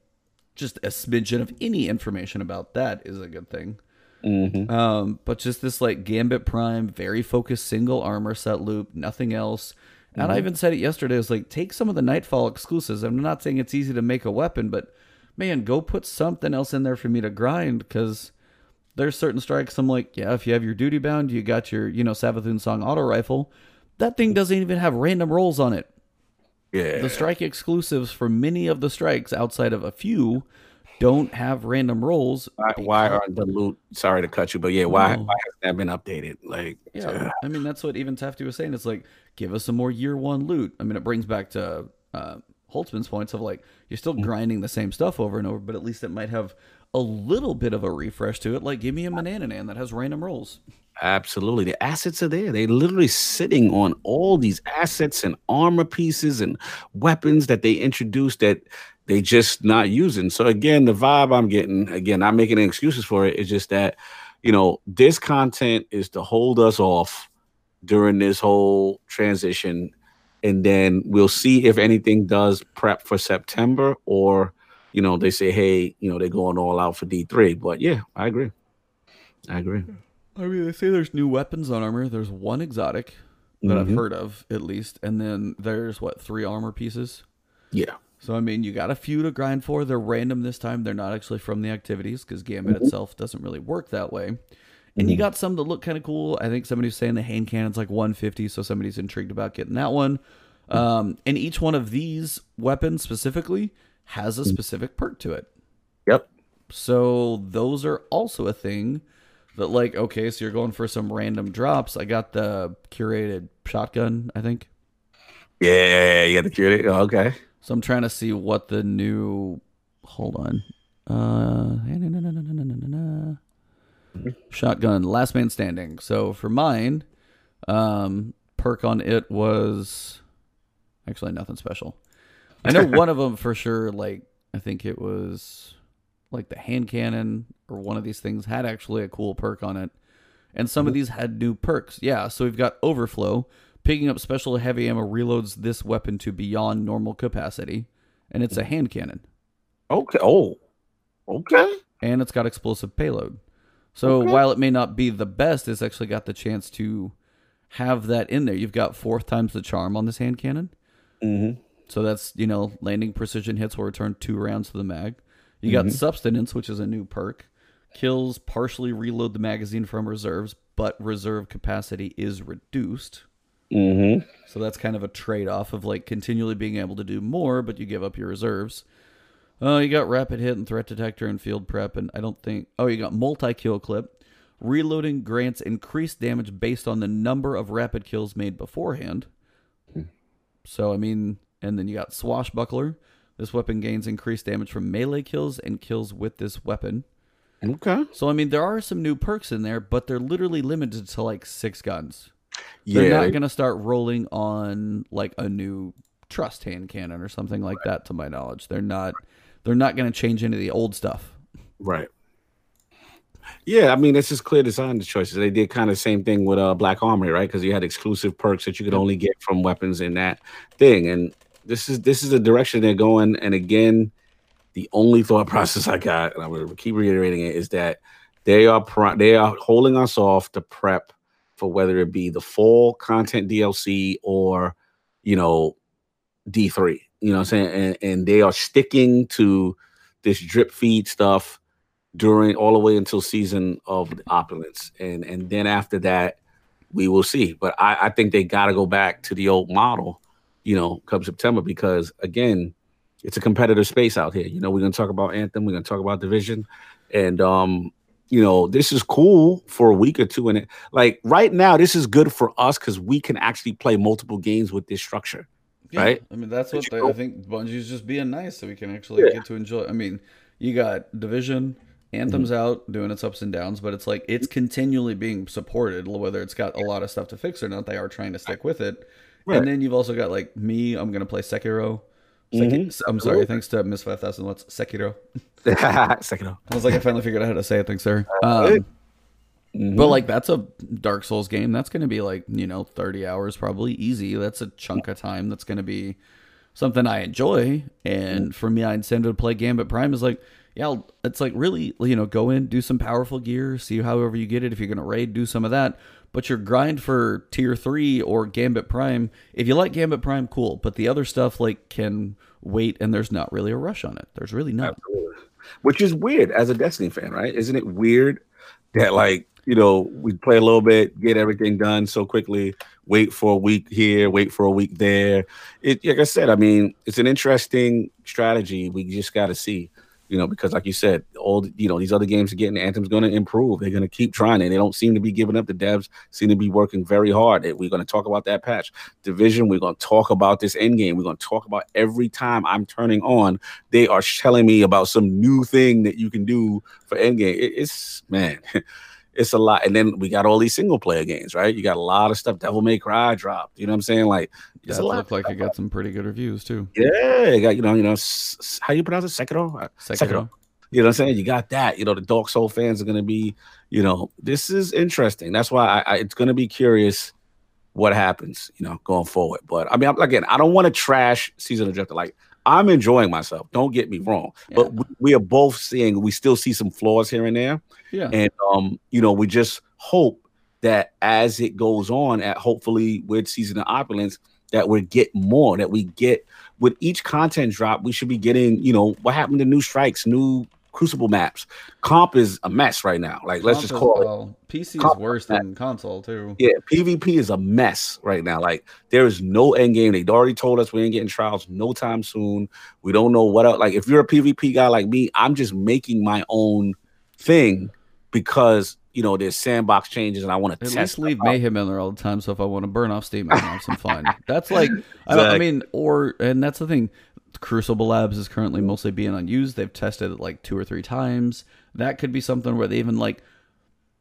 just a smidgen of any information about that is a good thing. Mhm. Um, but just this like Gambit Prime, very focused single armor set loop, nothing else. And I mm-hmm. even said it yesterday. I was like take some of the Nightfall exclusives. I'm not saying it's easy to make a weapon, but man, go put something else in there for me to grind because there's certain strikes. I'm like, yeah, if you have your duty bound, you got your you know Savathun Song auto rifle. That thing doesn't even have random rolls on it. yeah. The strike exclusives for many of the strikes outside of a few don't have random rolls. why, why aren't the loot? Sorry to cut you, but yeah, why No. why has that been updated? Like, Yeah, I mean that's what even Tafty was saying. It's like give us some more year one loot. I mean it brings back to uh, Holtzman's points of like you're still grinding the same stuff over and over, but at least it might have a little bit of a refresh to it. Like give me a Manannan that has random rolls. Absolutely. The assets are there. They're literally sitting on all these assets and armor pieces and weapons that they introduced that they just not using. So again, the vibe I'm getting, again, I'm making any excuses for it, is just that, you know, this content is to hold us off during this whole transition. And then we'll see if anything does prep for September or, you know, they say, hey, you know, they're going all out for D3. But yeah, I agree. I agree. I mean they say there's new weapons on armor. There's one exotic that I've Mhm. heard of at least, and then there's what three armor pieces. Yeah. So I mean, you got a few to grind for. They're random this time. They're not actually from the activities because Gambit itself doesn't really work that way. And you got some that look kind of cool. I think somebody's saying the hand cannon's like 150, so somebody's intrigued about getting that one. Um, and each one of these weapons specifically has a specific perk to it. Yep. So those are also a thing that like okay, so you're going for some random drops. I got the curated shotgun, I think. Yeah, you got the curated. Oh, okay. So I'm trying to see what the new. Hold on. Uh, shotgun, last man standing. So for mine, um, perk on it was actually nothing special. I know one of them for sure. Like I think it was like the hand cannon or one of these things had actually a cool perk on it, and some of these had new perks. Yeah, so we've got overflow. Picking up special heavy ammo reloads this weapon to beyond normal capacity, and it's a hand cannon, Okay. Oh, okay. and it's got explosive payload. So Okay. while it may not be the best, it's actually got the chance to have that in there. You've got fourth times the charm on this hand cannon. Mm-hmm. So that's, you know, landing precision hits will return two rounds to the mag. You got substance, which is a new perk. Kills partially reload the magazine from reserves, but reserve capacity is reduced. Mm-hmm. So that's kind of a trade off of like continually being able to do more, but you give up your reserves. Oh, you got rapid hit and threat detector and field prep, and I don't think. Oh, you got multi kill clip. Reloading grants increased damage based on the number of rapid kills made beforehand. Hmm. So, I mean, and then you got swashbuckler. This weapon gains increased damage from melee kills and kills with this weapon. Okay. So, I mean, there are some new perks in there, but they're literally limited to like six guns. Yeah. They're not going to start rolling on like a new trust hand cannon or something like that to my knowledge. They're not they're not going to change any of the old stuff. Right. Yeah, I mean it's just clear design choices. They did kind of the same thing with uh Black Armory, right? Because you had exclusive perks that you could only get from weapons in that thing. And this is this is the direction they're going. And again, the only thought process I got, and I'm gonna keep reiterating it, is that they are pro- they are holding us off to prep for whether it be the full content DLC or you know D3. You know what I'm saying? And and they are sticking to this drip feed stuff during all the way until season of opulence. And and then after that, we will see. But I, I think they gotta go back to the old model, you know, come September, because again, it's a competitive space out here. You know, we're gonna talk about Anthem, we're gonna talk about division, and um you know, this is cool for a week or two. And it like right now, this is good for us because we can actually play multiple games with this structure. Yeah, right? I mean, that's what they, I think Bungie's just being nice so we can actually Yeah. get to enjoy. I mean, you got Division, Anthem's Mm-hmm. out doing its ups and downs, but it's like it's continually being supported, whether it's got a lot of stuff to fix or not. They are trying to stick with it. Right. And then you've also got like me, I'm going to play Sekiro. Seki- Mhm. I'm sorry, thanks to Miss 5000 What's Sekiro. Second off. I was like, I finally figured out how to say it. Thanks, sir. Um, Mhm. but like that's a Dark Souls game. That's going to be like you know thirty hours probably easy. That's a chunk of time. That's going to be something I enjoy. And for me, I intend to play Gambit Prime. Is like yeah, it's like really you know go in, do some powerful gear, see however you get it. If you're going to raid, do some of that. But your grind for tier three or Gambit Prime, if you like Gambit Prime, cool. But the other stuff like can wait, and there's not really a rush on it. There's really not. Absolutely. Which is weird as a Destiny fan, right? Isn't it weird that like you know we play a little bit, get everything done so quickly, wait for a week here, wait for a week there. It like I said, I mean, it's an interesting strategy. We just got to see, you know, because like you said, all you know these other games are getting Anthem's going to improve. They're going to keep trying, and they don't seem to be giving up. The devs seem to be working very hard. We're going to talk about that patch division. We're going to talk about this end game. We're going to talk about every time I'm turning on they are telling me about some new thing that you can do for Endgame. It, it's man, it's a lot. And then we got all these single player games, right? You got a lot of stuff. Devil May Cry dropped. You know what I'm saying? Like it's That a lot. looked like it got some pretty good reviews too. yeah, you got you know you know s- how you pronounce it Sekiro. Uh, Sekiro. You know what I'm saying? You got that. You know the Dark Soul fans are gonna be. You know this is interesting. That's why I, I it's gonna be curious what happens. You know going forward. But I mean I'm, again I don't want to trash Season of Drifter. Like I'm enjoying myself. Don't get me wrong. But we, we are both seeing we still see some flaws here and there. Yeah. And um, you know, we just hope that as it goes on, at hopefully with season of opulence, that we get more, that we get with each content drop, we should be getting, you know, what happened to new strikes, new crucible maps. Comp is a mess right now. Like let's just Comp is- call it. well, PC is worse than console too. Yeah, PvP is a mess right now. Like there is no end game. They already told us we ain't getting trials no time soon. We don't know what else. Like if you're a PvP guy like me, I'm just making my own thing because you know there's sandbox changes and I want to At test. least leave stuff out. Mayhem in there all the time. So if I want to burn off Steam, I have some fun. That's like, I, I mean, or and that's the thing. Crucible Labs is currently mostly being unused. They've tested it like two or three times. That could be something where they even like,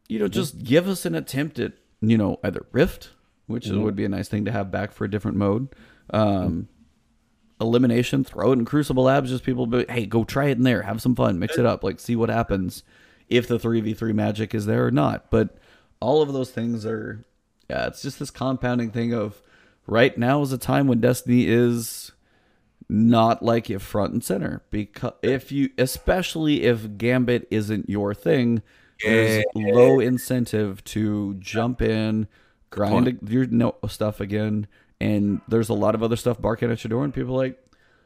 you know, just give us an attempt at you know either Rift, which is would be a nice thing to have back for a different mode. Um, elimination, throw it in Crucible Labs. Just people, be, hey, go try it in there, have some fun, mix it up, like see what happens if the three v three magic is there or not. But all of those things are, yeah, it's just this compounding thing of right now is a time when Destiny is not like it front and center because if you, especially if Gambit isn't your thing, there's low incentive to jump in, grind your no stuff again. And there's a lot of other stuff barking at your door, and people are like,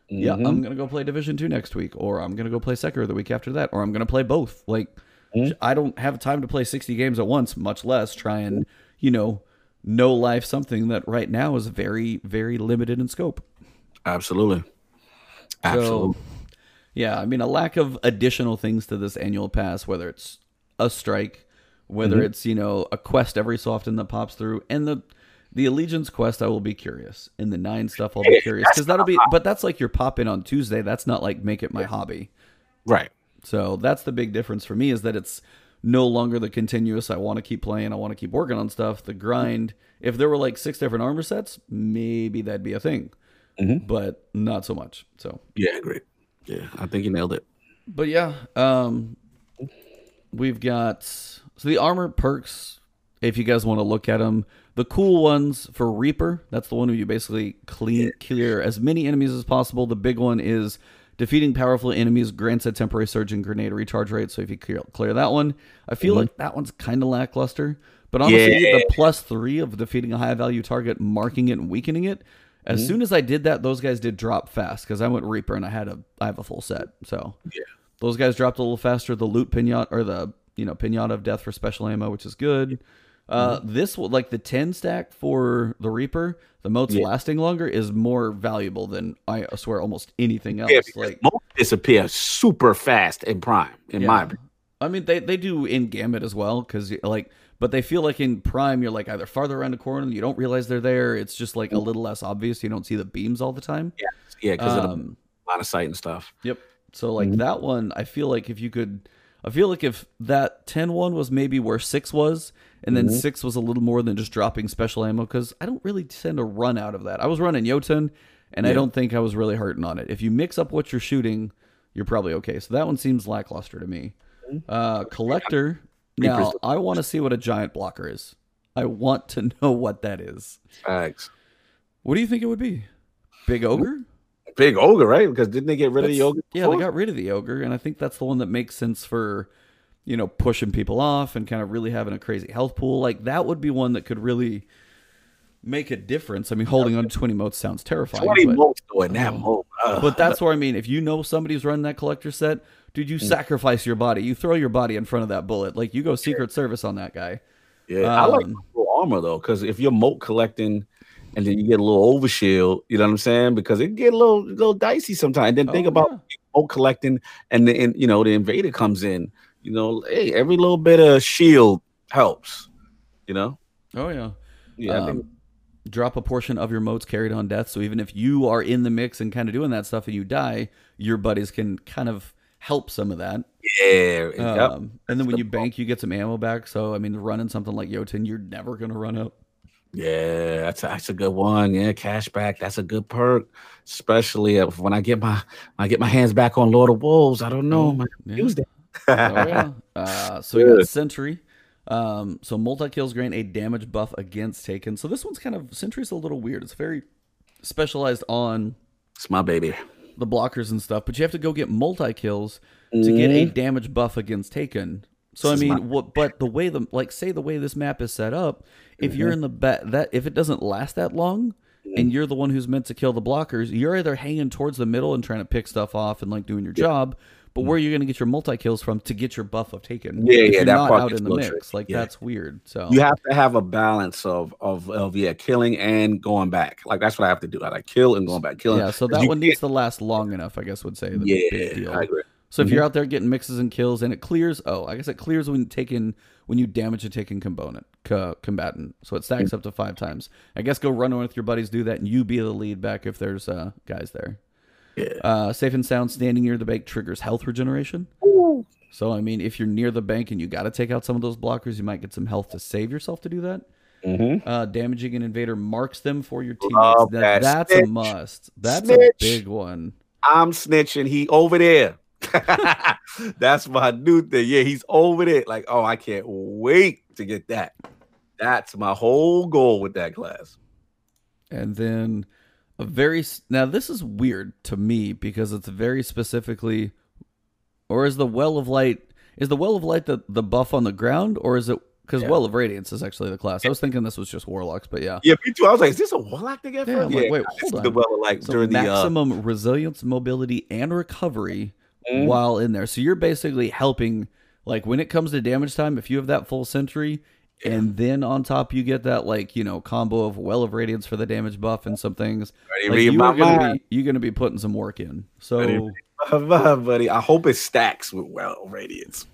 yeah, Mhm. I'm gonna go play Division Two next week, or I'm gonna go play Sekiro the week after that, or I'm gonna play both. Like, Mhm. I don't have time to play 60 games at once, much less try and you know, no life something that right now is very, very limited in scope. Absolutely, absolutely. So, yeah, I mean, a lack of additional things to this annual pass, whether it's a strike, whether Mm-hmm. it's you know a quest every so often that pops through, and the the allegiance quest, I will be curious. In the nine stuff, I'll be curious because that'll be, but that's like your pop in on Tuesday. That's not like make it my hobby. right. So that's the big difference for me is that it's no longer the continuous. I want to keep playing. I want to keep working on stuff. The grind. If there were like six different armor sets, maybe that'd be a thing, Mhm. but not so much. So Yeah, great. Yeah, I think you nailed it. but yeah, um, we've got so the armor perks. If you guys want to look at them, the cool ones for Reaper. That's the one where you basically clean clear as many enemies as possible. The big one is defeating powerful enemies grants a temporary surge in grenade recharge rate. So if you clear, clear that one, I feel like that one's kind of lackluster. But honestly, Yeah. the plus three of defeating a high value target, marking it and weakening it. As soon as I did that, those guys did drop fast because I went Reaper and I had a I have a full set. So Yeah. those guys dropped a little faster. The loot pinata or the you know pinata of death for special ammo, which is good. Uh, this will like the ten stack for the Reaper. The motes Yeah. lasting longer is more valuable than I swear almost anything else. Yeah, like motes disappear super fast in Prime, in my opinion. I mean, they they do in Gambit as well because like, but they feel like in Prime you're like either farther around the corner and you don't realize they're there. It's just like a little less obvious. You don't see the beams all the time. Yeah, yeah, because of Um, line of sight and stuff. Yep. So like that one, I feel like if you could, I feel like if that 10 one was maybe where six was, and then six was a little more than just dropping special ammo, because I don't really tend to run out of that. I was running Jotun, and I don't think I was really hurting on it. If you mix up what you're shooting, you're probably okay. So that one seems lackluster to me. Uh, collector. Now Reapers- I want to see what a giant blocker is. I want to know what that is. Facts. What do you think it would be? Big ogre? Big ogre, right? Because didn't they get rid of the That's- ogre? Yeah, they got rid of the ogre, and I think that's the one that makes sense for, you know, pushing people off and kind of really having a crazy health pool. Like that would be one that could really make a difference. I mean, holding on to twenty motes sounds terrifying, twenty but, motes though in that mode. Ugh. but that's where I mean, if you know somebody's running that collector set, dude, Mm. you sacrifice your body, you throw your body in front of that bullet, like you go Secret Service on that guy. yeah, I like um, armor though, because if you're mote collecting. And then you get a little overshield, you know what I'm saying? Because it get a little little dicey sometimes. And then think Oh, about yeah. mote collecting, and then you know the invader comes in. You know, hey, every little bit of shield helps. You know, Oh yeah. yeah. I think, Um, drop a portion of your motes carried on death. So even if you are in the mix and kind of doing that stuff and you die, your buddies can kind of help some of that. yeah, yep. Um, and then when you bank, you get some ammo back. So I mean, running something like Jotun, you're never gonna run out. Yeah, that's a, that's a good one. Yeah, cashback. That's a good perk, especially if, when I get my I get my hands back on Lord of Wolves. I don't know. I Yeah. use that. Oh yeah. Uh, so we got Sentry. Um, so multi kills grant a damage buff against Taken. So this one's kind of Sentry's a little weird. It's very specialized on It's my baby. The blockers and stuff, but you have to go get multi kills to get a mm-hmm. damage buff against Taken. So I This is mean, my- what? But the way the like say the way this map is set up, if mm-hmm. you're in the bet that if it doesn't last that long, mm-hmm. and you're the one who's meant to kill the blockers, you're either hanging towards the middle and trying to pick stuff off and like doing your job. But where are you're going to get your multi kills from to get your buff of Taken? Yeah, yeah, that part out in the little mix. Like yeah. that's weird. So You have to have a balance of of of yeah, killing and going back. Like that's what I have to do. I like kill and going back. Killing. yeah, so that one needs to last long enough. I guess would say the big deal. Yeah, I agree. So if you're out there getting mixes and kills and it clears, oh, I guess it clears when taking when you damage a taken component co- combatant. So it stacks up to five times. I guess go run with your buddies, do that, and you be the lead back if there's uh, guys there. Yeah. Uh, safe and sound, standing near the bank triggers health regeneration. So I mean, if you're near the bank and you got to take out some of those blockers, you might get some health to save yourself to do that. Mhm. Uh, damaging an invader marks them for your teammates. Love Now, that. that's a must. That's a big one. I'm snitching. He over there. That's my new thing. Yeah, he's over there. Like, oh, I can't wait to get that. That's my whole goal with that class. and then a very now this is weird to me because it's very specifically or is the well of light is the well of light the, the buff on the ground or is it because Yeah. well of radiance is actually the class i was thinking this was just warlocks but yeah Yeah, me too. I was like, is this a warlock thing at Yeah, first? I'm like, wait, hold on. The well, like so during the uh, maximum resilience mobility and recovery Mhm. while in there so you're basically helping like when it comes to damage time if you have that full Sentry and then on top you get that like you know combo of well of radiance for the damage buff and some things. Like, you are gonna be you're gonna be putting some work in. So Ready to buddy. I hope it stacks with well of radiance.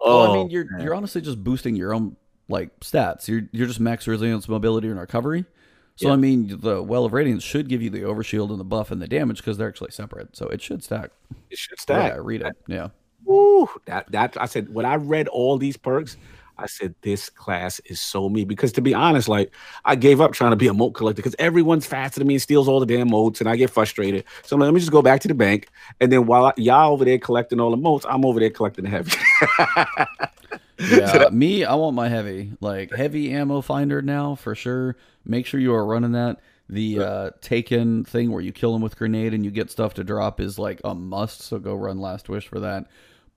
well, Oh, i mean you're man. you're honestly just boosting your own like stats. You're you're just max resilience mobility and recovery. So Yeah. i mean the well of radiance should give you the overshield and the buff and the damage because they're actually separate. So it should stack. It should oh, yeah stack. read it. Yeah. Woo, that that I said when I read all these perks, I said this class is so me because to be honest, like I gave up trying to be a mote collector because everyone's faster than me and steals all the damn motes, and I get frustrated. So I'm like, let me just go back to the bank, and then while y'all over there collecting all the motes, I'm over there collecting the heavy. Yeah, me, I want my heavy, like heavy ammo finder now for sure. Make sure you are running that. The uh, taken thing where you kill them with grenade and you get stuff to drop is like a must. So go run Last Wish for that.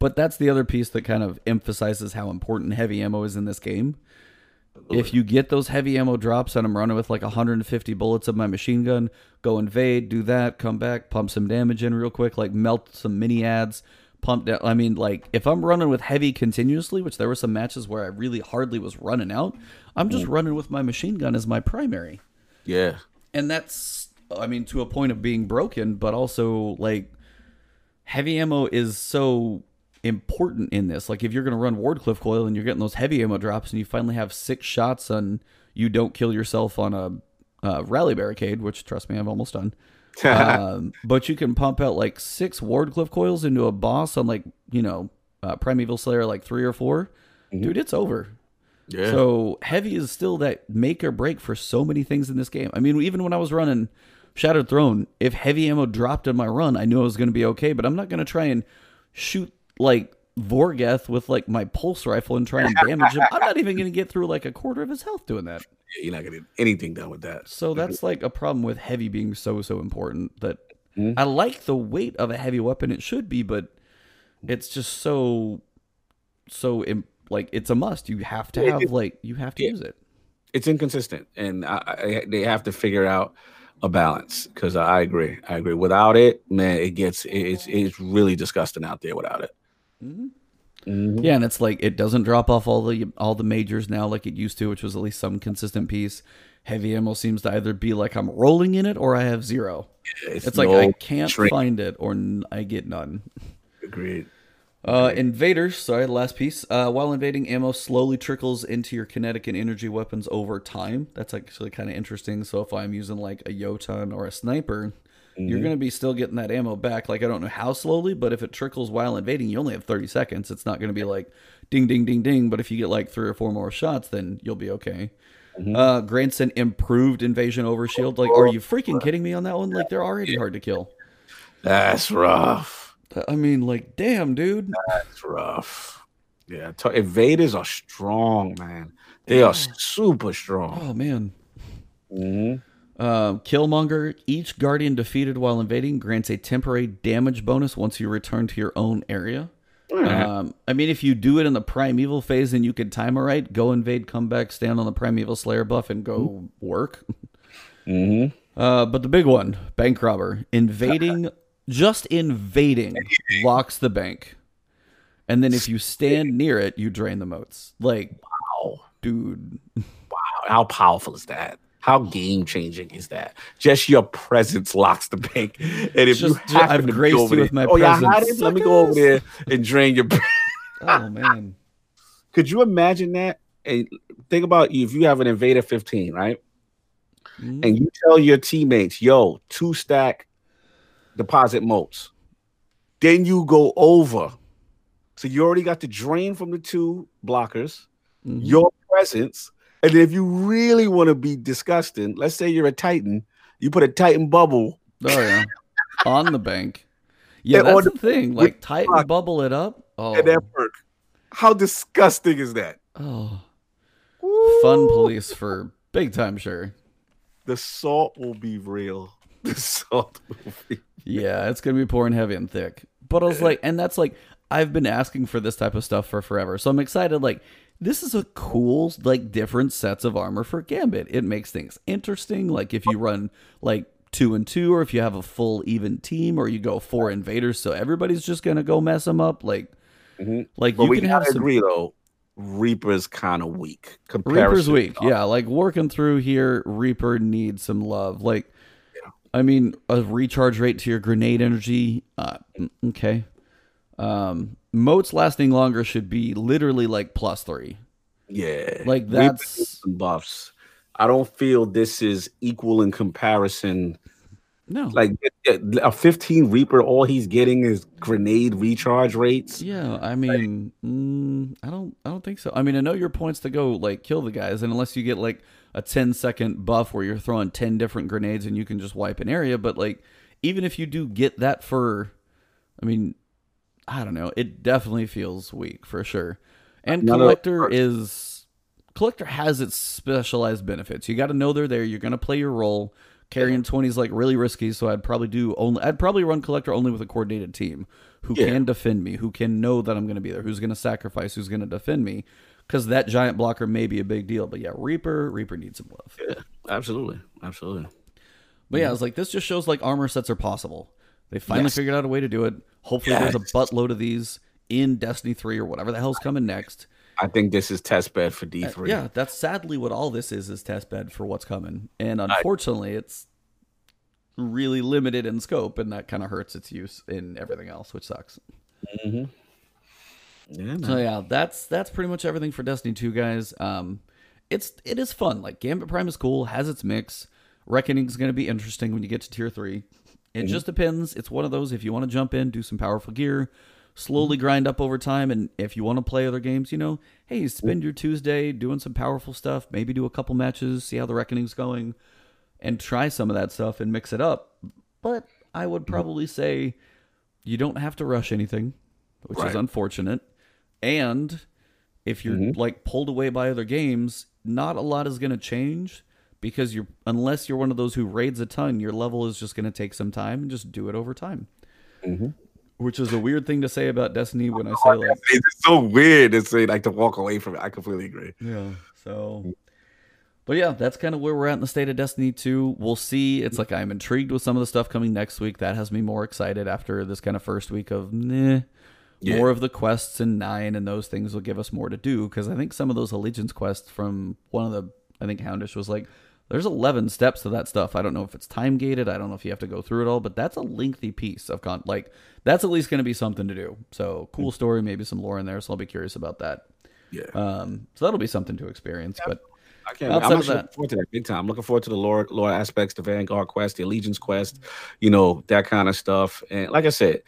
But that's the other piece that kind of emphasizes how important heavy ammo is in this game. If you get those heavy ammo drops and I'm running with like 150 bullets of my machine gun, go invade, do that, come back, pump some damage in real quick, like melt some mini ads, pump down. I mean, like if I'm running with heavy continuously, which there were some matches where I really hardly was running out, I'm just mm. running with my machine gun as my primary. yeah, And that's, I mean, to a point of being broken, but also like heavy ammo is so important in this. Like if you're going to run Wardcliff Coil and you're getting those heavy ammo drops and you finally have six shots and you don't kill yourself on a uh, rally barricade, which trust me, I've almost done. um, but you can pump out like six Wardcliff coils into a boss on like you know uh, Primeval Slayer like three or 4 dude, it's over. Yeah. So heavy is still that make or break for so many things in this game. I mean, even when I was running Shattered Throne, if heavy ammo dropped in my run, I knew I was going to be okay. But I'm not going to try and shoot like Vorgeth with like my pulse rifle and try and damage him. I'm not even going to get through like a quarter of his health doing that. Yeah, you're not gonna get anything done with that. So that's like a problem with heavy being so so important. That Mhm. I like the weight of a heavy weapon; it should be, but it's just so so im- like it's a must. You have to have like you have to yeah. use it. It's inconsistent, and I, I, they have to figure out a balance. Because I agree, I agree. Without it, man, it gets it's it's really disgusting out there without it. Mhm. Yeah, and it's like it doesn't drop off all the all the majors now like it used to, which was at least some consistent piece. Heavy ammo seems to either be like I'm rolling in it or I have zero. It's, like no I can't shrink. find it or n- I get none. Agreed. Uh, invaders, sorry, the last piece. Uh, while invading, ammo slowly trickles into your kinetic and energy weapons over time. That's actually kind of interesting. So if I'm using like a Jotun or a sniper, you're Mm-hmm. going to be still getting that ammo back. Like I don't know how slowly, but if it trickles while invading, you only have 30 seconds. It's not going to be like ding, ding, ding, ding. But if you get like three or four more shots, then you'll be okay. Mm-hmm. Uh, grants an improved invasion over shield. Like, are you freaking kidding me on that one? Like, they're already hard to kill. That's rough. I mean, like, damn, dude. That's rough. Yeah, t- invaders are strong, man. They are super strong. Oh man. Mm-hmm. Um, Killmonger. Each guardian defeated while invading grants a temporary damage bonus once you return to your own area. Um, I mean, if you do it in the primeval phase and you could time it right, go invade, come back, stand on the primeval slayer buff, and go work. Mm-hmm. Uh, but the big one, bank robber, invading, just invading, locks the bank, and then if you stand near it, you drain the motes. Like, Wow. dude, wow, How powerful is that? How game changing is that? Just your presence locks the bank. And if Just- you happen I've to graced over you there, with my oh, yeah, presence. hide it? let me go over there and drain your. oh man, Could you imagine that? And think about if you have an invader 15, right? Mhm. And you tell your teammates, yo, two stack deposit motes. Then you go over. So you already got the drain from the two blockers, Mhm. your presence. And if you really want to be disgusting, let's say you're a Titan, you put a Titan bubble. Oh yeah, on the bank. Yeah, that's on the thing. Like Titan block. bubble it up. Oh, And that work. How disgusting is that? oh, Woo! fun police for big time, sure. The salt will be real. The salt will be Yeah, it's gonna be pouring heavy and thick. But I was like, and that's like I've been asking for this type of stuff for forever, so I'm excited. Like this is a cool, like different sets of armor for Gambit. It makes things interesting. Like if you run like two and two, or if you have a full even team, or you go four invaders, so everybody's just gonna go mess them up. Like, Mhm. like But you can have some agree though, Reaper's kind of weak. Reaper's weak. Yeah, like working through here, Reaper needs some love. Like, I mean, a recharge rate to your grenade energy. Uh, mm, okay. Um, motes lasting longer should be literally like plus three. Yeah, Like, that's- some buffs. I don't feel this is equal in comparison. No. Like a 15 Reaper, all he's getting is grenade recharge rates. yeah, I mean, mm, I don't, I don't think so. I mean, I know your points to go like kill the guys, and unless you get like a 10 second buff where you're throwing 10 different grenades and you can just wipe an area, but like even if you do get that for, I mean, I don't know, it definitely feels weak for sure. And of- collector is collector has its specialized benefits. You got to know they're there. You're gonna play your role. Carrying twenty is like really risky, so I'd probably do only. I'd probably run collector only with a coordinated team who Yeah. can defend me, who can know that I'm going to be there, who's going to sacrifice, who's going to defend me, because that giant blocker may be a big deal. But yeah, Reaper, Reaper needs some love. Yeah, absolutely, absolutely. But yeah, I was like, this just shows like armor sets are possible. They finally Yes. figured out a way to do it. Hopefully, there's a Yes. buttload of these in Destiny three or whatever the hell's coming next. I think this is test bed for D3. Yeah, that's sadly what all this is is test bed for what's coming, and unfortunately, it's really limited in scope, and that kind of hurts its use in everything else, which sucks. Mm-hmm. Yeah, So yeah, that's that's pretty much everything for Destiny 2, guys. Um, it's it is fun. Like Gambit Prime is cool, has its mix. Reckoning is going to be interesting when you get to tier three. It just depends. It's one of those if you want to jump in, do some powerful gear, slowly mm-hmm. grind up over time, and if you want to play other games, you know, hey, spend your Tuesday doing some powerful stuff. Maybe do a couple matches, see how the Reckoning's going, and try some of that stuff and mix it up. But I would mm-hmm. probably say you don't have to rush anything, which is unfortunate. And if you're mm-hmm. like pulled away by other games, not a lot is going to change because you're unless you're one of those who raids a ton, your level is just going to take some time and just do it over time. Mm-hmm. Which is a weird thing to say about Destiny when I oh, say like It's so weird to say like to walk away from it. I completely agree. yeah. So, mm-hmm. but yeah, that's kind of where we're at in the state of Destiny 2. We'll see. It's like I'm intrigued with some of the stuff coming next week. That has me more excited after this kind of first week of nah. Yeah. More of the quests and nine and those things will give us more to do because I think some of those allegiance quests from one of the I think Houndish was like there's 11 steps to that stuff. I don't know if it's time gated. I don't know if you have to go through it all, but that's a lengthy piece of con. Like that's at least going to be something to do. So cool story, maybe some lore in there. So I'll be curious about that. Yeah. Um, so that'll be something to experience. But I can't. outside I'm of that- looking forward to that big time. I'm looking forward to the lore, lore aspects, the Vanguard quest, the Allegiance quest, you know, that kind of stuff. And like I said,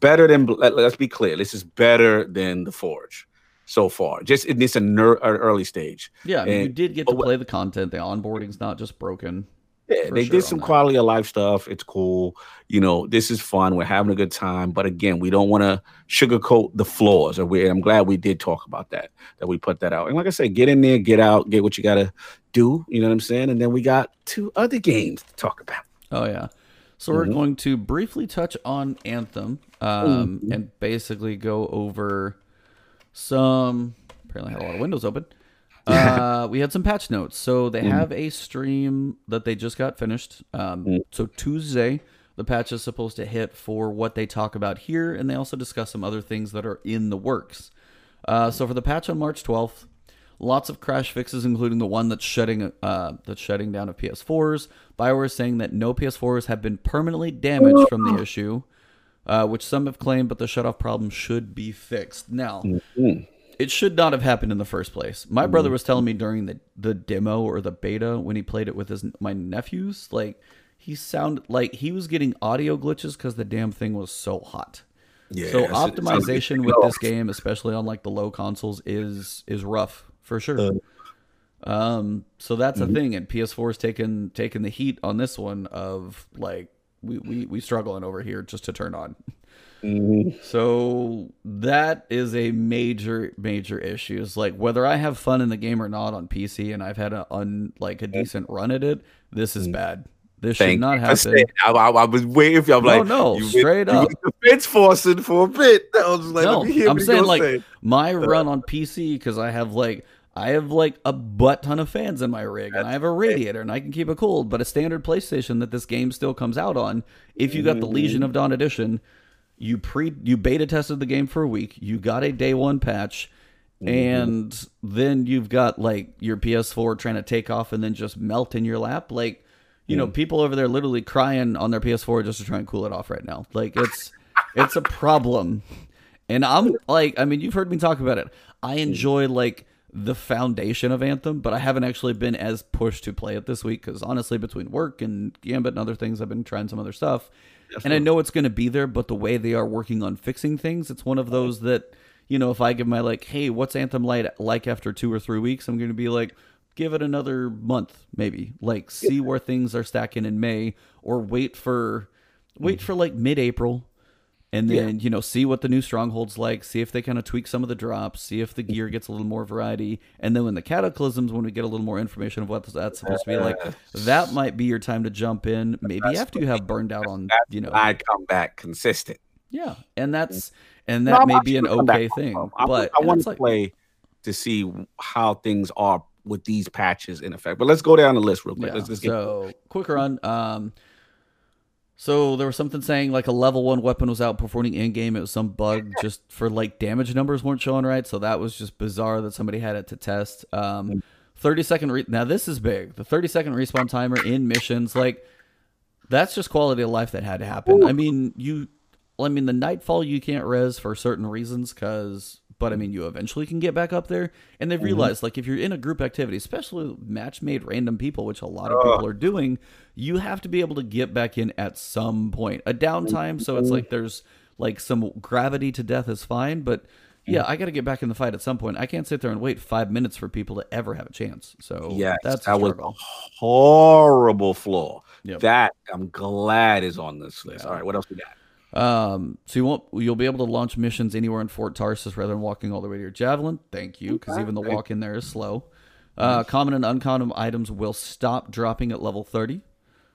better than. Let, us be clear. This is better than the Forge so far. Just in this an ear- early stage. yeah, I mean, you did get to play the content. The onboarding's not just broken. Yeah, they sure did some quality of life stuff. It's cool. You know, this is fun. We're having a good time. But again, we don't want to sugarcoat the flaws. Or we, I'm glad we did talk about that, that we put that out. And like I said, get in there, get out, get what you got to do. You know what I'm saying? And then we got two other games to talk about. Oh yeah. So we're Mhm. going to briefly touch on Anthem, um, Mhm. and basically go over some. Apparently, had a lot of windows open. Uh, we had some patch notes. So they have a stream that they just got finished. Um, Mm. So Tuesday, the patch is supposed to hit for what they talk about here, and they also discuss some other things that are in the works. Uh, so for the patch on March 12th, lots of crash fixes, including the one that's shutting uh, that's shutting down of PS4s. Bioware is saying that no PS4s have been permanently damaged from the issue, uh, which some have claimed, but the shutoff problem should be fixed. Now, Mhm. it should not have happened in the first place. My brother was telling me during the, the demo or the beta when he played it with his my nephews, like he sounded like he was getting audio glitches because the damn thing was so hot. Yeah. so it's- it sounds like optimization with this game, especially on like the low consoles, is is rough for sure. Uh, um, so that's Mm-hmm. a thing, and PS4 is taking taking the heat on this one of like we we we struggling over here just to turn on. Mhm. So that is a major major issue. Is like whether I have fun in the game or not on PC, and I've had a un like a decent run at it. This is bad. This should Mm-hmm. Not you happen. I, I, I was waiting for you. I'm No, like, no, you went- straight you up. went defense forcing for a bit. I was like, no, let me hear I'm saying like say. my run on PC because I have like I have like a butt ton of fans in my rig and I have a radiator and I can keep it cold. But a standard PlayStation that this game still comes out on, if you got the mm-hmm. Legion of Dawn edition, you pre you beta tested the game for a week, you got a day one patch, mm-hmm. and then you've got like your PS4 trying to take off and then just melt in your lap, like. You know, mm. people over there literally crying on their PS4 just to try and cool it off right now. Like it's it's a problem. And I'm like, I mean, you've heard me talk about it. I mm. enjoy like the foundation of Anthem, but I haven't actually been as pushed to play it this week because honestly, between work and Gambit and other things, I've been trying some other stuff. and I know it's going to be there, but the way they are working on fixing things, it's one of uh-huh. those that, you know, if I give my like, hey, what's Anthem light like after two or three weeks, I'm going to be like, give it another month, maybe. Like, see where things are stacking in May, or wait for, wait mm. for like mid-April and then you know see what the new strongholds like see if they kind of tweak some of the drops see if the gear gets a little more variety and then when the cataclysms when we get a little more information of what that's supposed to be like that might be your time to jump in maybe after you have burned out on you know I come back consistent. yeah and that's and that I'm may be an gonna come back okay thing. I, but I and want to like- play to see how things are with these patches in effect. But let's go down the list real quick. Yeah, Let's just get so quick run. Um, so there was something saying like a level one weapon was outperforming in game. It was some bug just for like damage numbers weren't showing right. So that was just bizarre that somebody had it to test. Um, thirty second. Re- now this is big. The thirty second respawn timer in missions like that's just quality of life that had to happen. I mean you. I mean the nightfall you can't res for certain reasons because but I mm-hmm. mean, you eventually can get back up there. And they've mm-hmm. realized, like, if you're in a group activity, especially match made random people, which a lot of people are doing, you have to be able to get back in at some point. A downtime, so it's mm-hmm. like there's like some gravity to death is fine, but yeah, I got to get back in the fight at some point. I can't sit there and wait five minutes for people to ever have a chance. So yeah, that's that was a horrible flaw. Yep. That I'm glad is on this list. All right, what else we got? Um, so you won't you'll be able to launch missions anywhere in Fort Tarsus rather than walking all the way to your javelin. Thank you, because even the walk in there is slow. Uh, common and uncommon items will stop dropping at level thirty,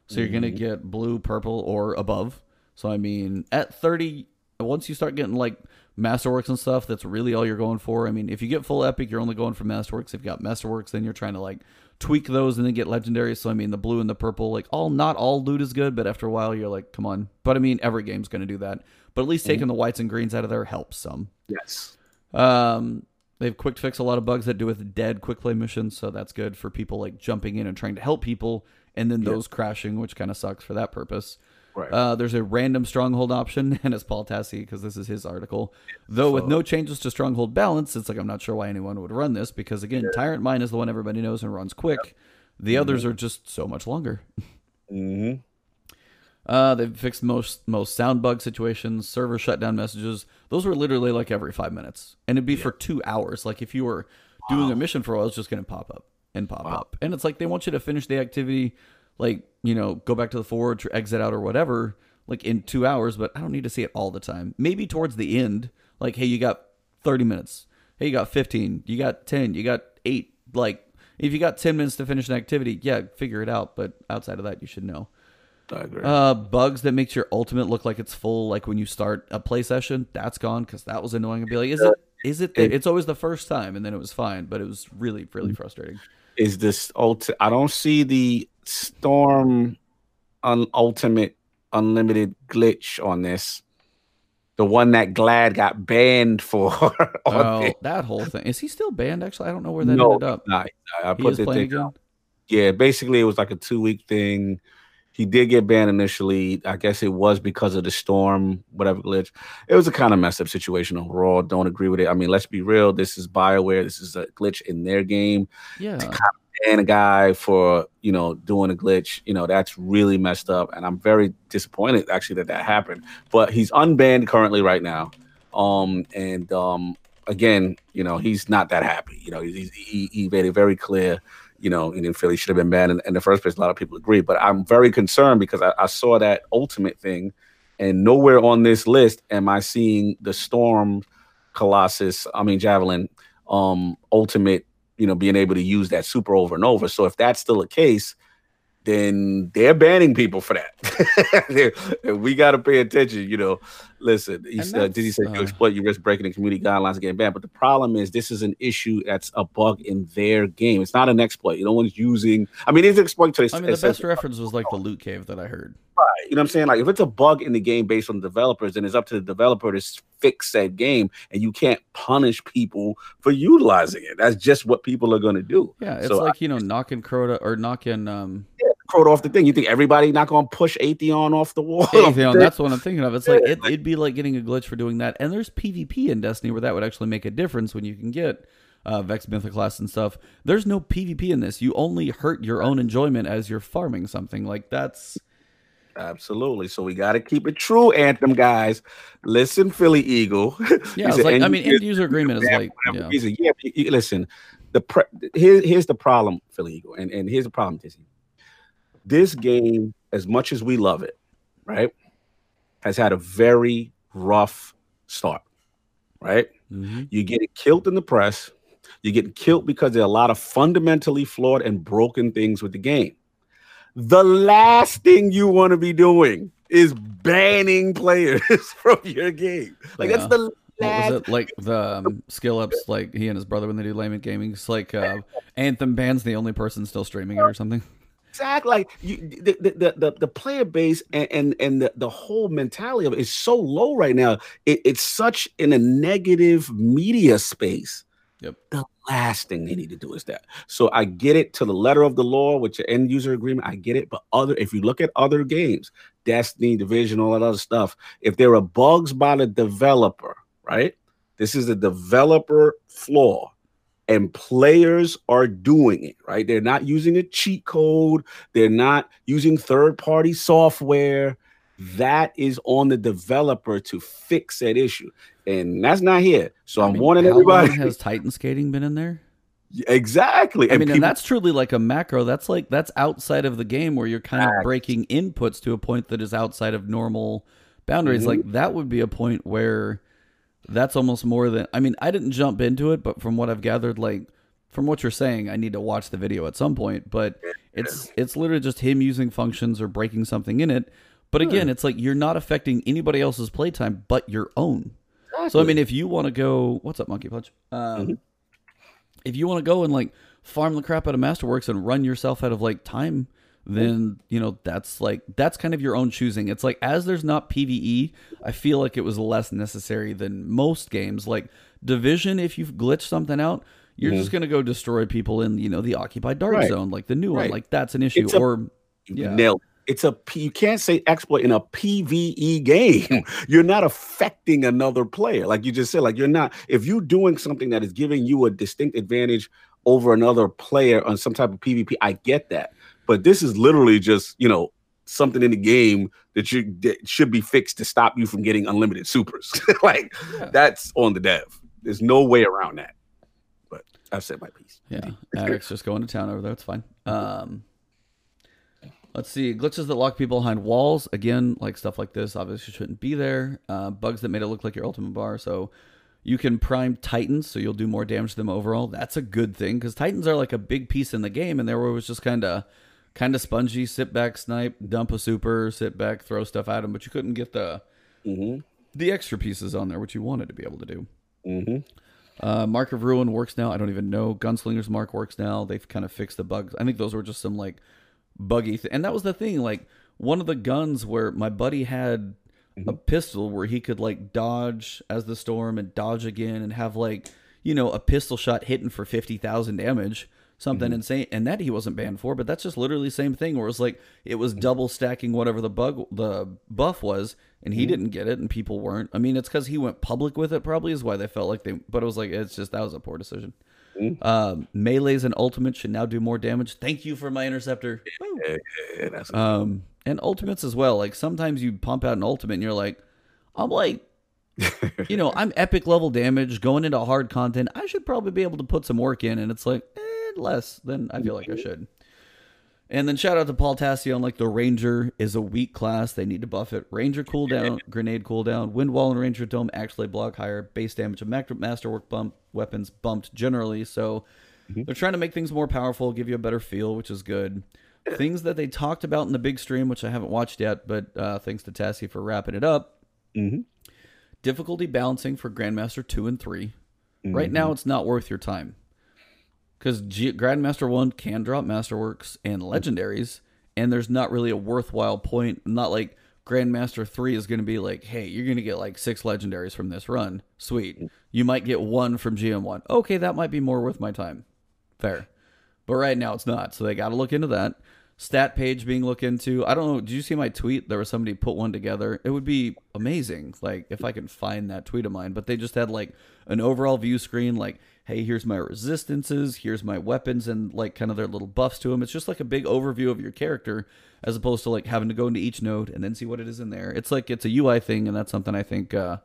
so you're gonna get blue, purple, or above. So I mean, at thirty, once you start getting like masterworks and stuff, that's really all you're going for. I mean, if you get full epic, you're only going for masterworks. If you got masterworks, then you're trying to like tweak those and then get legendary. So I mean, the blue and the purple, like all not all loot is good, but after a while, you're like, come on. But I mean, every game's going to do that. But at least taking the whites and greens out of there helps some. Yes. Um, they've quick fixed a lot of bugs that do with dead quick play missions, so that's good for people like jumping in and trying to help people, and then those crashing, which kind of sucks for that purpose. Right. Uh, there's a random stronghold option, and it's Paul Tassi because this is his article. Though with no changes to stronghold balance, it's like I'm not sure why anyone would run this because again, Tyrant Mine is the one everybody knows and runs quick. The others are just so much longer. hmm Uh, they've fixed most most sound bug situations, server shutdown messages. Those were literally like every five minutes, and it'd be for two hours. Like if you were doing a mission for a while, it's just gonna pop up and pop up, and it's like they want you to finish the activity, like you know, go back to the forge or exit out or whatever, like in two hours. But I don't need to see it all the time. Maybe towards the end, like hey, you got thirty minutes. Hey, you got fifteen. You got ten. You got eight. Like if you got ten minutes to finish an activity, yeah, figure it out. But outside of that, you should know. I agree. Uh, bugs that makes your ultimate look like it's full, like when you start a play session, that's gone because that was annoying. I'd be like, is it? Is it? It's always the first time, and then it was fine, but it was really, really frustrating. is this ulti- I don't see the storm un- ultimate unlimited glitch on this. The one that Gladd got banned for. Oh, it. that whole thing. Is he still banned? Actually, I don't know where that no, ended up. nah, I put the thing. again. Yeah, basically it was like a two week thing. He did get banned initially. I guess it was because of the storm, whatever glitch. It was a kind of messed up situation overall. Don't agree with it. I mean, let's be real. This is Bioware. This is a glitch in their game. Yeah, ban a guy for you know doing a glitch you know that's really messed up and i'm very disappointed actually that that happened. But he's unbanned currently right now um and um again you know he's not that happy. You know he's, he, he made it very clear you know he feel he should have been banned in, in the first place. A lot of people agree but i'm very concerned because I, I saw that ultimate thing and nowhere on this list am i seeing the storm colossus i mean javelin um ultimate you know, being able to use that super over and over. So if that's still a case, then they're banning people for that. We got to pay attention. You know, listen. He And said, did he say you uh, exploit, you risk breaking the community guidelines and getting banned? But the problem is, this is an issue that's a bug in their game. It's not an exploit. No one's using. I mean, it's an exploit to I mean, the best reference was like the loot cave that I heard. You know what I'm saying? Like if it's a bug in the game based on the developers, then it's up to the developer to fix that game, and you can't punish people for utilizing it. That's just what people are going to do. Yeah, it's So like you know knocking Crota or knocking um Crowed off the thing. You think everybody not going to push Atheon off the wall? Atheon. That's what I'm thinking of. It's like it, it'd be like getting a glitch for doing that. And there's PvP in Destiny where that would actually make a difference when you can get uh, Vex Mythoclast and stuff. There's no PvP in this. You only hurt your own enjoyment as you're farming something. Like that's Absolutely. So we got to keep it true, Anthem guys. Listen, Philly Eagle. yeah. Said, like I mean, end user agreement is like yeah. reason. Yeah, you- listen. The pre- here, here's the problem, Philly Eagle, and, and here's the problem, Disney. This game, as much as we love it, right, has had a very rough start. Right, Mhm. you get killed in the press. You get killed because there are a lot of fundamentally flawed and broken things with the game. The last thing you want to be doing is banning players from your game. Like Yeah. that's the What was it like the um, skill ups? Like he and his brother when they do Layman Gaming. It's like uh, Anthem band's the only person still streaming it or something. Exactly. Like you, the, the, the, the, player base and, and, and the, the whole mentality of it is so low right now. It, it's such in a negative media space. Yep. The last thing they need to do is that. So I get it to the letter of the law with your end user agreement. I get it. But other, if you look at other games, Destiny, Division, all that other stuff, if there are bugs by the developer, right? This is a developer flaw and players are doing it, right? They're not using a cheat code, they're not using third party software. That is on the developer to fix that issue. And that's not here. So I am warning everybody. has Titan skating been in there? Exactly. I and mean, people, and that's truly like a macro. That's like that's outside of the game where you're kind of breaking inputs to a point that is outside of normal boundaries. Mm-hmm. Like that would be a point where that's almost more than I mean, I didn't jump into it, but from what I've gathered, like from what you're saying, I need to watch the video at some point. But it's it's literally just him using functions or breaking something in it. But again, it's like you're not affecting anybody else's playtime but your own. Exactly. So I mean, if you want to go, what's up, Monkey Punch? Um, mm-hmm. If you want to go and like farm the crap out of Masterworks and run yourself out of like time then you know that's like that's kind of your own choosing. It's like as there's not PVE, I feel like it was less necessary than most games. Like Division, if you've glitched something out, you're mm-hmm. just gonna go destroy people in you know the occupied dark right. zone, like the new right. one. Like that's an issue. A, or yeah. nailed. It's a you can't say exploit in a PVE game. You're not affecting another player, like you just said. Like you're not if you're doing something that is giving you a distinct advantage over another player on some type of PvP. I get that but this is literally just, you know, something in the game that you that should be fixed to stop you from getting unlimited supers. like yeah. that's on the dev. There's no way around that. But I've said my piece. Yeah. Eric's just going to town over there. It's fine. Um Let's see. Glitches that lock people behind walls. Again, like stuff like this obviously shouldn't be there. Uh, bugs that made it look like your ultimate bar. So you can prime Titans, so you'll do more damage to them overall. That's a good thing because Titans are like a big piece in the game, and there was just kind of kind of spongy. Sit back, snipe, dump a super, sit back, throw stuff at him, but you couldn't get the mm-hmm. the extra pieces on there, which you wanted to be able to do. Mm-hmm. Uh, Mark of Ruin works now. I don't even know. Gunslinger's Mark works now. They've kind of fixed the bugs. I think those were just some like buggy, th- and that was the thing. Like one of the guns where my buddy had mm-hmm. a pistol where he could like dodge as the storm and dodge again and have like you know a pistol shot hitting for fifty thousand damage something mm-hmm. insane and that he wasn't banned for but that's just literally the same thing where it's like it was double stacking whatever the bug the buff was and he mm-hmm. didn't get it and people weren't i mean it's because he went public with it probably is why they felt like they but it was like it's just that was a poor decision mm-hmm. um, melees and ultimates should now do more damage. Thank you for my interceptor. Yeah, yeah, um, and ultimates as well. Like sometimes you pump out an ultimate and you're like i'm like you know i'm epic level damage going into hard content. I should probably be able to put some work in and it's like eh, less than I feel like I should. And then shout out to Paul Tassion. Like the Ranger is a weak class. They need to buff it. Ranger cooldown, grenade cooldown, wind wall and Ranger dome actually block higher. Base damage of masterwork bump weapons bumped generally. So mm-hmm. they're trying to make things more powerful, give you a better feel, which is good. Things that they talked about in the big stream, which I haven't watched yet, but uh, thanks to Tassi for wrapping it up. Mm-hmm. Difficulty balancing for Grandmaster two and 3 mm-hmm. Right now, it's not worth your time because G- Grandmaster One can drop Masterworks and Legendaries, and there's not really a worthwhile point. Not like Grandmaster Three is going to be like, hey, you're going to get like six Legendaries from this run. Sweet. You might get one from GM One. Okay, that might be more worth my time. Fair. But right now it's not, so they got to look into that. Stat page being looked into. I don't know. Did you see my tweet? There was somebody put one together. It would be amazing, like if I can find that tweet of mine. But they just had like an overall view screen, like hey, here's my resistances, here's my weapons, and like kind of their little buffs to them. It's just like a big overview of your character as opposed to like having to go into each node and then see what it is in there. It's like it's a UI thing, and that's something I think uh,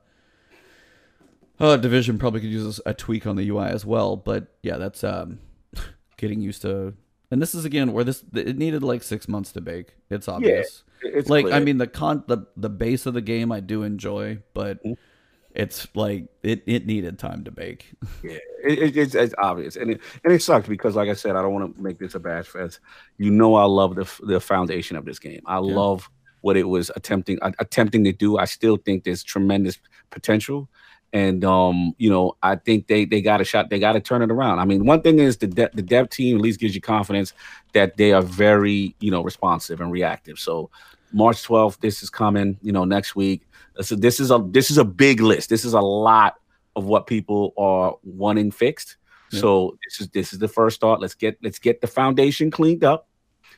uh Division probably could use a tweak on the UI as well. But yeah, that's um, getting used to. And this is again where this it needed like six months to bake. It's obvious. Yeah, it's like clear. I mean the con the the base of the game I do enjoy, but. Mm-hmm it's like it, it needed time to bake. yeah, it, it's, it's obvious, and it and it sucks because, like I said, I don't want to make this a bash fest. You know, I love the the foundation of this game. I yeah. love what it was attempting uh, attempting to do. I still think there's tremendous potential, and um, you know, I think they they got a shot. They got to turn it around. I mean, one thing is the de- the dev team at least gives you confidence that they are very you know responsive and reactive. So March 12th, this is coming. You know, next week so this is a this is a big list. This is a lot of what people are wanting fixed. Yeah. So this is this is the first start. Let's get let's get the foundation cleaned up.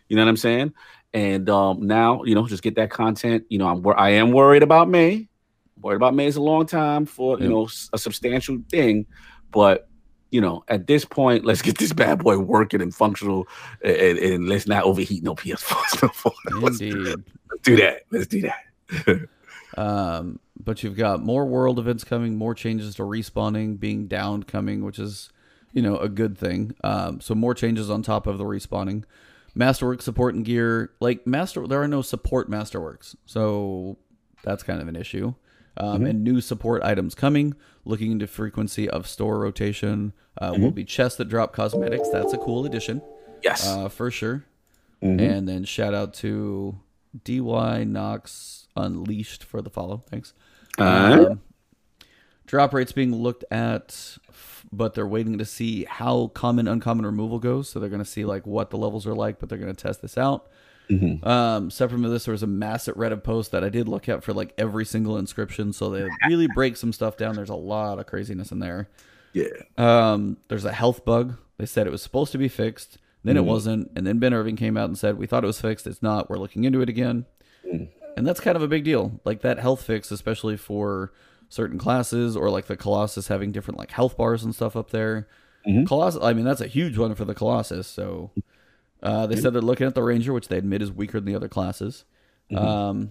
You know what I'm saying? And um, now you know just get that content. You know I'm I am worried about May. Worried about May is a long time for you know a substantial thing, but you know at this point, let's get this bad boy working and functional, and, and let's not overheat no PS4. no let's, Indeed. let's do that. Let's do that. Um, but you've got more world events coming, more changes to respawning, being downed coming, which is, you know, a good thing. Um, so more changes on top of the respawning. Masterwork support and gear, like master, there are no support masterworks, so that's kind of an issue. Um, And new support items coming. Looking into frequency of store rotation. Uh, Will be chests that drop cosmetics. That's a cool addition Yes. uh, for sure. Mhm. And then shout out to DY Knox Unleashed for the follow. Thanks. Alright. Um, drop rates being looked at, but they're waiting to see how common uncommon removal goes. So they're going to see like what the levels are like, but they're going to test this out. Mhm. Um, separate from this, there was a massive Reddit post that I did look at for like every single inscription. So they really break some stuff down. There's a lot of craziness in there. Yeah. Um, there's a health bug. They said it was supposed to be fixed, then Mm-hmm. it wasn't, and then Ben Irving came out and said we thought it was fixed. It's not. We're looking into it again, Mm. and that's kind of a big deal. Like that health fix, especially for certain classes or like the Colossus having different like health bars and stuff up there. Mhm. Colossus, I mean, that's a huge one for the Colossus. So uh, they said they're looking at the Ranger, which they admit is weaker than the other classes. Um,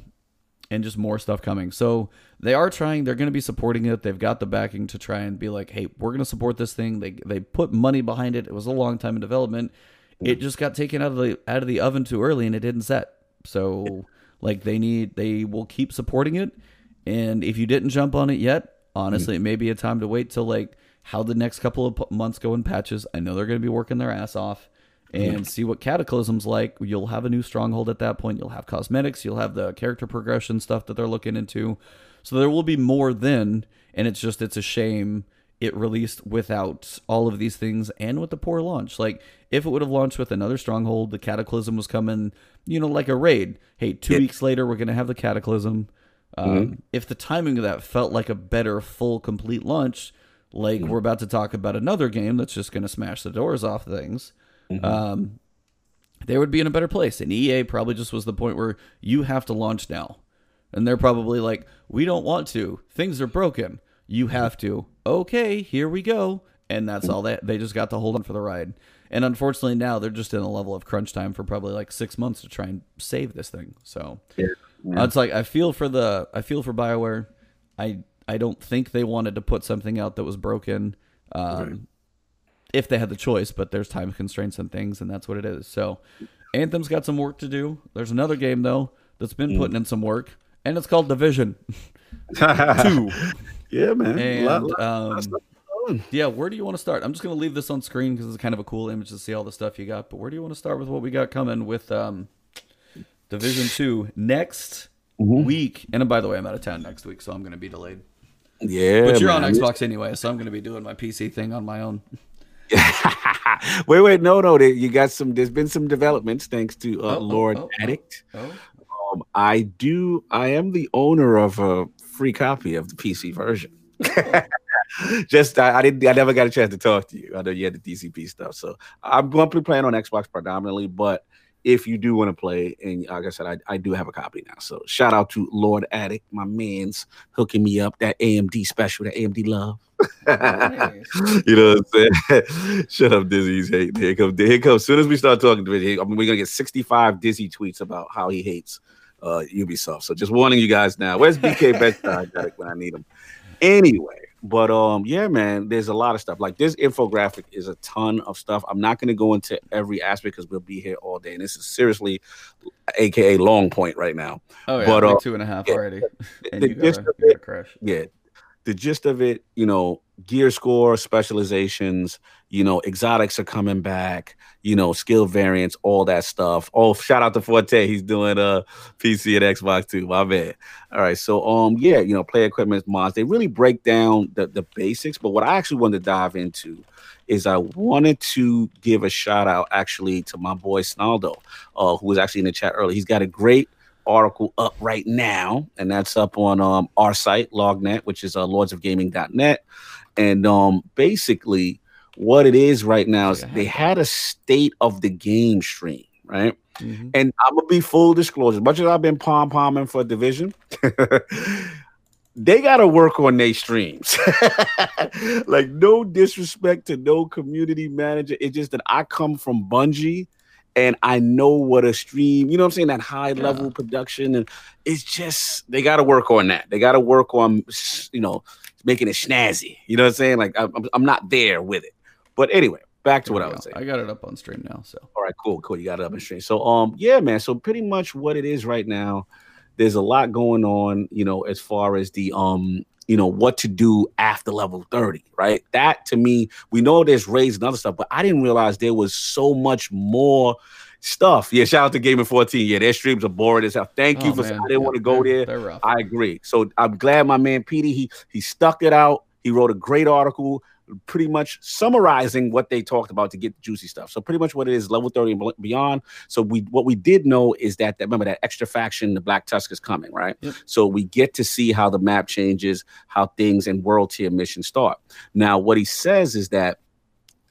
and just more stuff coming. So they are trying. They're going to be supporting it. They've got the backing to try and be like, "Hey, we're going to support this thing." They they put money behind it. It was a long time in development. It mm. just got taken out of the out of the oven too early, and it didn't set. So like they need they will keep supporting it. And if you didn't jump on it yet, honestly, mm. it may be a time to wait till like how the next couple of p- months go in patches. I know they're going to be working their ass off and see what cataclysm's like. You'll have a new stronghold at that point. You'll have cosmetics. You'll have the character progression stuff that they're looking into. So there will be more then and it's just it's a shame it released without all of these things and with the poor launch like if it would have launched with another stronghold the cataclysm was coming you know like a raid hey two Yeah. weeks later we're going to have the cataclysm um, if the timing of that felt like a better full complete launch like we're about to talk about another game that's just going to smash the doors off things um, they would be in a better place. And EA probably just was the point where you have to launch now. And they're probably like, we don't want to. Things are broken. You have to. Okay, here we go. And that's all that they just got to hold on for the ride. And unfortunately, now they're just in a level of crunch time for probably like six months to try and save this thing. So Yeah. uh, it's like I feel for the I feel for Bioware. I I don't think they wanted to put something out that was broken. Um, if they had the choice, but there's time constraints and things, and that's what it is. So, Anthem's got some work to do. There's another game though that's been putting in some work, and it's called Division Two. Yeah, man. And Lot- lot- um, going. yeah, where do you want to start? I'm just gonna leave this on screen because it's kind of a cool image to see all the stuff you got. But where do you want to start with what we got coming with um, Division Two next Mm-hmm. week? And uh, by the way, I'm out of town next week, so I'm gonna be delayed. yeah, But you're man. on Xbox anyway, so I'm gonna be doing my PC thing on my own. wait, wait, no, no. You got some. There's been some developments thanks to uh, Oh, oh, Lord oh, oh. Addict. Oh, Um, I do. I am the owner of a free copy of the PC version. Just I, I didn't. I never got a chance to talk to you. I know you had the DCP stuff, so I'm going to be playing on Xbox predominantly. But if you do want to play, and like I said, I, I do have a copy now. So shout out to Lord Addict, my man's hooking me up that AMD special, that AMD love. You know what I'm saying? Shut up, Dizzy. He's hating. Here comes. Here comes. As soon as we start talking to him, I mean, we're gonna get 65 Dizzy tweets about how he hates uh, Ubisoft. So just warning you guys now. Where's BK Bedside when I need him? Anyway, but um, yeah, man, there's a lot of stuff. Like this infographic is a ton of stuff. I'm not gonna go into every aspect because we'll be here all day, and this is seriously, aka long point right now. Oh yeah, But, like uh, two and a half yeah, already, and the you gist gotta, of gotta crash. yeah the gist of it you know gear score specializations you know exotics are coming back you know skill variants all that stuff. Oh shout out to forte. He's doing uh pc and xbox too. My man all right. So um yeah you know play equipment mods they really break down the the basics. But what i actually wanted to dive into is i wanted to give a shout out actually to my boy snaldo uh who was actually in the chat earlier. He's got a great article up right now, and that's up on um, our site, Lognet, which is uh, lordsofgaming.net. And um, basically, what it is right now is they had a state of the game stream, right? Mhm. And I'm gonna be full disclosure. As much as I've been pom pomming for division, they got to work on their streams. like, no disrespect to no community manager. It's just that I come from Bungie and I know what a stream, you know what I'm saying, that high level production. And it's just, they got to work on that. They got to work on, you know, making it snazzy. You know what I'm saying? Like, I'm, I'm not there with it. But anyway, back to there what I was saying. I got it up on stream now. So, all right, cool, cool. You got it up on stream. So, um, yeah, man. So, pretty much what it is right now there's a lot going on, you know, as far as the um, you know, what to do after level 30, right? That to me, we know there's raids and other stuff, but I didn't realize there was so much more stuff. Yeah, shout out to Gaming 14. Yeah, their streams are boring as hell. Thank oh, you for man. I didn't want to go there. I agree. So I'm glad my man Petey he he stuck it out. He wrote a great article pretty much summarizing what they talked about to get the juicy stuff. So pretty much what it is, level 30 and beyond. So we what we did know is that, that remember that extra faction, the Black Tusk is coming, right? Yep. So we get to see how the map changes, how things and world tier missions start. Now, what he says is that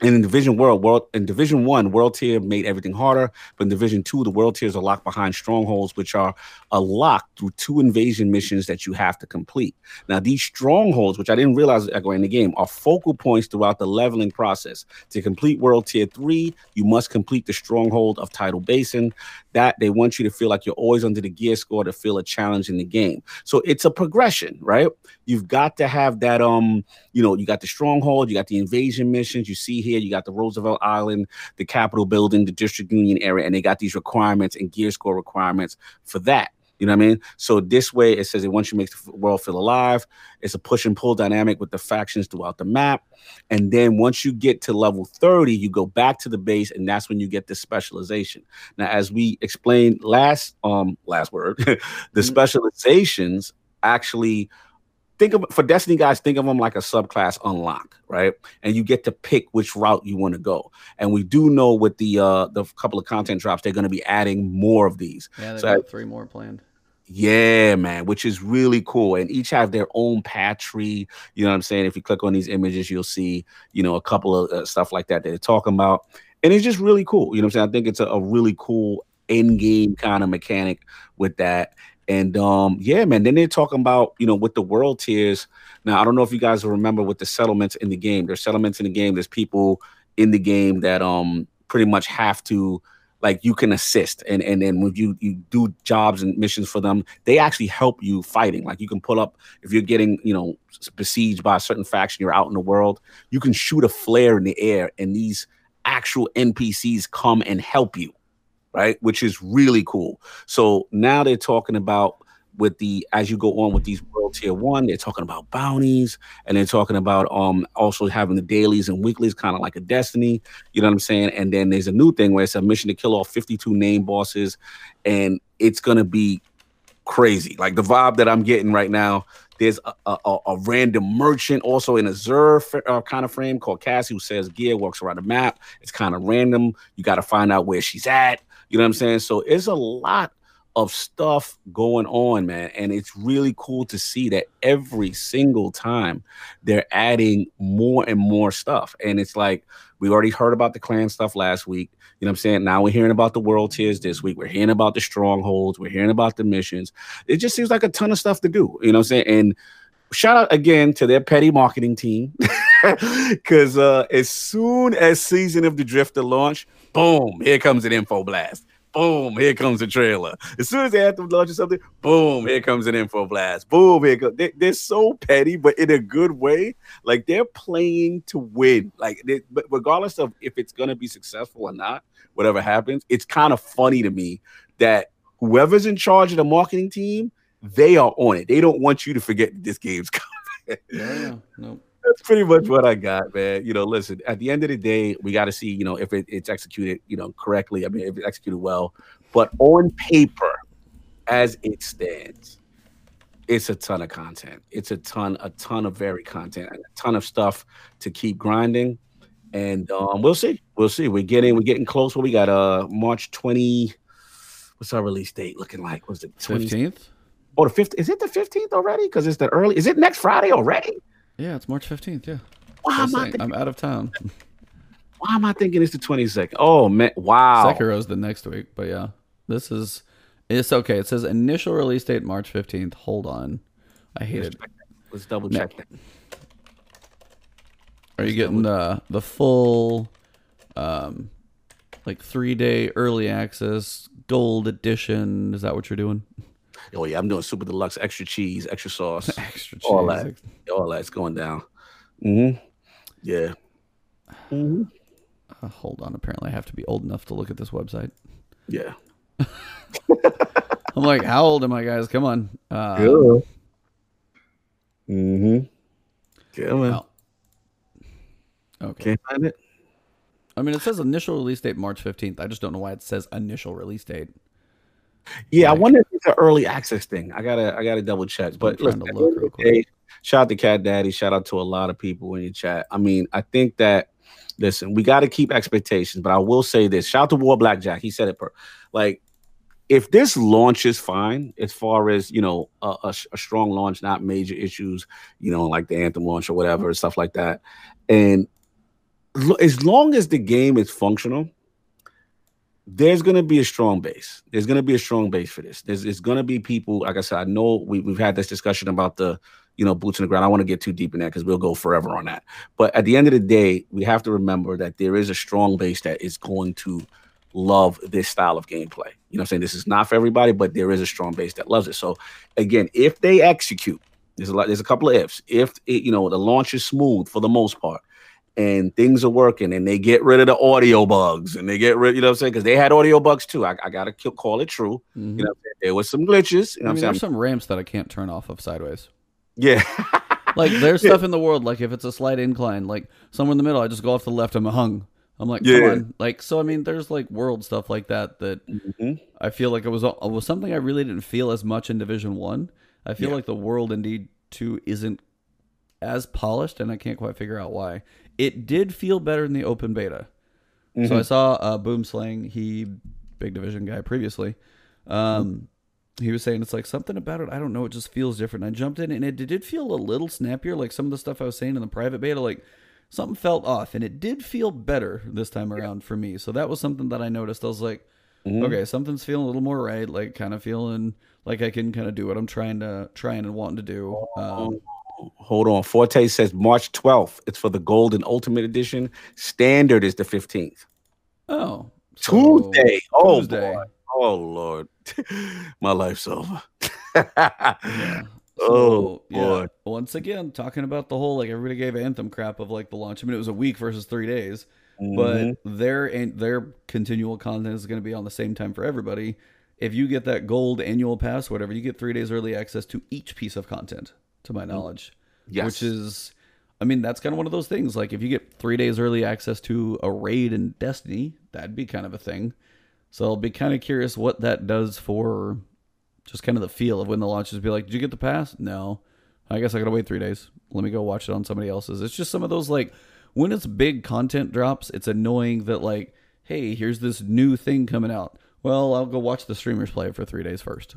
and in Division World, World in Division One, World Tier made everything harder. But in Division Two, the World Tiers are locked behind strongholds, which are a lock through two invasion missions that you have to complete. Now, these strongholds, which I didn't realize going in the game, are focal points throughout the leveling process. To complete World Tier Three, you must complete the stronghold of Tidal Basin. That they want you to feel like you're always under the gear score to feel a challenge in the game. So it's a progression, right? You've got to have that. Um, you know, you got the stronghold, you got the invasion missions. You see here. You got the Roosevelt Island, the Capitol building, the District Union Arena, and they got these requirements and gear score requirements for that. You know what I mean? So this way, it says it once you make the world feel alive, it's a push and pull dynamic with the factions throughout the map. And then once you get to level 30, you go back to the base, and that's when you get the specialization. Now, as we explained last um last word, the mm-hmm. specializations actually think of for Destiny guys, think of them like a subclass unlock, right? And you get to pick which route you want to go. And we do know with the uh the couple of content drops, they're going to be adding more of these. Yeah, they so got three more planned. Yeah, man, which is really cool. And each have their own path tree. You know what I'm saying? If you click on these images, you'll see, you know, a couple of uh, stuff like that that they're talking about. And it's just really cool. You know what I'm saying? I think it's a, a really cool in game kind of mechanic with that. And um, yeah, man. Then they're talking about you know with the world tiers. Now I don't know if you guys remember with the settlements in the game. There's settlements in the game. There's people in the game that um pretty much have to like you can assist and and then when you you do jobs and missions for them they actually help you fighting like you can pull up if you're getting you know besieged by a certain faction you're out in the world you can shoot a flare in the air and these actual npcs come and help you right? Which is really cool. So now they're talking about with the as you go on with these world tier one, they're talking about bounties and they're talking about um also having the dailies and weeklies, kind of like a destiny. You know what I'm saying? And then there's a new thing where it's a mission to kill off 52 name bosses, and it's gonna be crazy. Like the vibe that I'm getting right now. There's a, a, a random merchant also in a Xur uh, kind of frame called Cassie who says gear walks around the map. It's kind of random. You got to find out where she's at. You know what I'm saying? So it's a lot of stuff going on, man. And it's really cool to see that every single time they're adding more and more stuff. And it's like we already heard about the clan stuff last week. You know what I'm saying? Now we're hearing about the world tiers this week. We're hearing about the strongholds. We're hearing about the missions. It just seems like a ton of stuff to do. You know what I'm saying? And shout out again to their petty marketing team. Because uh, as soon as Season of the Drifter launch, boom, here comes an info blast. Boom, here comes a trailer. As soon as they have to launch something, boom, here comes an info blast. Boom, here comes. They, are so petty, but in a good way. Like they're playing to win. Like, they, but regardless of if it's gonna be successful or not, whatever happens, it's kind of funny to me that whoever's in charge of the marketing team, they are on it. They don't want you to forget that this game's coming. yeah, no that's pretty much what I got, man. You know, listen, at the end of the day, we got to see, you know, if it, it's executed, you know, correctly. I mean, if it's executed well. But on paper, as it stands, it's a ton of content. It's a ton, a ton of very content and a ton of stuff to keep grinding. And um, we'll see. We'll see. We're getting we're getting close. we got uh March 20. What's our release date looking like? Was it 15th? Oh, the 15th. Is it the 15th already? Because it's the early. Is it next Friday already? Yeah, it's March 15th. Yeah. Why am I thinking, I'm out of town. Why am I thinking it's the 22nd? Oh, man. Wow. Sekiro's the next week. But yeah, this is. It's okay. It says initial release date March 15th. Hold on. I hate it. Let's double check that. Are you getting the the full, um, like three day early access gold edition? Is that what you're doing? Oh yeah, I'm doing super deluxe, extra cheese, extra sauce, Extra cheese. all that, all that's going down. Mm-hmm. Yeah. Mm-hmm. Uh, hold on. Apparently, I have to be old enough to look at this website. Yeah. I'm like, how old am I, guys? Come on. Uh, Mm-hmm. Yeah, man. Okay. Can't find it. I mean, it says initial release date March 15th. I just don't know why it says initial release date. Yeah, Like- I wonder if it's an early access thing. I gotta, I gotta double check. But listen, to look real the quick. day, shout out to Cat Daddy. Shout out to a lot of people in your chat. I mean, I think that listen, we got to keep expectations. But I will say this: shout out to War Blackjack. He said it per like. If this launches fine, as far as you know, a, a, a strong launch, not major issues, you know, like the Anthem launch or whatever, stuff like that, and as long as the game is functional, there's going to be a strong base. There's going to be a strong base for this. There's, there's going to be people. Like I said, I know we, we've had this discussion about the, you know, boots on the ground. I want to get too deep in that because we'll go forever on that. But at the end of the day, we have to remember that there is a strong base that is going to love this style of gameplay. You know, I'm saying this is not for everybody, but there is a strong base that loves it. So again, if they execute, there's a lot. There's a couple of ifs. If it, you know the launch is smooth for the most part, and things are working and they get rid of the audio bugs and they get rid, you know what I'm saying? Because they had audio bugs too. I, I gotta kill, call it true. Mhm. You know, what I'm saying? there was some glitches. You know I mean, there's some ramps that I can't turn off of sideways. yeah. Like, there's stuff in the world, like if it's a slight incline, like somewhere in the middle, I just go off to the left, I'm hung. I'm like, Yeah. come on. Like, so I mean, there's like world stuff like that that Mhm. I feel like it was it was something I really didn't feel as much in Division One. I. feel Yeah. like the world indeed two isn't as polished, and I can't quite figure out why. It did feel better in the open beta. So I saw uh, Boomslang, he big division guy previously. Um, he was saying it's like something about it. I don't know. It just feels different. I jumped in and it did feel a little snappier. Like some of the stuff I was saying in the private beta, like something felt off, and it did feel better this time around for me. So that was something that I noticed. I was like, okay, something's feeling a little more right. Like kind of feeling like I can kind of do what I'm trying to trying and wanting to do. Um, Hold on. Forte says March 12th. It's for the Gold and Ultimate Edition. Standard is the 15th. oh, so- Tuesday. Oh Tuesday. boy. Oh Lord. My life's over. Yeah. Oh, yeah. boy. Once again, talking about the whole like everybody gave Anthem crap of like the launch. I mean, it was a week versus three days, Mhm. but their and their continual content is going to be on the same time for everybody. If you get that gold annual pass, whatever, you get three days early access to each piece of content, to my knowledge. Mm-hmm. Yes. Which is, I mean, that's kind of one of those things. Like if you get three days early access to a raid in Destiny, that'd be kind of a thing. So I'll be kind of curious what that does for just kind of the feel of when the launches be like, did you get the pass? No. I guess I gotta wait three days. Let me go watch it on somebody else's. It's just some of those like when it's big content drops, it's annoying that like, hey, here's this new thing coming out. Well, I'll go watch the streamers play it for three days first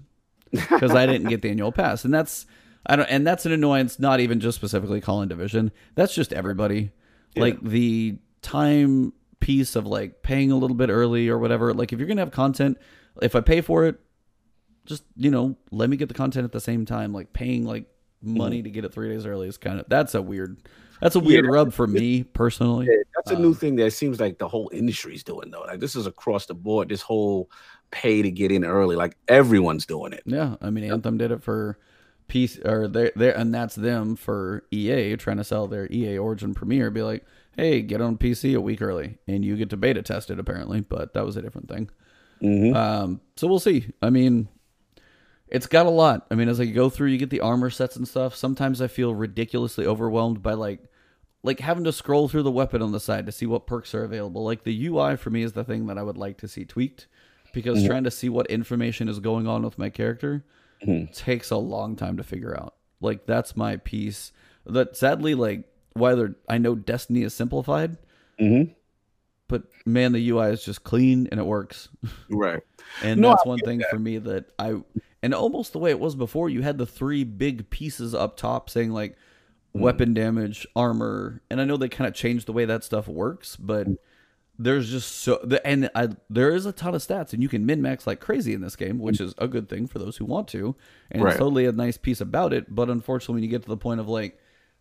because I didn't get the annual pass, and that's I don't, and that's an annoyance. Not even just specifically calling division. That's just everybody. Like the time piece of like paying a little bit early or whatever. Like if you're gonna have content, if I pay for it, just you know, let me get the content at the same time. Like paying like money to get it three days early is kind of that's a weird. That's a weird Yeah. rub for me personally. Yeah, that's a Um, new thing that seems like the whole industry's doing though. Like this is across the board. This whole pay to get in early, like everyone's doing it. Yeah, I mean Anthem did it for PC or they they and that's them for EA trying to sell their EA Origin Premier. Be like, hey, get on PC a week early, and you get to beta test it apparently, but that was a different thing. Mhm. Um, so we'll see. I mean, it's got a lot. I mean, as I go through, you get the armor sets and stuff. Sometimes I feel ridiculously overwhelmed by like like having to scroll through the weapon on the side to see what perks are available. Like the UI for me is the thing that I would like to see tweaked because trying to see what information is going on with my character takes a long time to figure out. Like that's my piece. That sadly, like whether I know Destiny is simplified, mm-hmm. but man, the UI is just clean and it works. Right. And No, that's I one thing for me that I and almost the way it was before, you had the three big pieces up top saying like Mm. weapon damage, armor, and I know they kind of changed the way that stuff works, but there's just so the, and I, there is a ton of stats and you can min max like crazy in this game which is a good thing for those who want to and Right. it's totally a nice piece about it but unfortunately when you get to the point of like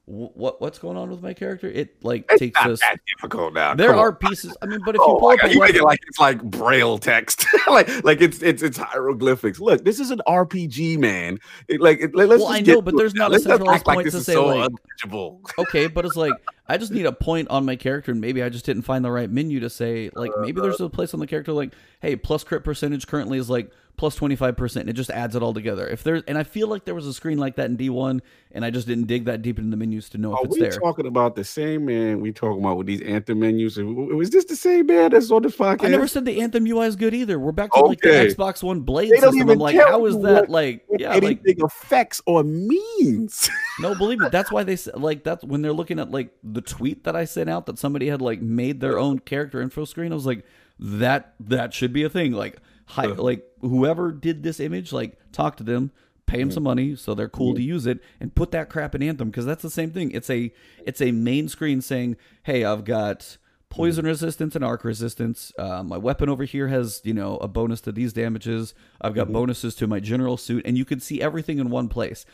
what what's going on with my character it like It's takes not us that difficult now. there Come are on. pieces i mean but if oh you Oh pull up God, you make it like it's like braille text, like like it's it's it's hieroglyphics. Look, this is an RPG, man. It, like it, let, us Well, I know, but there's not a let's not centralized like point this to is say, so like- unreachable. okay but it's like i just need a point on my character and maybe i just didn't find the right menu to say like maybe there's uh-huh. a place on the character like hey plus crit percentage currently is like plus 25% and it just adds it all together if there's and i feel like there was a screen like that in d1 and i just didn't dig that deep into the menus to know if Are it's we there talking about the same man we talking about with these anthem menus? Was this the same man that's on the podcast? i never said the anthem ui is good either we're back to like the xbox one blade They don't system i'm like how is that like yeah like anything affects or means. No, believe me. That's why they s- like that's when they're looking at like the tweet that I sent out that somebody had like made their own character info screen. I was like, that that should be a thing. Like, hi, Uh. like whoever did this image, like talk to them, pay them some money so they're cool to use it, and put that crap in Anthem because that's the same thing. It's a it's a main screen saying, hey, I've got poison resistance and arc resistance. Uh, my weapon over here has you know a bonus to these damages. I've got bonuses to my general suit, and you can see everything in one place.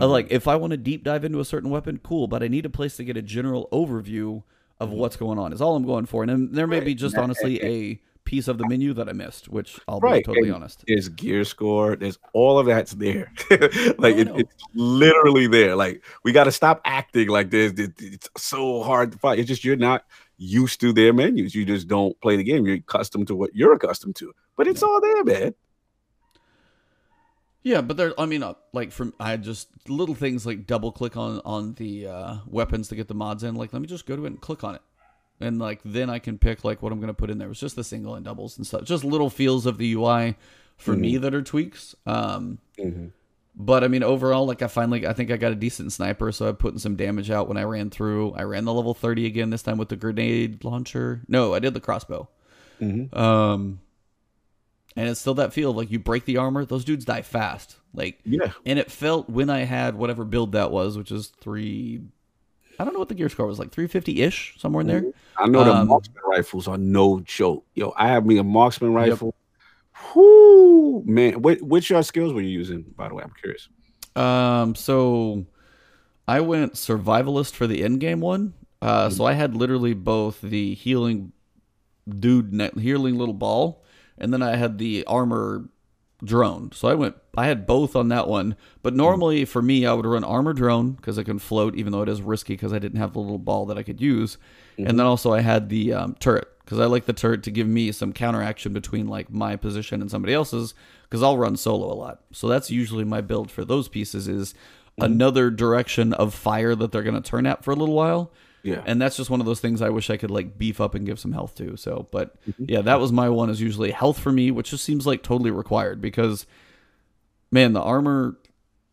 Uh, like if I want to deep dive into a certain weapon, cool, but I need a place to get a general overview of what's going on. Is all I'm going for, and then there may be just honestly a piece of the menu that I missed, which I'll be totally and honest. There's gear score. There's all of that's there. like it, it's literally there. Like we got to stop acting like this. It- It's so hard to find. It's just you're not used to their menus. You just don't play the game. You're accustomed to what you're accustomed to. But it's all there, man. Yeah, but there. I mean, uh, like from I just little things like double click on on the uh, weapons to get the mods in. Like, let me just go to it and click on it, and like then I can pick like what I'm gonna put in there. It's just the single and doubles and stuff. Just little feels of the UI for me that are tweaks. Um, But I mean, overall, like I finally, I think I got a decent sniper, so I'm putting some damage out when I ran through. I ran the level 30 again this time with the grenade launcher. No, I did the crossbow. Um, and it's still that feel like you break the armor, those dudes die fast. Like, Yeah. and it felt when I had whatever build that was, which is three. I don't know what the gear score was like, 350 ish, somewhere in there. I know the Um, marksman rifles are no joke. Yo, I have me a marksman rifle. Whoo, man. What which uh, skills were you using, by the way? I'm curious. Um, so I went survivalist for the end game one. Uh, so I had literally both the healing dude, healing little ball, and then I had the armor drone. So I went, I had both on that one. But normally for me, I would run armor drone because I can float, even though it is risky because I didn't have the little ball that I could use. And then also I had the um, turret because I like the turret to give me some counteraction between like my position and somebody else's because I'll run solo a lot. So that's usually my build for those pieces is another direction of fire that they're going to turn at for a little while. Yeah. And that's just one of those things I wish I could like beef up and give some health to. So, but yeah, that was my one is usually health for me, which just seems like totally required because man, the armor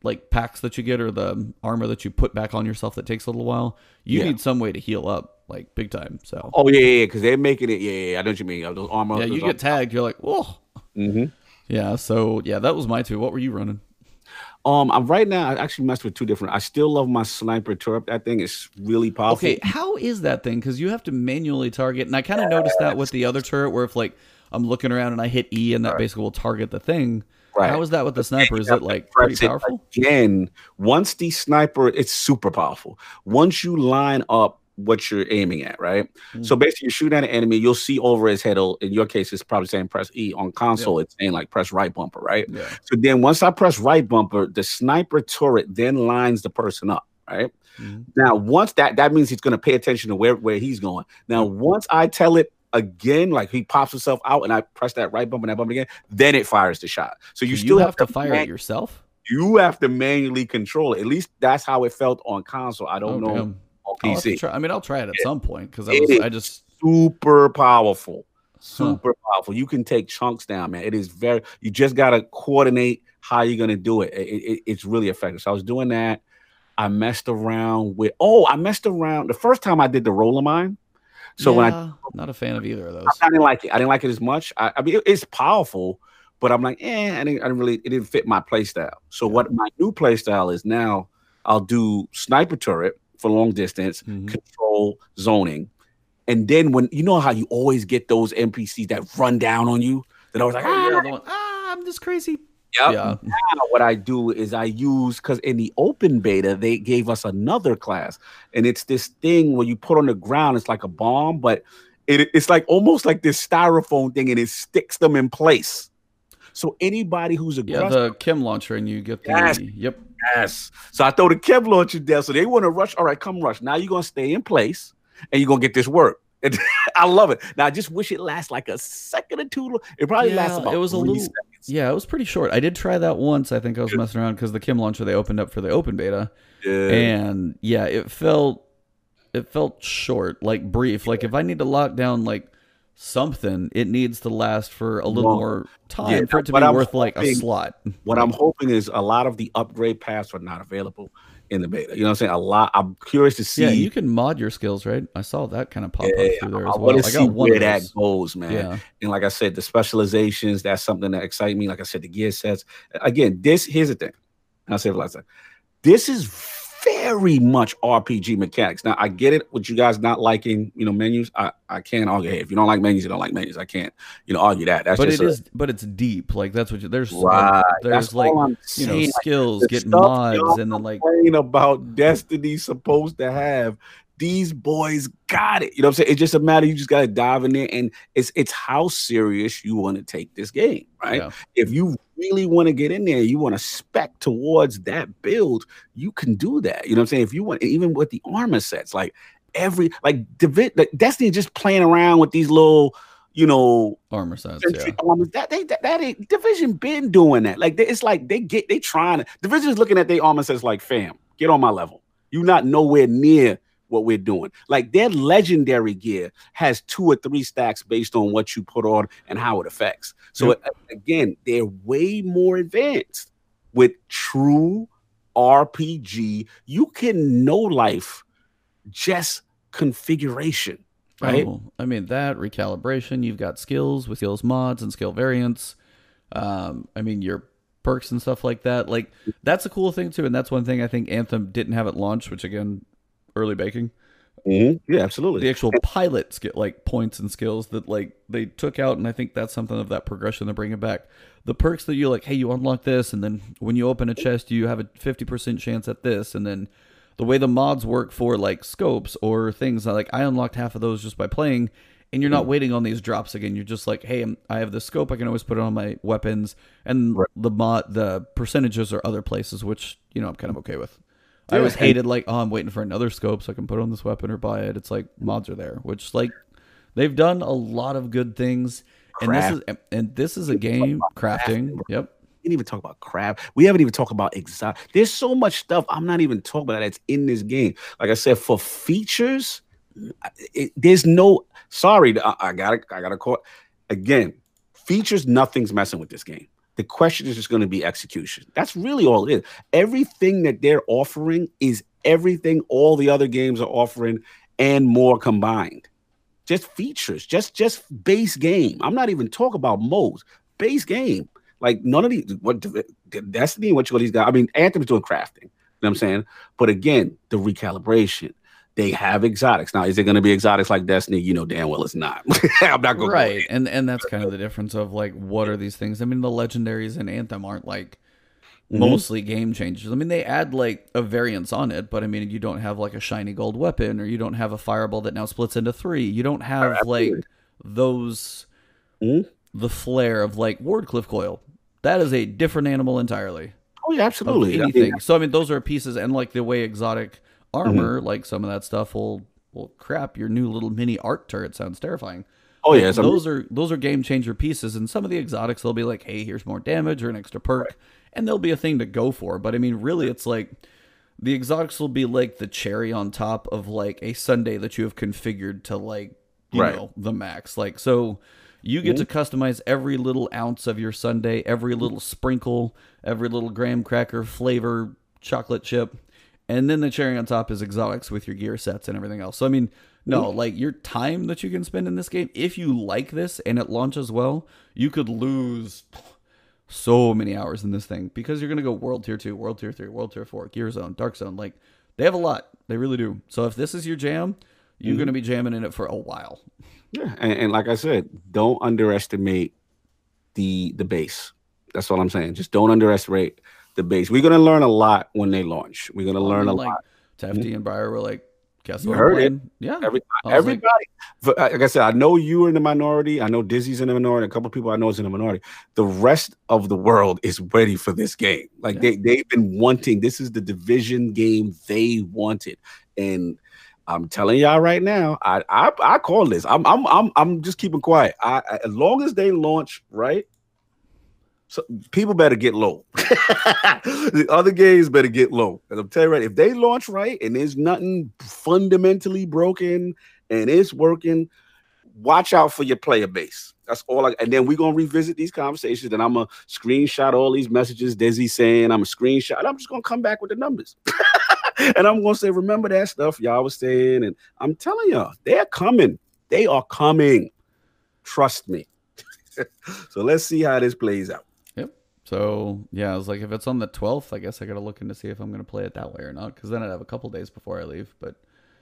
like packs that you get or the armor that you put back on yourself that takes a little while, you Yeah. need some way to heal up like big time. So, Oh yeah, yeah, because they're making it. Yeah, yeah, yeah, I know what you mean. Those armor. yeah, you get tagged, you're like, whoa. Mm-hmm. Yeah, so yeah, that was my two. What were you running? Um, I'm right now. I actually messed with two different. I still love my sniper turret. That thing is really powerful. Okay, how is that thing? Because you have to manually target, and I kind of noticed that with the other turret, where if like I'm looking around and I hit E, and that basically will target the thing. Right. How is that with the sniper? Is it like pretty powerful? Again, once the sniper, it's super powerful. Once you line up what you're aiming at, right? Mm. So basically, you shoot at an enemy, you'll see over his head. In your case, it's probably saying press E. On console, it's saying like press right bumper, right? Yeah. So then once I press right bumper, the sniper turret then lines the person up, right? Mhm. Now, once that that means he's going to pay attention to where where he's going. Now, once I tell it again, like he pops himself out, and I press that right bumper and that bumper again, then it fires the shot. So you You, still have to fire man- it yourself. You have to manually control it. At least that's how it felt on console. I don't Oh, know damn. On PC. try- I mean, I'll try it at some point because I was, I just super powerful. Super powerful. You can take chunks down, man. It is very. You just gotta coordinate how you're gonna do it. It- it- it's really effective. So I was doing that. I messed around with. Oh, I messed around the first time I did the roller mine. So when I Yeah, not a fan of either of those. I didn't like it. I didn't like it as much. I, I mean, it- it's powerful, but I'm like, eh, I didn't, I didn't really, it didn't fit my play style. So what my new play style is now, I'll do sniper turret for long distance, Mhm. control zoning, And then when you know how you always get those NPCs that run down on you, that I was like, Oh, ah, yeah, the ah, I'm just crazy. Yep. Yeah. Now what I do is I use because in the open beta they gave us another class, and it's this thing where you put on the ground. It's like a bomb, but it, it's like almost like this styrofoam thing, and it sticks them in place. So anybody who's Yeah, aggressive, the Chem launcher, and you get the Yes. yep. Yes. So I throw the Kevlar Kev launcher down. So they want to rush. All right, come rush. Now you're gonna stay in place, and you're gonna get this work. And I love it. Now I just wish it lasts like a second or two. It probably lasts Yeah, about it was a little- seconds. Yeah, it was pretty short. I did try that once. I think I was messing around because the Chem launcher they opened up for the open beta, Yeah. and yeah, it felt it felt short, like brief. Like if I need to lock down like something, it needs to last for a little Well, more time yeah, for it to be I'm worth like a slot. What I'm hoping is a lot of the upgrade paths are not available in the beta. You know what I'm saying? A lot. I'm curious to see. Yeah, you can mod your skills, right? I saw that kind of pop up through there I as want well. to I see where that goes, man. Yeah, And like I said, the specializations, that's something that excites me. Like I said, the gear sets. Again, this here's the thing. I'll say it last time. This is very much RPG mechanics. Now I get it with you guys not liking, you know, menus. I, I can't argue. Hey, if you don't like menus, you don't like menus. I can't, you know, argue that. That's but just it a- is, but it's deep. Like that's what you, there's right. there's That's like you know saying. Like, skills, getting mods, and then like about Destiny supposed to have. These boys got it. You know what I'm saying? It's just a matter. You just gotta dive in there, and it's it's how serious you want to take this game, right? Yeah. If you really want to get in there, you want to spec towards that build, you can do that. You know what I'm saying? If you want, even with the armor sets, like every like like Destiny, just playing around with these little, you know, armor sets. Yeah. Armors. That they that, that ain't division been doing that. Like they, it's like they get they trying to division is looking at their armor sets like, fam, get on my level. You not nowhere near what we're doing. Like their legendary gear has two or three stacks based on what you put on and how it affects. So Yep. again, they're way more advanced with true RPG. You can know life just configuration. Right? Oh, I mean that recalibration. You've got skills with skills mods and skill variants. Um, I mean your perks and stuff like that. Like that's a cool thing too, and that's one thing I think Anthem didn't have at launch, which again, early baking. Mhm. Yeah, absolutely. The actual pilots get like points and skills that like they took out, and I think that's something of that progression they're bringing back. The perks that you like, hey, you unlock this, and then when you open a chest, you have a fifty percent chance at this, and then the way the mods work for like scopes or things like I unlocked half of those just by playing, and you're not waiting on these drops again. You're just like, hey, I have the scope, I can always put it on my weapons, and Right. the mod the percentages are other places, which you know I'm kind of okay with. I always hated like, oh, I'm waiting for another scope so I can put on this weapon or buy it. It's like mm-hmm. mods are there, which like they've done a lot of good things. And this is and this is a game crafting. Yep. We didn't even talk about crab. We haven't even talked about exotic. There's so much stuff I'm not even talking about that's in this game. Like I said, for features, it, there's no. Sorry, I, I gotta, I gotta call. Again, features. Nothing's messing with this game. The question is just going to be execution. That's really all it is. Everything that they're offering is everything all the other games are offering and more combined. Just features, just just base game. I'm not even talking about modes. Base game. Like none of these, what Destiny, what you all these guys. I mean, Anthem's doing crafting. You know what I'm saying? But again, the recalibration. They have exotics now. Is it going to be exotics like Destiny? You know damn well it's not. I'm not going Right. And and that's kind of the difference of like what are these things? I mean, the legendaries and Anthem aren't like Mhm. mostly game changers. I mean, they add like a variance on it, but I mean, you don't have like a shiny gold weapon or you don't have a fireball that now splits into three. You don't have Absolutely. like those Mhm. the flair of like Wardcliff coil. That is a different animal entirely. Oh yeah, absolutely. I mean, anything. so I mean, those are pieces, and like the way exotic Mm-hmm. armor, like some of that stuff will, well, crap. Your new little mini art turret sounds terrifying. oh yeah, those are those are game changer pieces, and some of the exotics they'll be like, hey, here's more damage or an extra perk, and there'll be a thing to go for. But I mean, really, it's like the exotics will be like the cherry on top of like a Sunday that you have configured to like you Right. know the max. Like so. You get mm-hmm. to customize every little ounce of your sundae, every little sprinkle, every little graham cracker flavor, chocolate chip, and then the cherry on top is exotics with your gear sets and everything else. So I mean, no, like your time that you can spend in this game, if you like this and it launches well, you could lose so many hours in this thing because you're gonna go world tier two, world tier three, world tier four, gear zone, dark zone. Like they have a lot, they really do. So if this is your jam, you're Mhm. going to be jamming in it for a while. Yeah, and, and like I said, don't underestimate the the base. That's all I'm saying. Just don't underestimate the base. We're gonna learn a lot when they launch. We're gonna I learn mean, a like, lot. Tefty and Breyer were like, guess what? heard it. Yeah. Every, I was like, everybody, uh, like I said, I know you are in the minority. I know Dizzy's in the minority. A couple people I know is in the minority. The rest of the world is ready for this game. Like Yeah. they they've been wanting. This is the division game they wanted, and I'm telling y'all right now, I I, I call this. I'm I'm I'm I'm just keeping quiet. I, I as long as they launch right. So people better get low. the other games better get low. And I'm telling you right, if they launch right and there's nothing fundamentally broken and it's working, watch out for your player base. That's all I and then we're gonna revisit these conversations. And I'm gonna screenshot all these messages Desi saying, I'm a screenshot, I'm just gonna come back with the numbers. and I'm gonna say, remember that stuff y'all was saying, and I'm telling y'all, they're coming. They are coming. Trust me. so let's see how this plays out. So yeah, I was like, if it's on the 12th, I guess I got to look into see if I'm going to play it that way or not, because then I'd have a couple days before I leave. But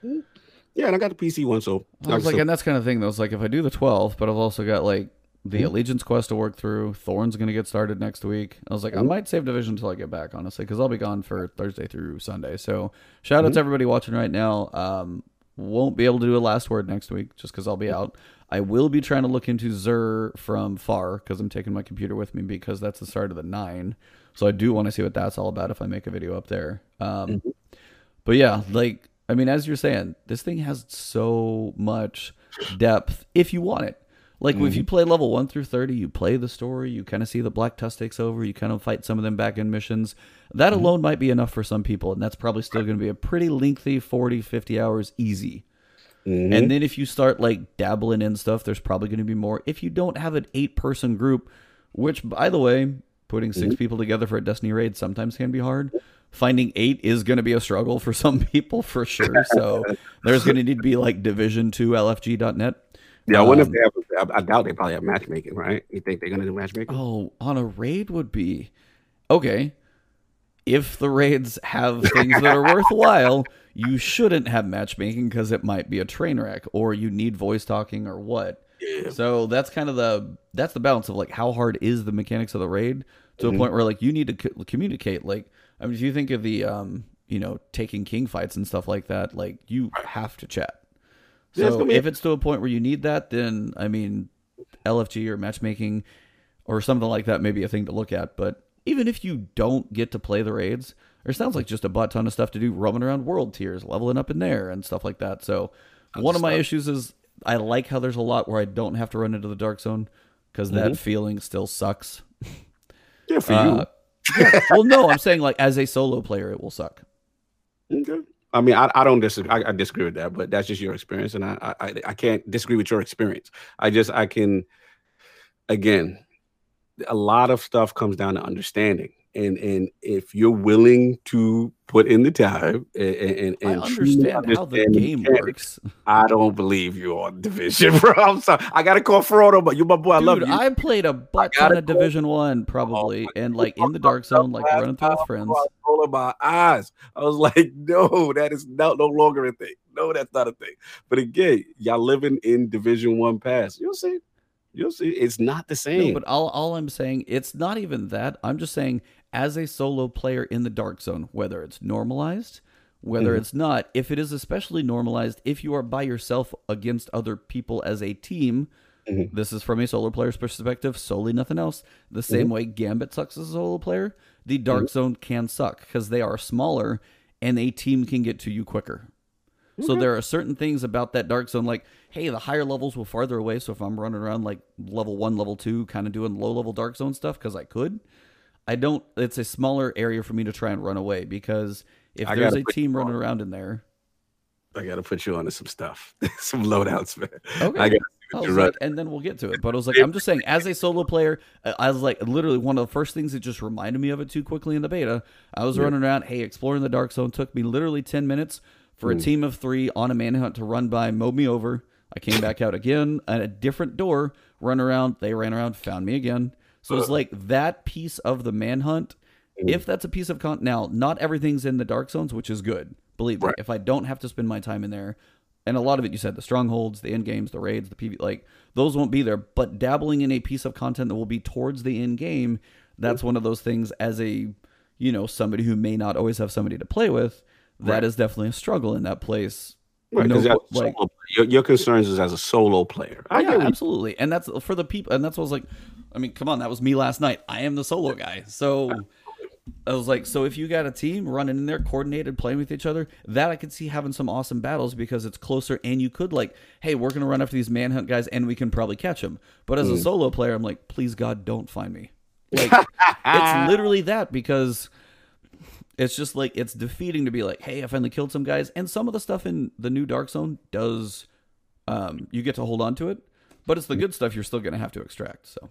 Yeah, and I got the PC one, so I was like, and that's kind of thing. Though, it's like if I do the 12th, but I've also got like the Mhm. Allegiance quest to work through. Thorn's going to get started next week. I was like, I Mhm. might save Division until I get back, honestly, because I'll be gone for Thursday through Sunday. So shout out Mhm. to everybody watching right now. Um, won't be able to do a last word next week just because I'll be out. I will be trying to look into Xur from far because I'm taking my computer with me because that's the start of the nine. So I do want to see what that's all about if I make a video up there. Um, Mhm. But yeah, like I mean, as you're saying, this thing has so much depth if you want it. Like if you play level one through thirty, you play the story, you kind of see the Black Tusk takes over, you kind of fight some of them back in missions. That alone might be enough for some people, and that's probably still going to be a pretty lengthy 40, 50 hours easy. Mhm. And then if you start like dabbling in stuff, there's probably going to be more. If you don't have an eight person group, which by the way, putting 6 people together for a Destiny raid sometimes can be hard. Finding eight is going to be a struggle for some people for sure. So there's going to need to be like division two LFG.net. yeah, I wonder if um, they have. I, doubt they probably have matchmaking, right? You think they're gonna do matchmaking? Oh, on a raid would be okay. If the raids have things that are worthwhile, you shouldn't have matchmaking because it might be a train wreck or you need voice talking or what. Yeah. So that's kind of the that's the balance of like how hard is the mechanics of the raid to Mhm. a point where like you need to co- communicate. Like I mean, if you think of the um you know Taken King fights and stuff like that, like you have to chat. Yeah, So gonna if it's to a point where you need that, then I mean, LFG or matchmaking or something like that may be a thing to look at. But even if you don't get to play the raids, there sounds like just a butt ton of stuff to do roaming around world tiers, leveling up in there and stuff like that. So one of my issues is I like how there's a lot where I don't have to run into the dark zone because Mm-hmm. that feeling still sucks. Yeah, for Uh, yeah. well, no, I'm saying like as a solo player, it will suck. Okay. I mean, I, I don't disagree. I, I disagree with that, but that's just your experience, and I, I I can't disagree with your experience. I just I can, again, a lot of stuff comes down to understanding, and and if you're willing to put in the time and and, and I truly understand how the game mechanics, works. I don't believe you on division, bro. I'm sorry. I gotta call Frodo, but you my boy. I love you. I played a butt ton of Division One probably, my and like in the dark zone, like running through with friends. I was rolling my eyes. I was like, no, that is no, no longer a thing. No, that's not a thing. But again, y'all living in Division One pass. You'll see. You'll see. It's not the same. No, but all all I'm saying, it's not even that. I'm just saying, as a solo player in the dark zone, whether it's normalized, whether Mhm. it's not, if it is especially normalized, if you are by yourself against other people as a team, Mhm. this is from a solo player's perspective, solely nothing else. The Mm-hmm. same way Gambit sucks as a solo player, the dark zone can suck because they are smaller and a team can get to you quicker. So there are certain things about that dark zone, like, hey, the higher levels will farther away. So if I'm running around like level one, level two, kind of doing low level dark zone stuff because I could, I don't. It's a smaller area for me to try and run away because if I there's a team running on. around in there, I gotta put you onto some stuff, some loadouts, man. Okay. I gotta see I what was you're like, and then we'll get to it. But I was like, I'm just saying, as a solo player, uh, I was like, literally one of the first things that just reminded me of it too quickly in the beta. I was Yeah. running around, hey, exploring the dark zone took me literally 10 minutes for a Mm. team of three on a manhunt to run by, mowed me over. I came back out again at a different door, run around. They ran around, found me again. So it's like that piece of the manhunt. Mm. If that's a piece of content, now not everything's in the dark zones, which is good. Believe me, Right. if I don't have to spend my time in there, and a lot of it you said the strongholds, the end games, the raids, the PV, like those won't be there. But dabbling in a piece of content that will be towards the end game, that's one of those things. As a you know somebody who may not always have somebody to play with, that Right. is definitely a struggle in that place. Right, No, like- your, your concerns is as a solo player. I yeah, get what you- absolutely. And that's for the people. And that's what I was like. I mean, come on, that was me last night. I am the solo guy. So I was like, so if you got a team running in there, coordinated, playing with each other, that I could see having some awesome battles because it's closer, and you could like, hey, we're gonna run after these manhunt guys, and we can probably catch them. But Mm. as a solo player, I'm like, please God, don't find me. Like, it's literally that because. It's just like it's defeating to be like, hey, I finally killed some guys, and some of the stuff in the new Dark Zone does, um, you get to hold on to it, but it's the good stuff you're still gonna have to extract. So,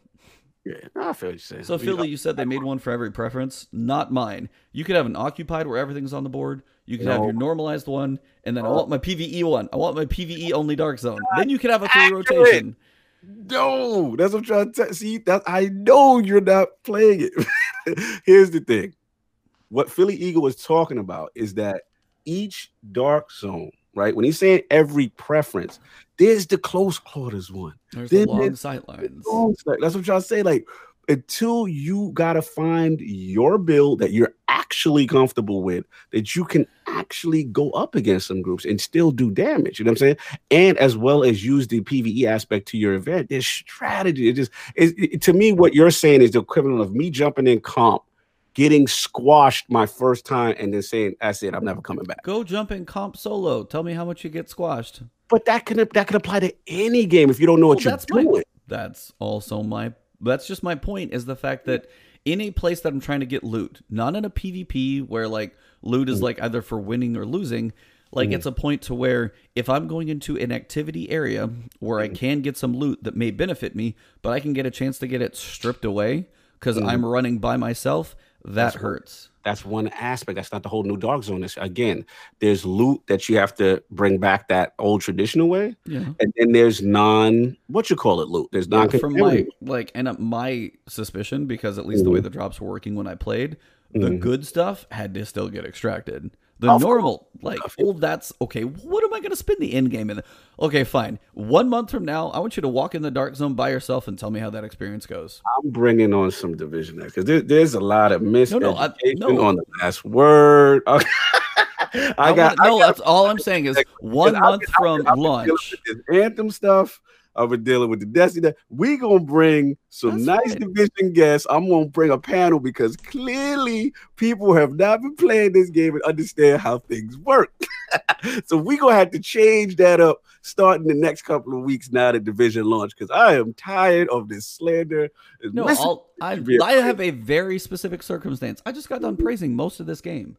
yeah, I feel saying. so You Philly, you said they made one for every preference, not mine. You could have an occupied where everything's on the board. You could have your normalized one, and then I want my PVE one. I want my PVE only Dark Zone. Then you could have a three rotation. No, that's what I'm trying to tell. See, that I know you're not playing it. Here's the thing: what Philly Eagle was talking about is that each dark zone, right? When he's saying every preference, there's the close quarters one. There's the Then long there's- sightlines. Like, That's what y'all say. Like, until you gotta find your build that you're actually comfortable with, that you can actually go up against some groups and still do damage. You know what I'm saying? And as well as use the PVE aspect to your event. There's strategy. It just it, it- to me, what you're saying is the equivalent of me jumping in comp, getting squashed my first time, and then saying, "That's it. I'm never coming back." Go jump in comp solo. Tell me how much you get squashed. But that can that can apply to any game if you don't know what you're that's my- doing. That's also my. That's just my point. Is the fact that in a place that I'm trying to get loot, not in a PvP where like loot Mm. is like either for winning or losing. Like it's a point to where if I'm going into an activity area where Mm. I can get some loot that may benefit me, but I can get a chance to get it stripped away because Mm. I'm running by myself, that hurts. That's one aspect. That's not the whole new dark zone. It's, again, there's loot that you have to bring back that old traditional way, Yeah. and then there's non what you call it loot. There's non from my like and uh, my suspicion because at least the way the drops were working when I played, the good stuff had to still get extracted. The Of normal, like, well, oh, that's okay. What am I going to spend the end game in? Okay, fine. One month from now, I want you to walk in the dark zone by yourself and tell me how that experience goes. I'm bringing on some division there because there, there's a lot of miseducation no, I- no. on the last word. I I got wanna- no. I got- that's all I'm saying is one month from been launch. anthem stuff. I've been dealing with the Destiny. We gonna bring some That's nice fine. division guests. I'm gonna bring a panel because clearly people have not been playing this game and understand how things work. so we gonna have to change that up starting the next couple of weeks now that division launch because I am tired of this slander. No, I be have a very specific circumstance. I just got done praising most of this game.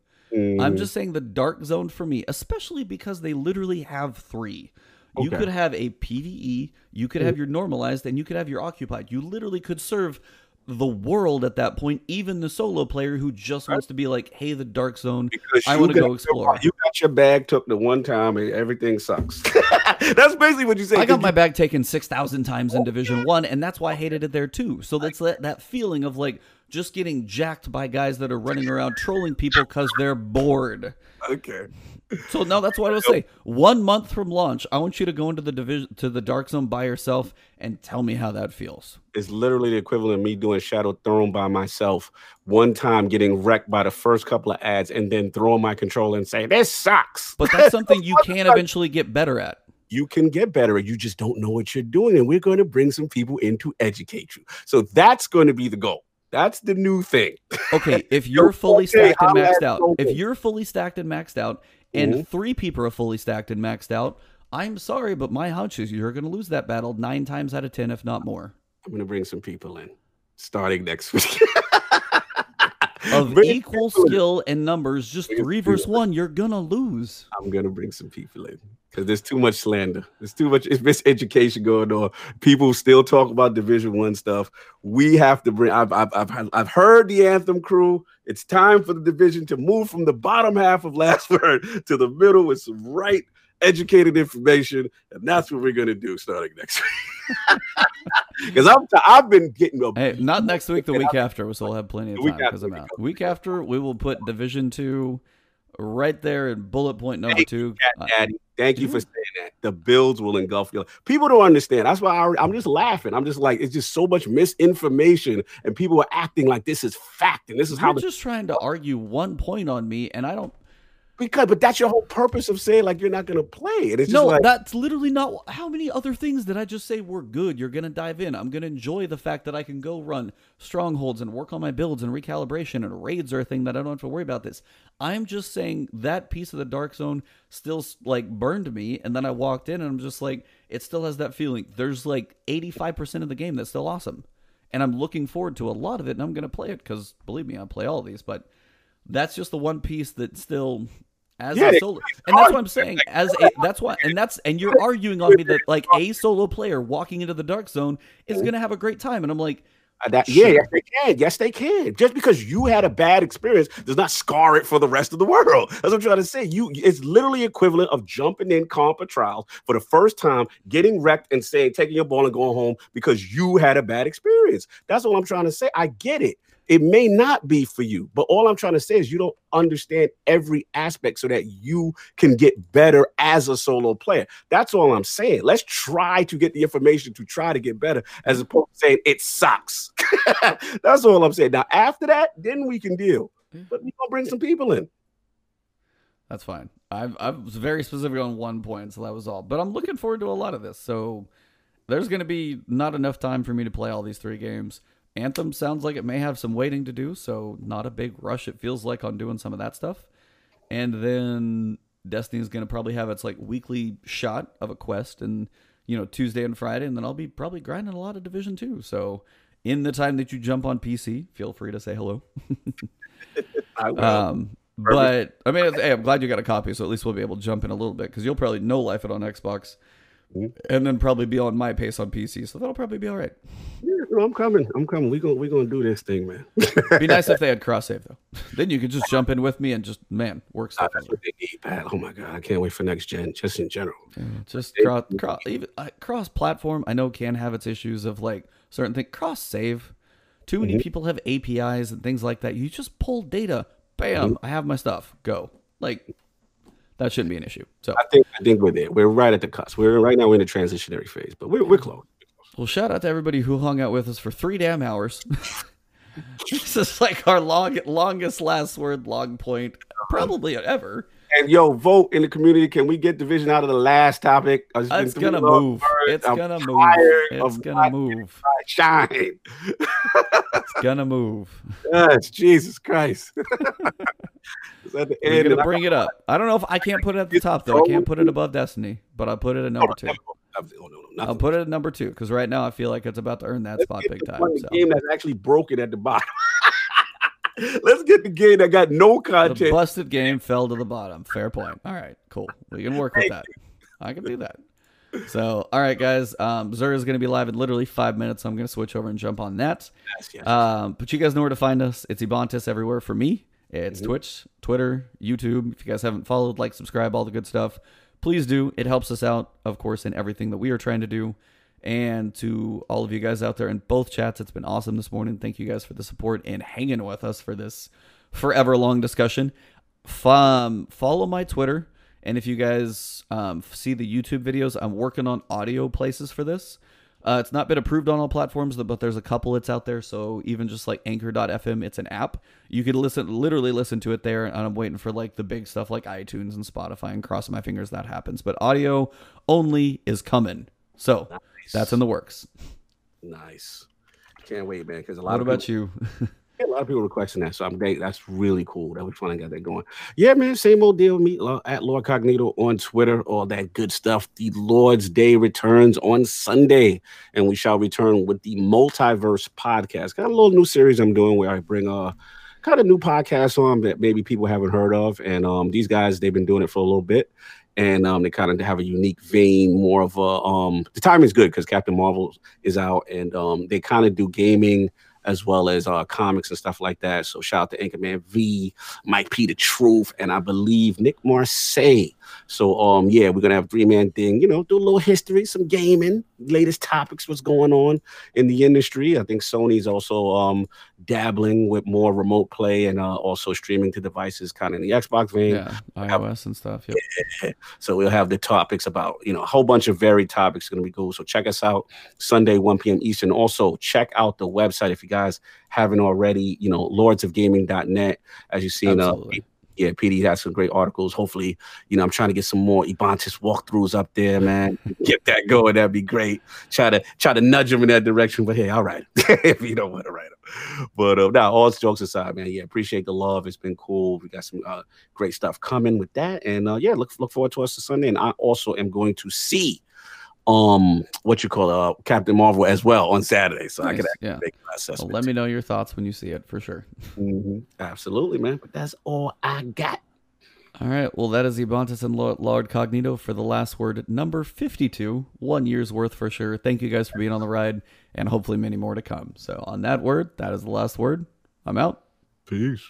I'm Mm, just saying the dark zone for me, especially because they literally have three. You Okay. Mm. could have a PVE, you could have your normalized, and you could have your occupied. You literally could serve the world at that point, even the solo player who just wants to be like, hey, the dark zone, because I want to go your- explore. You got your bag took the one time and everything sucks. That's basically what you say. I got my bag taken six thousand times in Division One, and that's why I hated it there too. So that's that, that feeling of like just getting jacked by guys that are running around trolling people because they're bored. okay. So now that's what I would say. One month from launch, I want you to go into the division to the dark zone by yourself and tell me how that feels. It's literally the equivalent of me doing Shattered Throne by myself. One time getting wrecked by the first couple of ads and then throwing my controller and saying, This sucks. But that's something you can eventually get better at. you can get better. At you just don't know what you're doing. And we're going to bring some people in to educate you. So that's going to be the goal. That's the new thing. Okay, if you're fully stacked and maxed out, if you're fully stacked and maxed out, and Mhm. three people are fully stacked and maxed out, I'm sorry, but my hunch is you're going to lose that battle nine times out of ten, if not more. I'm going to bring some people in starting next week. Of Bring equal people in. skill and numbers, just Bring three versus one, you're gonna lose. I'm gonna bring some people in because there's too much slander. There's too much miseducation going on. People still talk about Division One stuff. We have to bring. I've, I've I've I've heard the Anthem crew. It's time for the division to move from the bottom half of Last Word to the middle with some right educated information, and that's what we're gonna do starting next week. Because I'm t- I've been getting a Hey, not next week, the week after, so we'll have plenty of time because I'm out. Week after, we will put Division Two right there in bullet point number Thank two. Cat Uh, Daddy. Thank you for mm-hmm. saying that. the bills will engulf you. People don't understand. That's why I, am just laughing. I'm just like, it's just so much misinformation, and people are acting like this is fact, and this is You're how. You're just trying to argue one point on me, and I don't. Because, but that's your whole purpose of saying like you're not going to play. And it's no, like, that's literally not. How many other things did I just say were good? You're going to dive in. I'm going to enjoy the fact that I can go run strongholds and work on my builds and recalibration and raids are a thing that I don't have to worry about. This. I'm just saying that piece of the dark zone still like burned me, and then I walked in and I'm just like, it still has that feeling. There's like 85% of the game that's still awesome, and I'm looking forward to a lot of it, and I'm going to play it because believe me, I play all these, but that's just the one piece that still as yeah, a solo and that's what i'm saying as a that's why and that's and you're arguing on me that like a solo player walking into the dark zone is gonna have a great time and i'm like uh, that, yeah, yes, they can. Yes, they can. Just because you had a bad experience does not scar it for the rest of the world. That's what I'm trying to say. You, it's literally equivalent of jumping in compa trials for the first time, getting wrecked, and saying taking your ball and going home because you had a bad experience. That's what I'm trying to say. I get it. It may not be for you, but all I'm trying to say is you don't understand every aspect so that you can get better as a solo player. That's all I'm saying. Let's try to get the information to try to get better as opposed to saying it sucks. That's all I'm saying. Now, after that, then we can deal. Mm-hmm. But we're gonna bring some people in. That's fine. I've I was very specific on one point, so that was all. But I'm looking forward to a lot of this. So there's going to be not enough time for me to play all these three games. Anthem sounds like it may have some waiting to do, so not a big rush. It feels like on doing some of that stuff, and then Destiny is going to probably have its like weekly shot of a quest, and you know Tuesday and Friday, and then I'll be probably grinding a lot of Division Two. So in the time that you jump on PC, feel free to say hello. I will. Um, but I mean, hey, I'm glad you got a copy, so at least we'll be able to jump in a little bit because you'll probably no life it on Xbox. Mm-hmm. and then probably be on my pace on PC. So that'll probably be all right. Yeah, no, I'm coming. I'm coming. We gonna we gonna do this thing, man. be nice if they had cross save though. then you could just jump in with me and just man work stuff. that's what they need, Pat. Oh my god, I can't wait for next gen. Just in general, yeah, just cross cross even uh, cross platform. I know can have its issues of like certain things. Cross save. Too many mm-hmm. people have APIs and things like that. You just pull data. Bam! Mm-hmm. I have my stuff. Go. Like that shouldn't be an issue. So I think I think we're there. We're right at the cusp. We're right now we're in the transitionary phase, but we're we're close. Well, shout out to everybody who hung out with us for three damn hours. this is like our long longest last word long point uh-huh. probably ever. And yo, vote in the community. Can we get division out of the last topic? It's gonna move. It's gonna move. It's gonna move. Shine. it's gonna move. Yes, Jesus Christ. at the end. We're gonna bring it up. I don't know if I can't put it at the top though. I can't put it above Destiny, but I'll put it at number two. Oh, I'll put it at number two because right now I feel like it's about to earn that spot big time. So. Game that's actually broken at the bottom. Let's get the game that got no content. The busted game fell to the bottom. Fair point. All right, cool. We can work with that. I can do that. So, all right, guys. Um, Xur is going to be live in literally five minutes. So I'm going to switch over and jump on that. Yes, yes. Um, but you guys know where to find us. It's Ebontis everywhere for me. It's mm-hmm. Twitch, Twitter, YouTube. If you guys haven't followed, like, subscribe, all the good stuff. Please do. It helps us out, of course, in everything that we are trying to do. And to all of you guys out there in both chats, it's been awesome this morning. Thank you guys for the support and hanging with us for this forever long discussion. Um, follow my Twitter. And if you guys um, see the YouTube videos, I'm working on audio places for this. Uh, it's not been approved on all platforms, but there's a couple it's out there. So even just like Anchor.fm, it's an app. You could listen, literally listen to it there. And I'm waiting for like the big stuff like iTunes and Spotify and crossing my fingers that happens. But audio only is coming. So nice. that's in the works. Nice. Can't wait, man. Because a lot. What of about people, you? a lot of people requesting that, so I'm great. That's really cool. That was fun. I got that going. Yeah, man. Same old deal. Meet at Lord Cognito on Twitter. All that good stuff. The Lord's Day returns on Sunday, and we shall return with the Multiverse podcast. Got a little new series I'm doing where I bring uh kind of new podcasts on that maybe people haven't heard of, and um these guys they've been doing it for a little bit. And um, they kind of have a unique vein, more of a um. The timing is good because Captain Marvel is out, and um, they kind of do gaming as well as uh, comics and stuff like that. So shout out to Anchorman V, Mike P, the Truth, and I believe Nick Marseille. So um yeah, we're gonna have three man thing. You know, do a little history, some gaming, latest topics, what's going on in the industry. I think Sony's also um dabbling with more remote play and uh, also streaming to devices, kind of in the Xbox vein. Yeah, iOS and stuff. Yep. Yeah. So we'll have the topics about you know a whole bunch of varied topics going to be cool. So check us out Sunday 1 p.m. Eastern. Also check out the website if you guys haven't already. You know, lordsofgaming.net. As you've seen, uh, yeah, PD has some great articles. Hopefully, you know, I'm trying to get some more Ebontis walkthroughs up there, man. get that going. That'd be great. Try to try to nudge him in that direction. But hey, I'll write it if you don't want to write it. But uh, now, all jokes aside, man, yeah, appreciate the love. It's been cool. We got some uh, great stuff coming with that, and uh, yeah, look look forward to us this Sunday. And I also am going to see um what you call uh Captain Marvel as well on Saturday, so nice. I can yeah. make my assessment. Well, let me know your thoughts when you see it for sure. Mm-hmm. Absolutely, man. But that's all I got. All right. Well, that is Ebontis and Lord Cognito for the last word, number 52. One year's worth for sure. Thank you guys for being on the ride, and hopefully many more to come. So, on that word, that is the last word. I'm out. Peace.